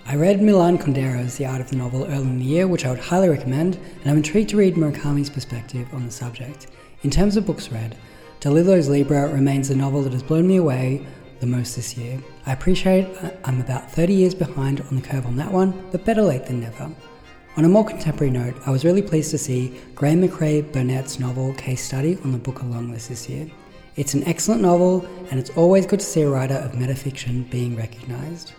S23: I read Milan Kundera's The Art of the Novel early in the year, which I would highly recommend, and I'm intrigued to read Murakami's perspective on the subject. In terms of books read, DeLillo's Libra remains the novel that has blown me away the most this year. I appreciate I'm about 30 years behind on the curve on that one, but better late than never. On a more contemporary note, I was really pleased to see Graeme Macrae Burnet's novel Case Study on the Booker longlist this year. It's an excellent novel, and it's always good to see a writer of metafiction being recognised.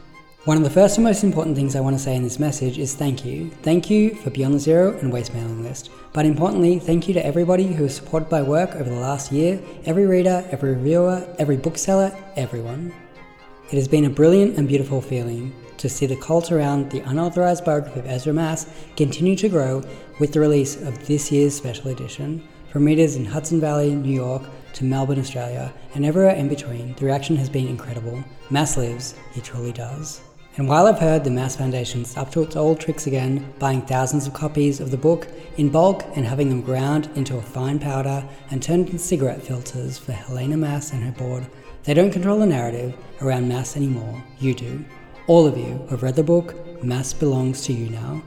S23: One of the first and most important things I want to say in this message is thank you. Thank you for Beyond the Zero and Waste Mailing List. But importantly, thank you to everybody who has supported my work over the last year every reader, every reviewer, every bookseller, everyone. It has been a brilliant and beautiful feeling to see the cult around the unauthorized biography of Ezra Maas continue to grow with the release of this year's special edition. From readers in Hudson Valley, New York, to Melbourne, Australia, and everywhere in between, the reaction has been incredible. Maas lives, he truly does. And while I've heard the Maas Foundation's up to its old tricks again, buying thousands of copies of the book in bulk and having them ground into a fine powder and turned into cigarette filters for Helena Maas and her board, they don't control the narrative around Maas anymore. You do. All of you who have read the book, Maas belongs to you now.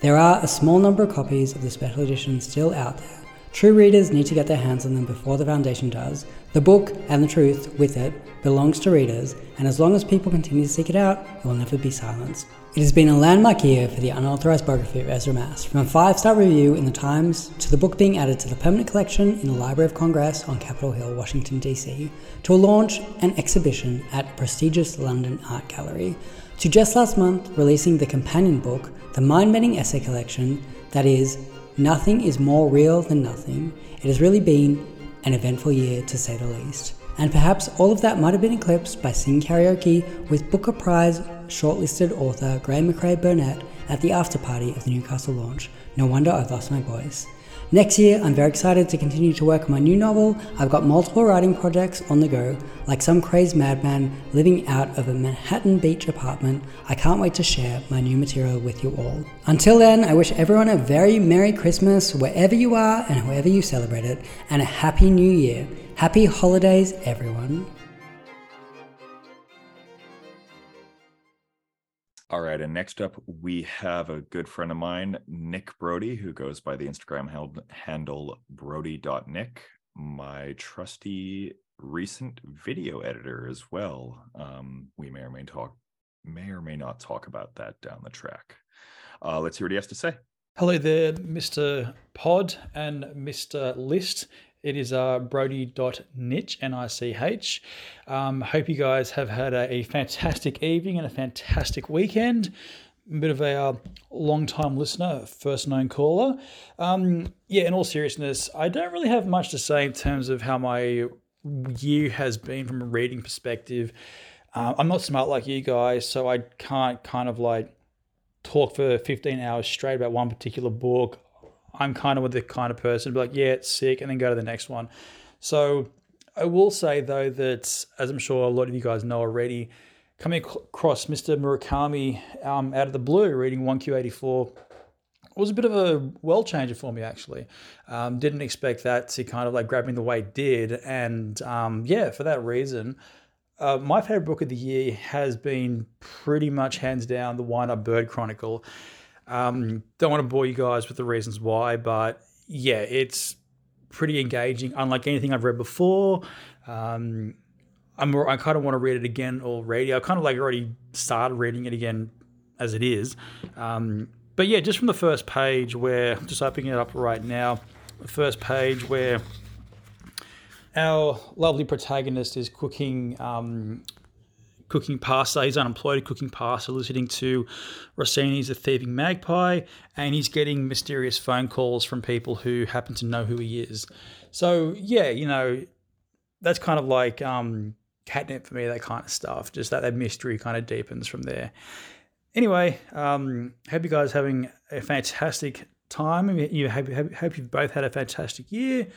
S23: There are a small number of copies of the special edition still out there. True readers need to get their hands on them before the Foundation does. The book, and the truth with it, belongs to readers, and as long as people continue to seek it out, it will never be silenced. It has been a landmark year for the unauthorized biography of Ezra Maas, from a five star review in the Times to the book being added to the permanent collection in the Library of Congress on Capitol Hill, Washington, D.C., to a launch and exhibition at prestigious London art gallery, to just last month releasing the companion book, the mind bending essay collection that is Nothing is more real than nothing. It has really been an eventful year to say the least.
S1: And perhaps all of that might have been eclipsed by singing karaoke with Booker Prize shortlisted author Graeme Macrae Burnet at the after party of the Newcastle launch. No wonder I've lost my voice. Next year, I'm very excited to continue to work on my new novel. I've got multiple writing projects on the go, like some crazed madman living out of a Manhattan Beach apartment. I can't wait to share my new material with you all. Until then, I wish everyone a very Merry Christmas wherever you are and however you celebrate it, and a Happy New Year. Happy holidays, everyone.
S13: All right, and next up we have a good friend of mine, Nick Brody, who goes by the Instagram handle brody.nick, my trusty recent video editor as well. Um, we may or may talk, may or may not talk about that down the track. Uh, let's hear what he has to say.
S24: Hello there, Mr. Pod and Mr. List. It is uh, brody.nich, N-I-C-H. Um, hope you guys have had a, a, fantastic evening and a fantastic weekend. A bit of a uh, long-time listener, first known caller. Um, yeah, in all seriousness, I don't really have much to say in terms of how my year has been from a reading perspective. Uh, I'm not smart like you guys, so I can't kind of like talk for 15 hours straight about one particular book. I'm kind of with the kind of person be like, yeah, it's sick, and then go to the next one. So I will say though that, as I'm sure a lot of you guys know already, coming across Mr. Murakami um, out of the blue, reading 1Q84 was a bit of a world changer for me actually. Um, didn't expect that to kind of like grab me the way it did, and um, yeah, for that reason. Uh, my favorite book of the year has been pretty much hands down the Wind Up Bird Chronicle. Um, don't want to bore you guys with the reasons why, but yeah, it's pretty engaging, unlike anything I've read before. Um, I'm, I kind of want to read it again already. I kind of like already started reading it again as it is. Um, but yeah, just from the first page where, just opening it up right now, the first page where our lovely protagonist is cooking um, cooking pasta. He's unemployed, cooking pasta, listening to Rossini's The Thieving Magpie, and he's getting mysterious phone calls from people who happen to know who he is. So, yeah, you know, that's kind of like um, catnip for me, that kind of stuff. Just that, that mystery kind of deepens from there. Anyway, um, hope you guys having a fantastic time. You hope, hope you've both had a fantastic year.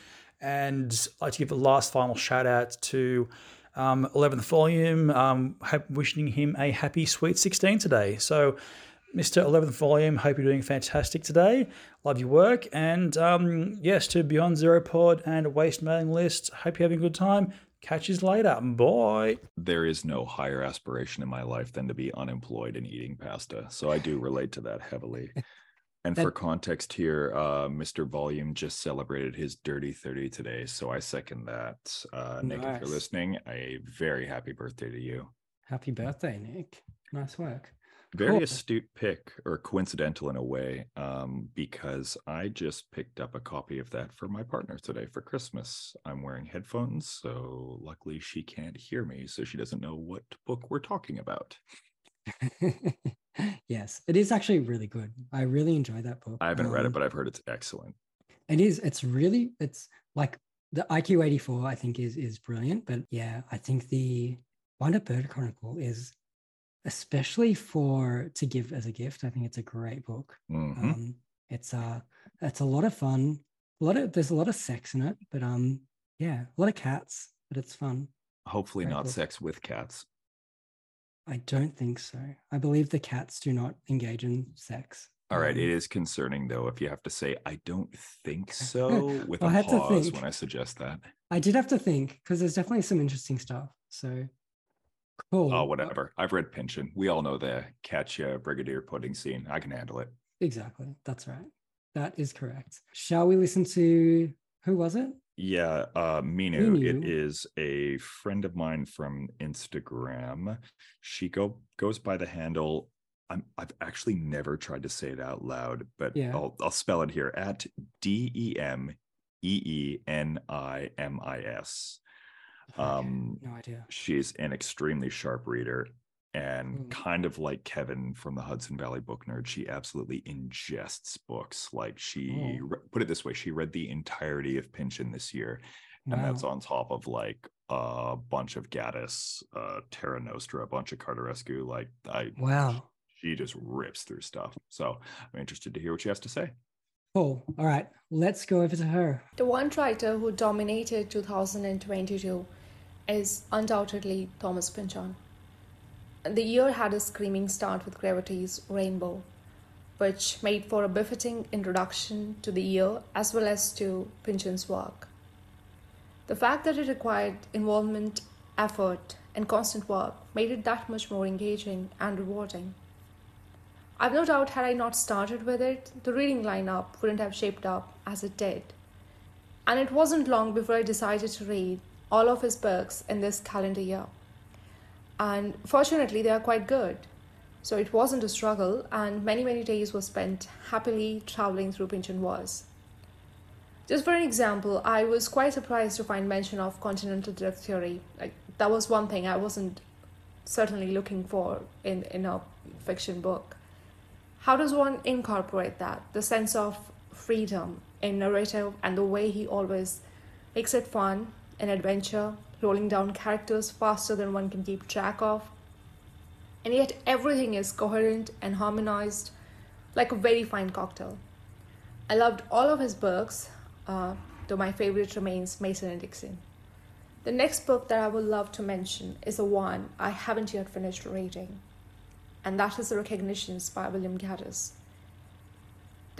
S24: And I'd like to give a last final shout out to um, 11th volume, um, wishing him a happy sweet 16 today. So, Mr. 11th volume, hope you're doing fantastic today. Love your work. And um, yes, to Beyond Zero Pod and Waste Mailing List, hope you're having a good time. Catch later. Bye.
S13: There is no higher aspiration in my life than to be unemployed and eating pasta. So I do relate to that heavily. And that, for context here, uh, Mr. Volume just celebrated his dirty 30 today. So I second that. Uh, Nick, nice. if you're listening, a very happy birthday to you.
S1: Happy birthday, Nick. Nice work.
S13: Very cool. astute pick, or coincidental in a way, um, because I just picked up a copy of that for my partner today for Christmas. I'm wearing headphones, so luckily she can't hear me, so she doesn't know what book we're talking about.
S1: yes, it is actually really good. I really enjoy that book.
S13: I haven't um, read it, um, but I've heard it's excellent.
S1: It is. It's really. It's like the IQ eighty four. I think is is brilliant. But yeah, I think the Wonder Bird Chronicle is, especially for to give as a gift. I think it's a great book. Mm-hmm. Um, it's uh it's a lot of fun. A lot of there's a lot of sex in it, but um yeah, a lot of cats, but it's fun.
S13: Hopefully, great not book. sex with cats.
S1: I don't think so. I believe the cats do not engage in sex.
S13: All right. Um, it is concerning though if you have to say I don't think so with a pause when I suggest that.
S1: I did have to think because there's definitely some interesting stuff. So
S13: cool. Oh, whatever. I've read Pynchon. We all know the Katje Brigadier pudding scene. I can handle it.
S1: Exactly. That's right. That is correct. Shall we listen to who was it?
S13: Yeah, uh, Minu. Minu. It is a friend of mine from Instagram. She go goes by the handle. I'm, I've actually never tried to say it out loud, but yeah. I'll I'll spell it here at D E M E E N I M I S.
S1: Um, no idea.
S13: She's an extremely sharp reader, and mm. kind of like Kevin from the Hudson Valley Book Nerd, she absolutely ingests books. Like she oh. re- put it this way, she read the entirety of Pynchon this year, wow. and that's on top of like a bunch of Gaddis, uh, Terra Nostra, a bunch of Cartarescu. Like I,
S1: wow,
S13: she just rips through stuff. So I'm interested to hear what she has to say.
S1: Cool. All right, let's go over to her.
S25: The one writer who dominated 2022 is undoubtedly Thomas Pynchon. The year had a screaming start with Gravity's Rainbow, which made for a befitting introduction to the year as well as to Pynchon's work. The fact that it required involvement, effort, and constant work made it that much more engaging and rewarding. I've no doubt had I not started with it, the reading lineup wouldn't have shaped up as it did. And it wasn't long before I decided to read all of his books in this calendar year. And fortunately, they are quite good. So it wasn't a struggle, and many, many days were spent happily traveling through Pynchon Wars. Just for an example, I was quite surprised to find mention of continental drift theory. Like that was one thing I wasn't certainly looking for in, in a fiction book. How does one incorporate that? The sense of freedom in narrative and the way he always makes it fun, an adventure, rolling down characters faster than one can keep track of. And yet everything is coherent and harmonized like a very fine cocktail. I loved all of his books, uh, though my favorite remains Mason and Dixon. The next book that I would love to mention is the one I haven't yet finished reading, and that is The Recognitions by William Gaddis.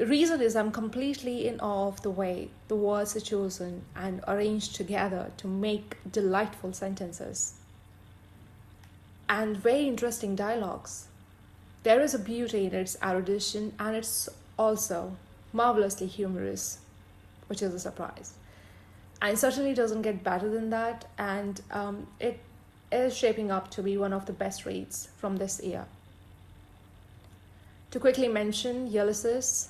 S25: The reason is I'm completely in awe of the way the words are chosen and arranged together to make delightful sentences and very interesting dialogues. There is a beauty in its erudition and it's also marvelously humorous, which is a surprise. And certainly doesn't get better than that, and um, it is shaping up to be one of the best reads from this year. To quickly mention Ulysses,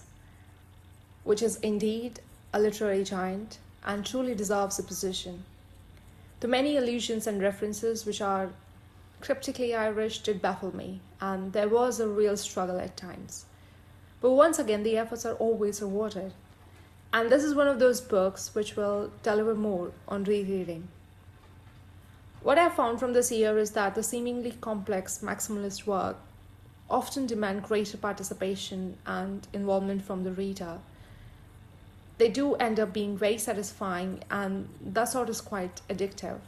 S25: which is indeed a literary giant and truly deserves a position. The many allusions and references which are cryptically Irish did baffle me, and there was a real struggle at times. But once again, the efforts are always rewarded. And this is one of those books which will deliver more on rereading. What I found from this year is that the seemingly complex maximalist work often demand greater participation and involvement from the reader. They do end up being very satisfying, and that sort is quite addictive.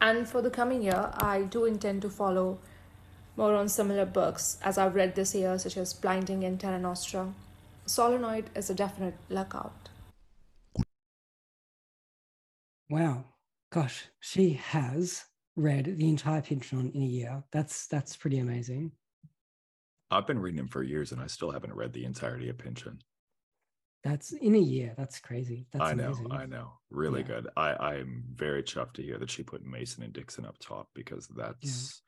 S25: And for the coming year, I do intend to follow more on similar books as I've read this year, such as Blinding and Terra Nostra. Solenoid is a definite lookout.
S1: Wow, gosh, she has read the entire Pynchon in a year. That's that's pretty amazing.
S13: I've been reading him for years, and I still haven't read the entirety of Pynchon.
S1: That's in a year. That's crazy. That's
S13: I know,
S1: amazing.
S13: I know. Really
S1: Yeah.
S13: good. I I'm very chuffed to hear that she put Mason and Dixon up top because that's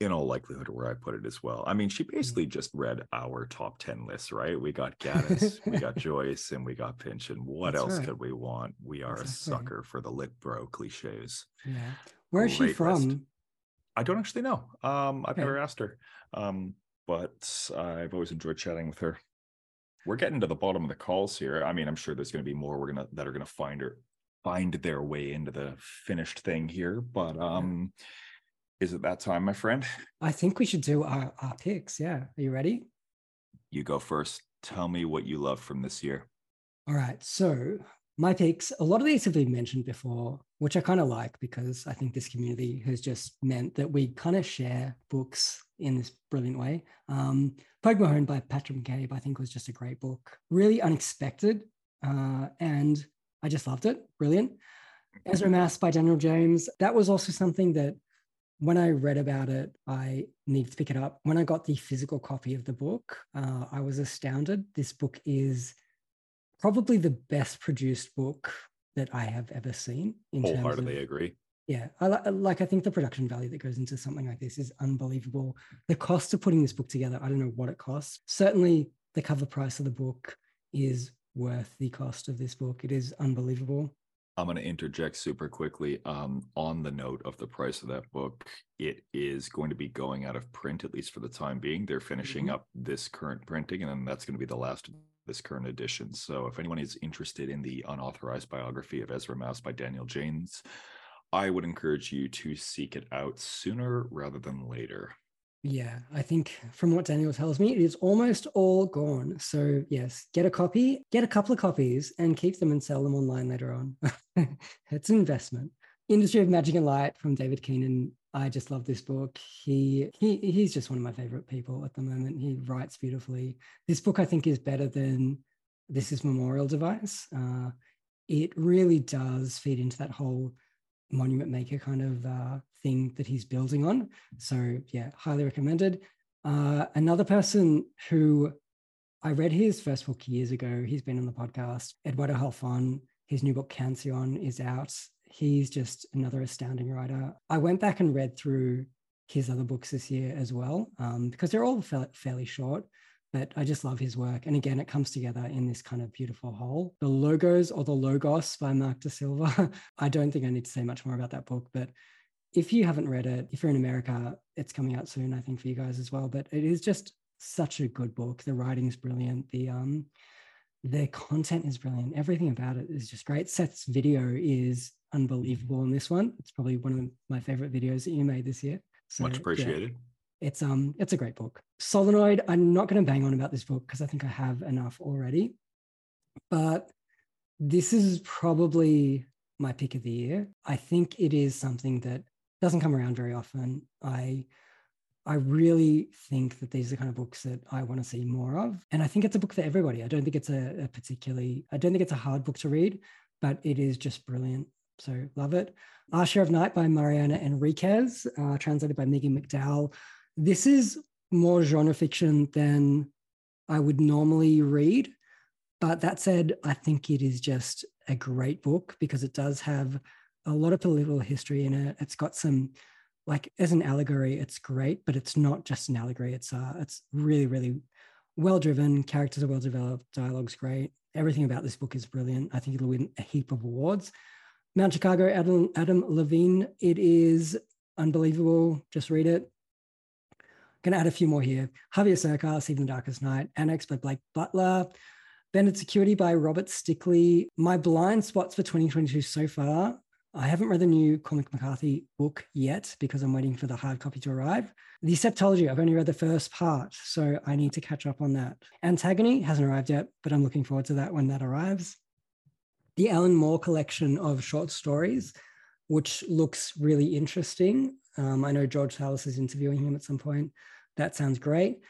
S13: in all likelihood where I put it as well. I mean, she basically just read our top 10 lists, right? We got Gaddis, we got Joyce, and we got Pynchon. What
S1: That's
S13: else
S1: right.
S13: could we want? We are
S1: Exactly.
S13: a sucker for the lit bro cliches.
S1: Yeah. Where is she
S13: Great list.
S1: from?
S13: I don't actually know. Um, I've
S1: Okay.
S13: never asked her. Um, but I've always enjoyed chatting with her. We're getting to the bottom of the calls here. I mean, I'm sure there's going to be more we're gonna that are going to find or find their way into the finished thing here. But um, is it that time, my friend?
S1: I think we should do our, our picks. Yeah. Are you ready?
S13: You go first. Tell me what you love from this year.
S1: All right. So my picks, a lot of these have been mentioned before, which I kind of like because I think this community has just meant that we kind of share books in this brilliant way. Um, Poguemahone by Patrick McCabe, I think was just a great book, really unexpected. Uh, and I just loved it. Brilliant. Ezra Maas by Daniel James. That was also something that when I read about it, I needed to pick it up. When I got the physical copy of the book, uh, I was astounded. This book is probably the best produced book that I have ever seen. In terms of,
S13: Wholeheartedly agree.
S1: yeah, I like. I think the production value that goes into something like this is unbelievable. The cost of putting this book together, I don't know what it costs. Certainly, the cover price of the book is worth the cost of this book. It is unbelievable.
S13: I'm going to interject super quickly. Um, on the note of the price of that book, it is going to be going out of print, at least for the time being. They're finishing
S1: Mhm.
S13: up this current printing, and then that's going to be the last of this current edition. So if anyone is interested in the unauthorized biography of Ezra Maas by Daniel James, I would encourage you to seek it out sooner rather than later.
S1: Yeah, I think from what Daniel tells me, it is almost all gone. So, yes, get a copy, get a couple of copies, and keep them and sell them online later on. it's an investment. Industry of Magic and Light from David Keenan. I just love this book. He he he's just one of my favorite people at the moment. He writes beautifully. This book I think is better than This is Memorial Device. Uh, it really does feed into that whole monument maker kind of uh, thing that he's building on. So yeah, highly recommended. Uh, another person who I read his first book years ago. He's been on the podcast. Eduardo Halfon. His new book Cancion is out. He's just another astounding writer. I went back and read through his other books this year as well um, because they're all fa- fairly short but I just love his work. And again, it comes together in this kind of beautiful whole. The Logos or the Logos by Mark De Silva. I don't think I need to say much more about that book, but if you haven't read it, if you're in America, it's coming out soon, I think, for you guys as well. But it is just such a good book. The writing's brilliant. The um the content is brilliant. Everything about it is just great. Seth's video is unbelievable in this one. It's probably one of my favorite videos that you made this year.
S13: So, Much appreciated.
S1: Yeah it's um it's a great book. Solenoid, I'm not going to bang on about this book because I think I have enough already. But this is probably my pick of the year. I think it is something that doesn't come around very often. I I really think that these are the kind of books that I want to see more of. And I think it's a book for everybody. I don't think it's a, a particularly, I don't think it's a hard book to read, but it is just brilliant. So love it. Our Share of Night by Mariana Enriquez, uh, translated by Megan McDowell. This is more genre fiction than I would normally read. But that said, I think it is just a great book because it does have a lot of political history in it. It's got some, like, as an allegory, it's great, but it's not just an allegory. It's uh, it's really, really well driven. Characters are well developed. Dialogue's great. Everything about this book is brilliant. I think it'll win a heap of awards. Mount Chicago, Adam, Adam Levin. It is unbelievable. Just read it. Going to add a few more here. Javier Cercas, Even the Darkest Night, Annex by Blake Butler, Bended Circuity by Robert Stickley. My blind spots for 2022 so far. I haven't read the new Cormac McCarthy book yet because I'm waiting for the hard copy to arrive. The Septology, I've only read the first part, so I need to catch up on that. Antagony hasn't arrived yet, but I'm looking forward to that when that arrives. The Alan Moore collection of short stories, which looks really interesting. Um, I know George Salis is interviewing him at some point. That sounds great.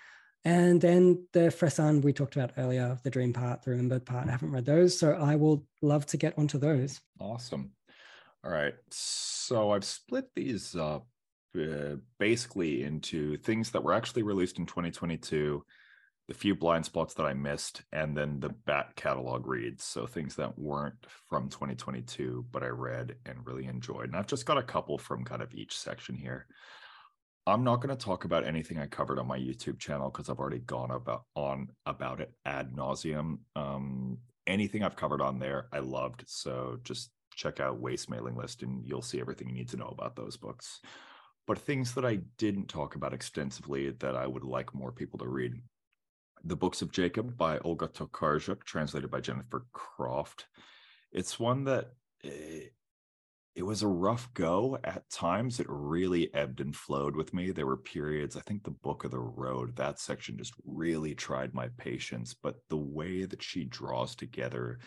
S1: And then the Fresán we talked about earlier, the dream part, the remembered part. I haven't read those, so I will love to get onto those.
S13: Awesome. All right. So I've split these up uh, basically into things that were actually released in 2022, the few blind spots that I missed, and then the back catalog reads. So things that weren't from 2022, but I read and really enjoyed. And I've just got a couple from kind of each section here. I'm not going to talk about anything I covered on my YouTube channel because I've already gone about on about it ad nauseum. Um, anything I've covered on there, I loved. So just check out Waste Mailing List and you'll see everything you need to know about those books. But things that I didn't talk about extensively that I would like more people to read. The Books of Jacob by Olga Tokarczuk, translated by Jennifer Croft. It's one that eh, it was a rough go at times. It really ebbed and flowed with me. There were periods, I think the book of the road, that section just really tried my patience. But the way that she draws together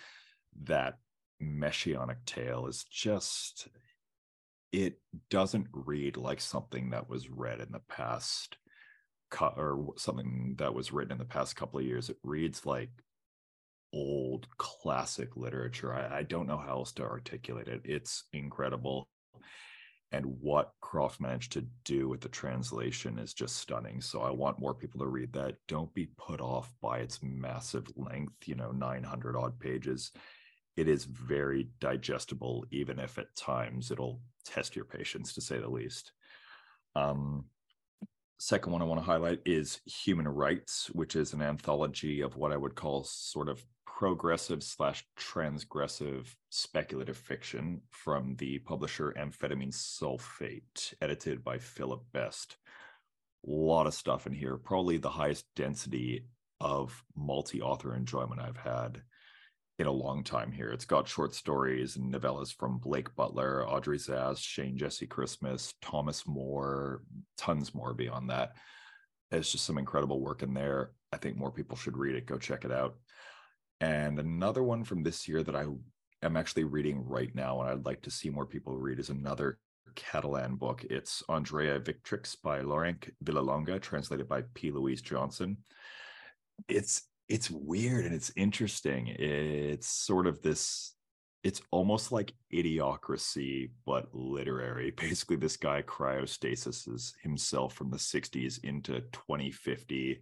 S13: that messianic tale is just, it doesn't read like something that was read in the past or something that was written in the past couple of years. It reads like old classic literature. I, I, don't know how else to articulate it. It's incredible. And what Croft managed to do with the translation is just stunning. So I want more people to read that. Don't be put off by its massive length, you know, 900 odd pages. It is very digestible, even if at times it'll test your patience, to say the least. Um, second one I want to highlight is Human Rights, which is an anthology of what I would call sort of progressive slash transgressive speculative fiction from the publisher Amphetamine Sulfate, edited by Philip Best. A lot of stuff in here, probably the highest density of multi author enjoyment I've had. In a long time here. It's got short stories and novellas from Blake Butler, Audrey Szasz, Shane Jesse Christmas, Thomas Moore, tons more beyond that. It's just some incredible work in there. I think more people should read it. Go check it out. And another one from this year that I am actually reading right now, and I'd like to see more people read, is another Catalan book. It's Andrea Victrix by Llorenç Villalonga, translated by P. Louise Johnson. It's it's weird and it's interesting. It's sort of this it's almost like idiocracy but literary basically this guy cryostasis himself from the 60s into 2050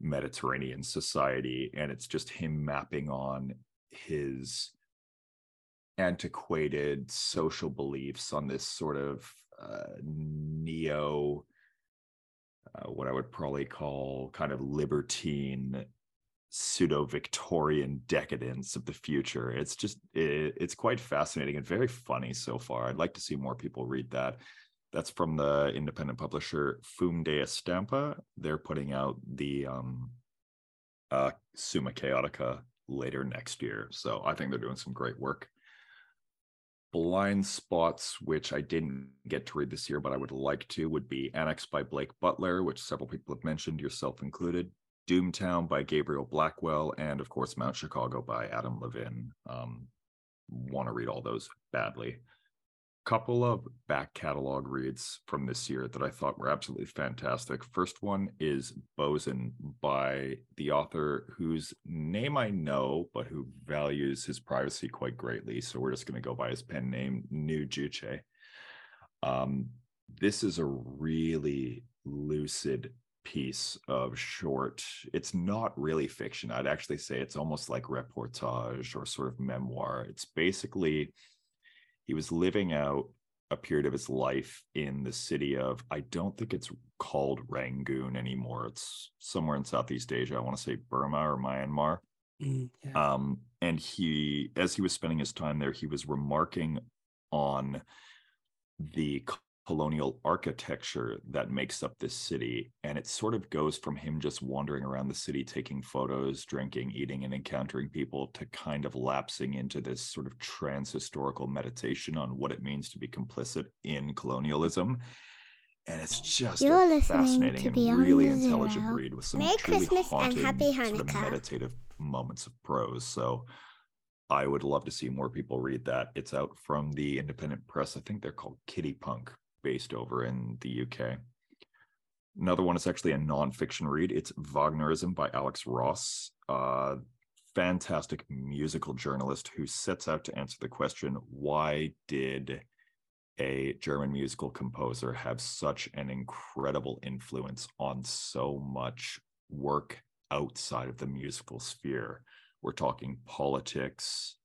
S13: mediterranean society and it's just him mapping on his antiquated social beliefs on this sort of uh, neo uh, what i would probably call kind of libertine pseudo Victorian decadence of the future. It's just it, it's quite fascinating and very funny so far. I'd like to see more people read that. That's from the independent publisher Fum d'Estampa. They're putting out the um uh Summa Chaotica later next year. So I think they're doing some great work. Blind Spots, which I didn't get to read this year, but I would like to, would be Annex by Blake Butler, which several people have mentioned, yourself included. Doomtown by Gabriel Blackwell, and of course Mount Chicago by Adam Levin. Um, Want to read all those badly. Couple of back catalog reads from this year that I thought were absolutely fantastic. First one is Bosun by the author whose name I know, but who values his privacy quite greatly. So we're just going to go by his pen name, New Juche. Um, this is a really lucid piece of short it's not really fiction i'd actually say it's almost like reportage or sort of memoir it's basically he was living out a period of his life in the city of i don't think it's called rangoon anymore it's somewhere in southeast asia i want to say burma or myanmar
S1: Mm, yeah.
S13: um, and he as he was spending his time there he was remarking on the colonial architecture that makes up this city. And it sort of goes from him just wandering around the city, taking photos, drinking, eating, and encountering people to kind of lapsing into this sort of trans historical meditation on what it means to be complicit in colonialism. And it's just
S12: You're
S13: a
S12: listening
S13: fascinating
S12: to
S13: and really intelligent
S12: Zero.
S13: read with some
S12: Merry
S13: truly
S12: Christmas and
S13: haunting sort of meditative moments of prose. So I would love to see more people read that. It's out from the independent press. I think they're called Kitty Punk, based over in the UK. Another one is actually a nonfiction read. It's Wagnerism by Alex Ross, a fantastic musical journalist who sets out to answer the question why did a German musical composer have such an incredible influence on so much work outside of the musical sphere? We're talking politics,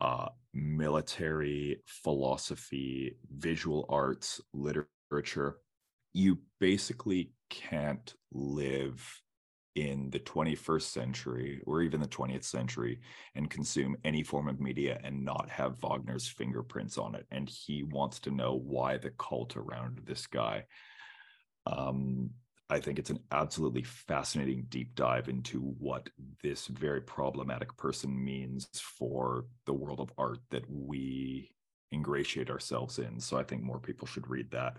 S13: uh, military, philosophy, visual arts, literature. You basically can't live in the 21st century or even the 20th century and consume any form of media and not have Wagner's fingerprints on it. And he wants to know why the cult around this guy. Um, I think it's an absolutely fascinating deep dive into what this very problematic person means for the world of art that we ingratiate ourselves in. So I think more people should read that.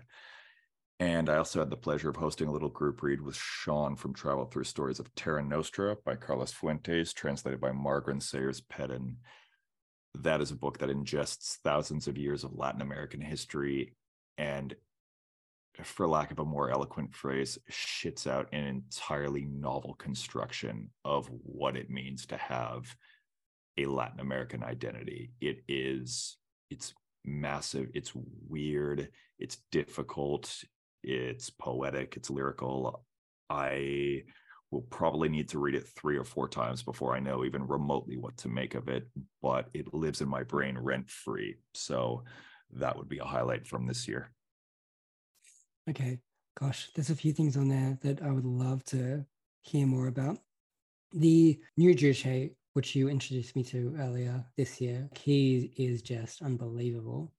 S13: And I also had the pleasure of hosting a little group read with Sean from Travel Through Stories of Terra Nostra by Carlos Fuentes, translated by Margaret Sayers Pedden. That is a book that ingests thousands of years of Latin American history and for lack of a more eloquent phrase, shits out an entirely novel construction of what it means to have a Latin American identity. It is, it's massive, it's weird, it's difficult, it's poetic, it's lyrical. I will probably need to read it three or four times before I know even remotely what to make of it, but it lives in my brain rent free. So that would be a highlight from this year.
S1: Okay. Gosh, there's a few things on there that I would love to hear more about. The new Juche, which you introduced me to earlier this year, he is just unbelievable.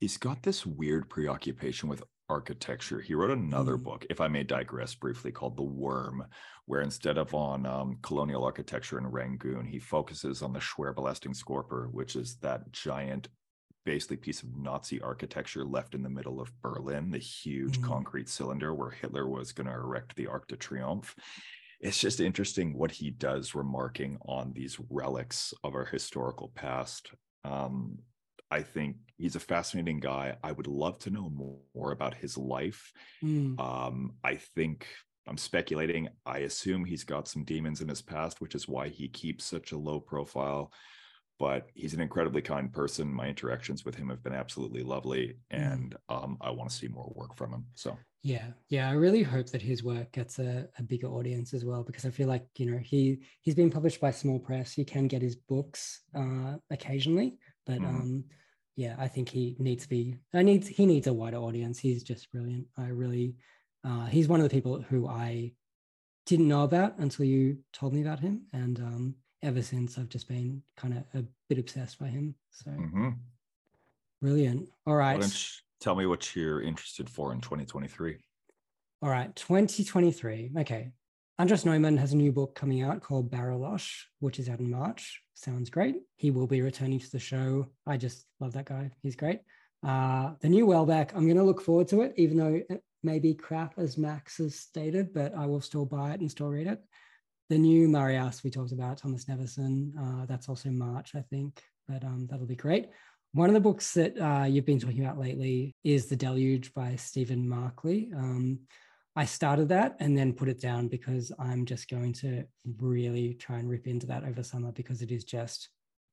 S13: He's got this weird preoccupation with architecture. He wrote another mm. book, if I may digress briefly, called The Worm, where instead of on um, colonial architecture in Rangoon, he focuses on the Scorper, which is that giant, basically piece of Nazi architecture left in the middle of Berlin, the huge mm. concrete cylinder where Hitler was going to erect the Arc de Triomphe. It's just interesting what he does, remarking on these relics of our historical past. Um, I think he's a fascinating guy. I would love to know more about his life. Mm. Um, I think I'm speculating. I assume he's got some demons in his past, which is why he keeps such a low profile. But he's an incredibly kind person. My interactions with him have been absolutely lovely, mm. and um, I want to see more work from him. So
S1: yeah, yeah, I really hope that his work gets a, a bigger audience as well, because I feel like you know he he's been published by small press. He can get his books uh, occasionally, but mm. um, yeah, I think he needs to be. I need he needs a wider audience. He's just brilliant. I really, uh, he's one of the people who I didn't know about until you told me about him, and um, ever since I've just been kind of a bit obsessed by him. So mm-hmm. brilliant. All right,
S13: tell me what you're interested for in 2023.
S1: All right, 2023. Okay, Andras Neumann has a new book coming out called Barolosh, which is out in March. Sounds great. He will be returning to the show. I just love that guy. He's great. Uh, the new Houellebecq, I'm going to look forward to it, even though it may be crap as Max has stated, but I will still buy it and still read it. The new Marias we talked about, Tomás Nevinson, uh, that's also March, I think, but um, that'll be great. One of the books that uh, you've been talking about lately is The Deluge by Stephen Markley. Um, I started that and then put it down because I'm just going to really try and rip into that over summer because it is just,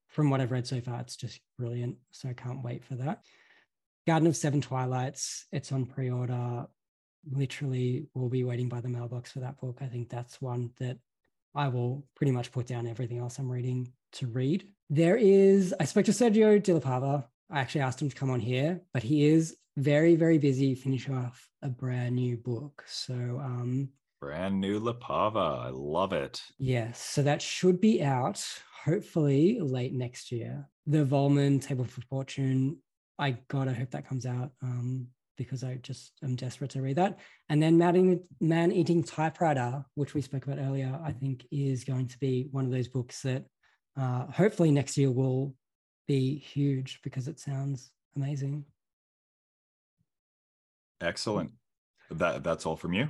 S1: from what I've read so far, it's just brilliant. So I can't wait for that. Garden of Seven Twilights, it's on pre order. Literally, we'll be waiting by the mailbox for that book. I think that's one that I will pretty much put down everything else I'm reading to read. There is, I spoke to Sergio De La Pava. I actually asked him to come on here, but he is very, very busy finishing off a brand new book. So, um,
S13: brand new LaPava. I love it.
S1: Yes. So that should be out hopefully late next year. The Vollmann Table for Fortune. I gotta hope that comes out um, because I just am desperate to read that. And then Man Eating Typewriter, which we spoke about earlier, I think is going to be one of those books that uh, hopefully next year will be huge because it sounds amazing.
S13: Excellent. That that's all from you.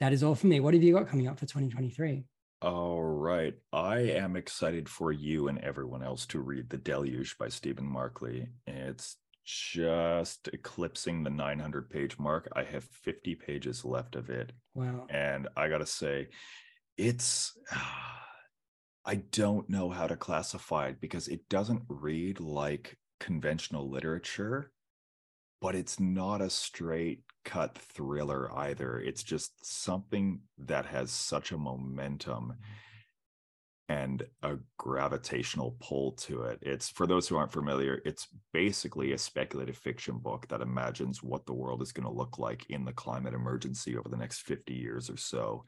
S1: That is all from me. What have you got coming up for 2023?
S13: All right. I am excited for you and everyone else to read The Deluge by Stephen Markley. It's just eclipsing the 900 page mark. I have 50 pages left of it.
S1: Wow.
S13: And I got to say, it's, I don't know how to classify it because it doesn't read like conventional literature but it's not a straight cut thriller either. It's just something that has such a momentum and a gravitational pull to it. It's for those who aren't familiar, it's basically a speculative fiction book that imagines what the world is going to look like in the climate emergency over the next 50 years or so.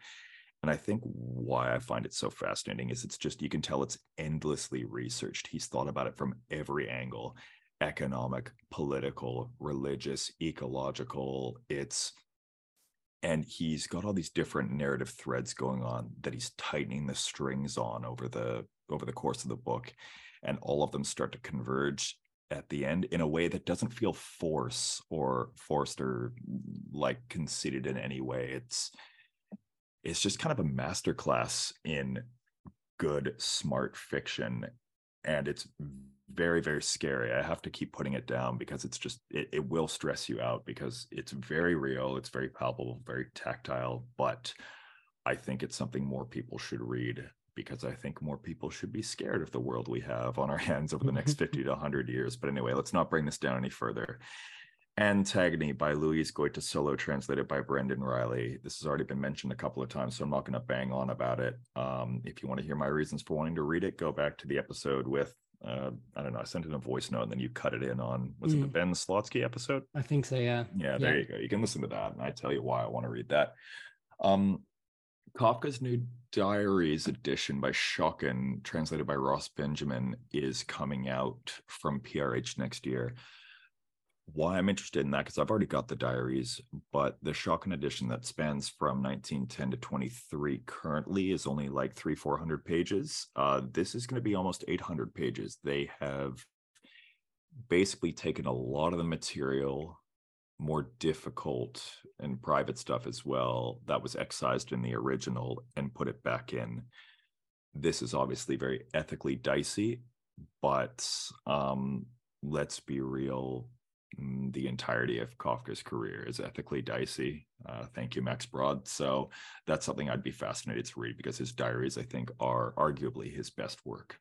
S13: And I think why I find it so fascinating is it's just you can tell it's endlessly researched. He's thought about it from every angle economic, political, religious, ecological. It's and he's got all these different narrative threads going on that he's tightening the strings on over the over the course of the book and all of them start to converge at the end in a way that doesn't feel force or forced or like conceited in any way. It's it's just kind of a masterclass in good smart fiction and it's very very scary i have to keep putting it down because it's just it, it will stress you out because it's very real it's very palpable very tactile but i think it's something more people should read because i think more people should be scared of the world we have on our hands over the next 50 to 100 years but anyway let's not bring this down any further Antagony by Louise Solo, translated by Brendan Riley. This has already been mentioned a couple of times, so I'm not going to bang on about it. Um, if you want to hear my reasons for wanting to read it, go back to the episode with uh, I don't know. I sent in a voice note and then you cut it in on was mm. it the mm. Ben Slotky episode?
S1: I think so. Yeah.
S13: Yeah. There yeah. you go. You can listen to that, and I tell you why I want to read that. Um, Kafka's New Diaries edition by Schocken, translated by Ross Benjamin, is coming out from PRH next year. Why I'm interested in that because I've already got the diaries, but the Schocken edition that spans from 1910 to 23 currently is only like three, 400 pages. Uh, this is going to be almost 800 pages. They have basically taken a lot of the material, more difficult and private stuff as well, that was excised in the original and put it back in. This is obviously very ethically dicey, but um, let's be real the entirety of Kafka's career is ethically dicey. Uh, thank you, Max Brod. So that's something I'd be fascinated to read because his diaries, I think, are arguably his best work.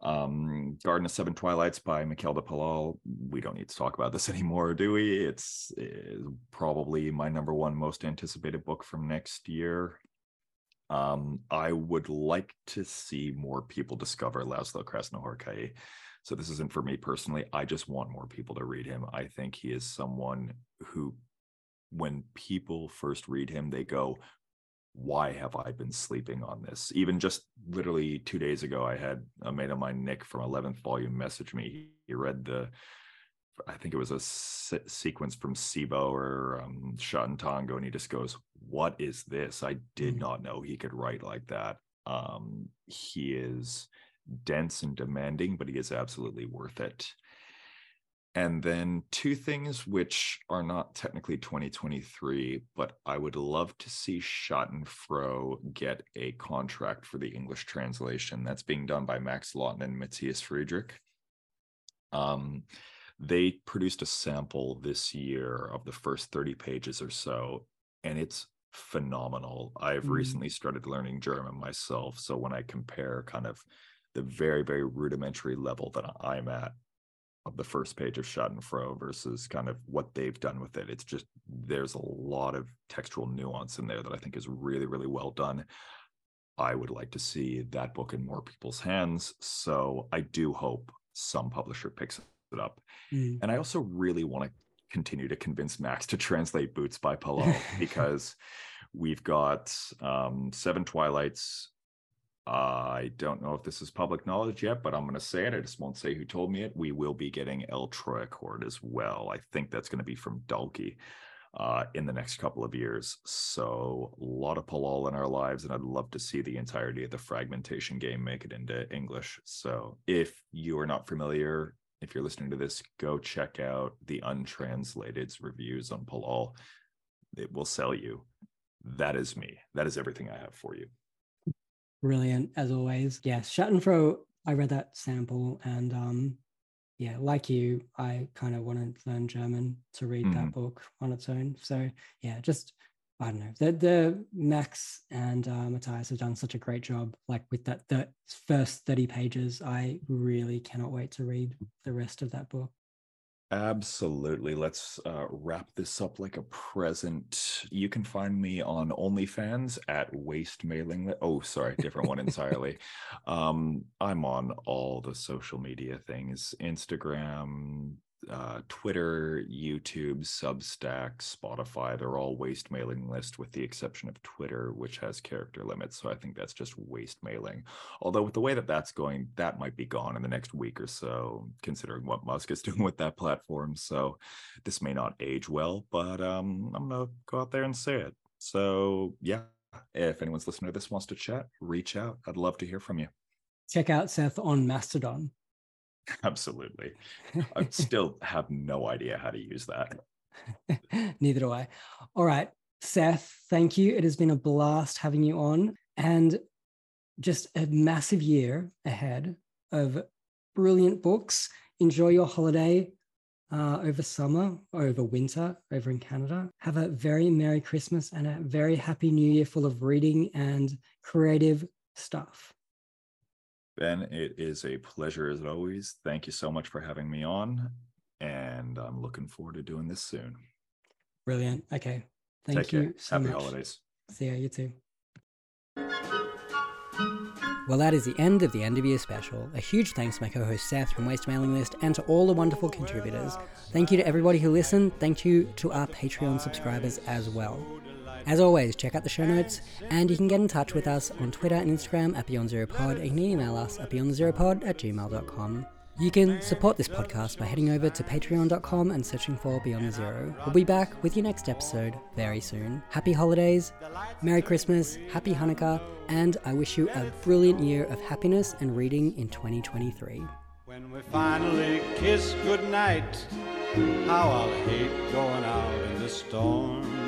S13: Um, Garden of Seven Twilights by Miquel de Palol. We don't need to talk about this anymore, do we? It's, it's probably my number one most anticipated book from next year. Um, I would like to see more people discover Laszlo Krasznahorkai so this isn't for me personally. I just want more people to read him. I think he is someone who, when people first read him, they go, why have I been sleeping on this? Even just literally two days ago, I had a mate of mine, Nick from 11th volume, message me. He read the, I think it was a se- sequence from Seiobo or um, Satantango, and he just goes, What is this? I did mm. not know he could write like that. Um, he is dense and demanding, but he is absolutely worth it. And then two things which are not technically 2023, but I would love to see Schadenfreude get a contract for the English translation. That's being done by Max Lawton and Matthias Friedrich. Um, they produced a sample this year of the first 30 pages or so, and it's phenomenal. I've mm-hmm. recently started learning German myself. So when I compare kind of the very, very rudimentary level that I'm at of the first page of Schadenfreude versus kind of what they've done with it. It's just there's a lot of textual nuance in there that I think is really, really well done. I would like to see that book in more people's hands. So I do hope some publisher picks it up. Mm. And I also really want to continue to convince Max to translate Boots by Palol because we've got um, Seven Twilights I don't know if this is public knowledge yet, but I'm going to say it. I just won't say who told me it. We will be getting El Troiacord as well. I think that's going to be from Dalkey uh, in the next couple of years. So a lot of Palol in our lives, and I'd love to see the entirety of the fragmentation game make it into English. So if you are not familiar, if you're listening to this, go check out the untranslated reviews on Palol. It will sell you. That is me. That is everything I have for you
S1: brilliant as always. Yes, Schadenfreude, I read that sample and um yeah, like you, I kind of want to learn German to read mm. that mm-hmm. book on its own. So yeah, just I don't know. The the Max and uh, Matthias have done such a great job. Like with that the first thirty pages, I really cannot wait to read the rest of that book.
S13: Absolutely. Let's uh, wrap this up like a present. You can find me on OnlyFans at Waste Mailing. Li- oh, sorry, different one entirely. Um, I'm on all the social media things Instagram, uh, Twitter, YouTube, Substack, Spotify, they're all waste mailing list with the exception of Twitter, which has character limits. So I think that's just waste mailing. Although with the way that that's going, that might be gone in the next week or so, considering what Musk is doing with that platform. So this may not age well, but um, I'm gonna go out there and say it. So yeah, if anyone's listening to this wants to chat, reach out. I'd love to hear from you.
S1: Check out Seth on Mastodon.
S13: Absolutely. I still have no idea how to use that.
S1: Neither do I. All right, Seth, thank you. It has been a blast having you on and just a massive year ahead of brilliant books. Enjoy your holiday uh, over summer, over winter, over in Canada. Have a very Merry Christmas and a very Happy New Year full of reading and creative stuff.
S13: Ben, it is a pleasure as always. Thank you so much for having me on. And I'm looking forward to doing this soon.
S1: Brilliant. Okay. Thank Take you care.
S13: so Happy much. holidays.
S1: See ya. You too. Well, that is the end of the end of year special. A huge thanks to my co host Seth from Waste Mailing List and to all the wonderful contributors. Thank you to everybody who listened. Thank you to our Patreon subscribers as well. As always, check out the show notes, and you can get in touch with us on Twitter and Instagram at Beyond Zero Pod, and you can email us at beyondzeropod at gmail.com.
S23: You can support this podcast by heading over to patreon.com and searching for Beyond Zero. We'll be back with your next episode very soon. Happy holidays, Merry Christmas, Happy Hanukkah, and I wish you a brilliant year of happiness and reading in 2023.
S26: When we finally kiss goodnight, how I'll hate going out in the storm.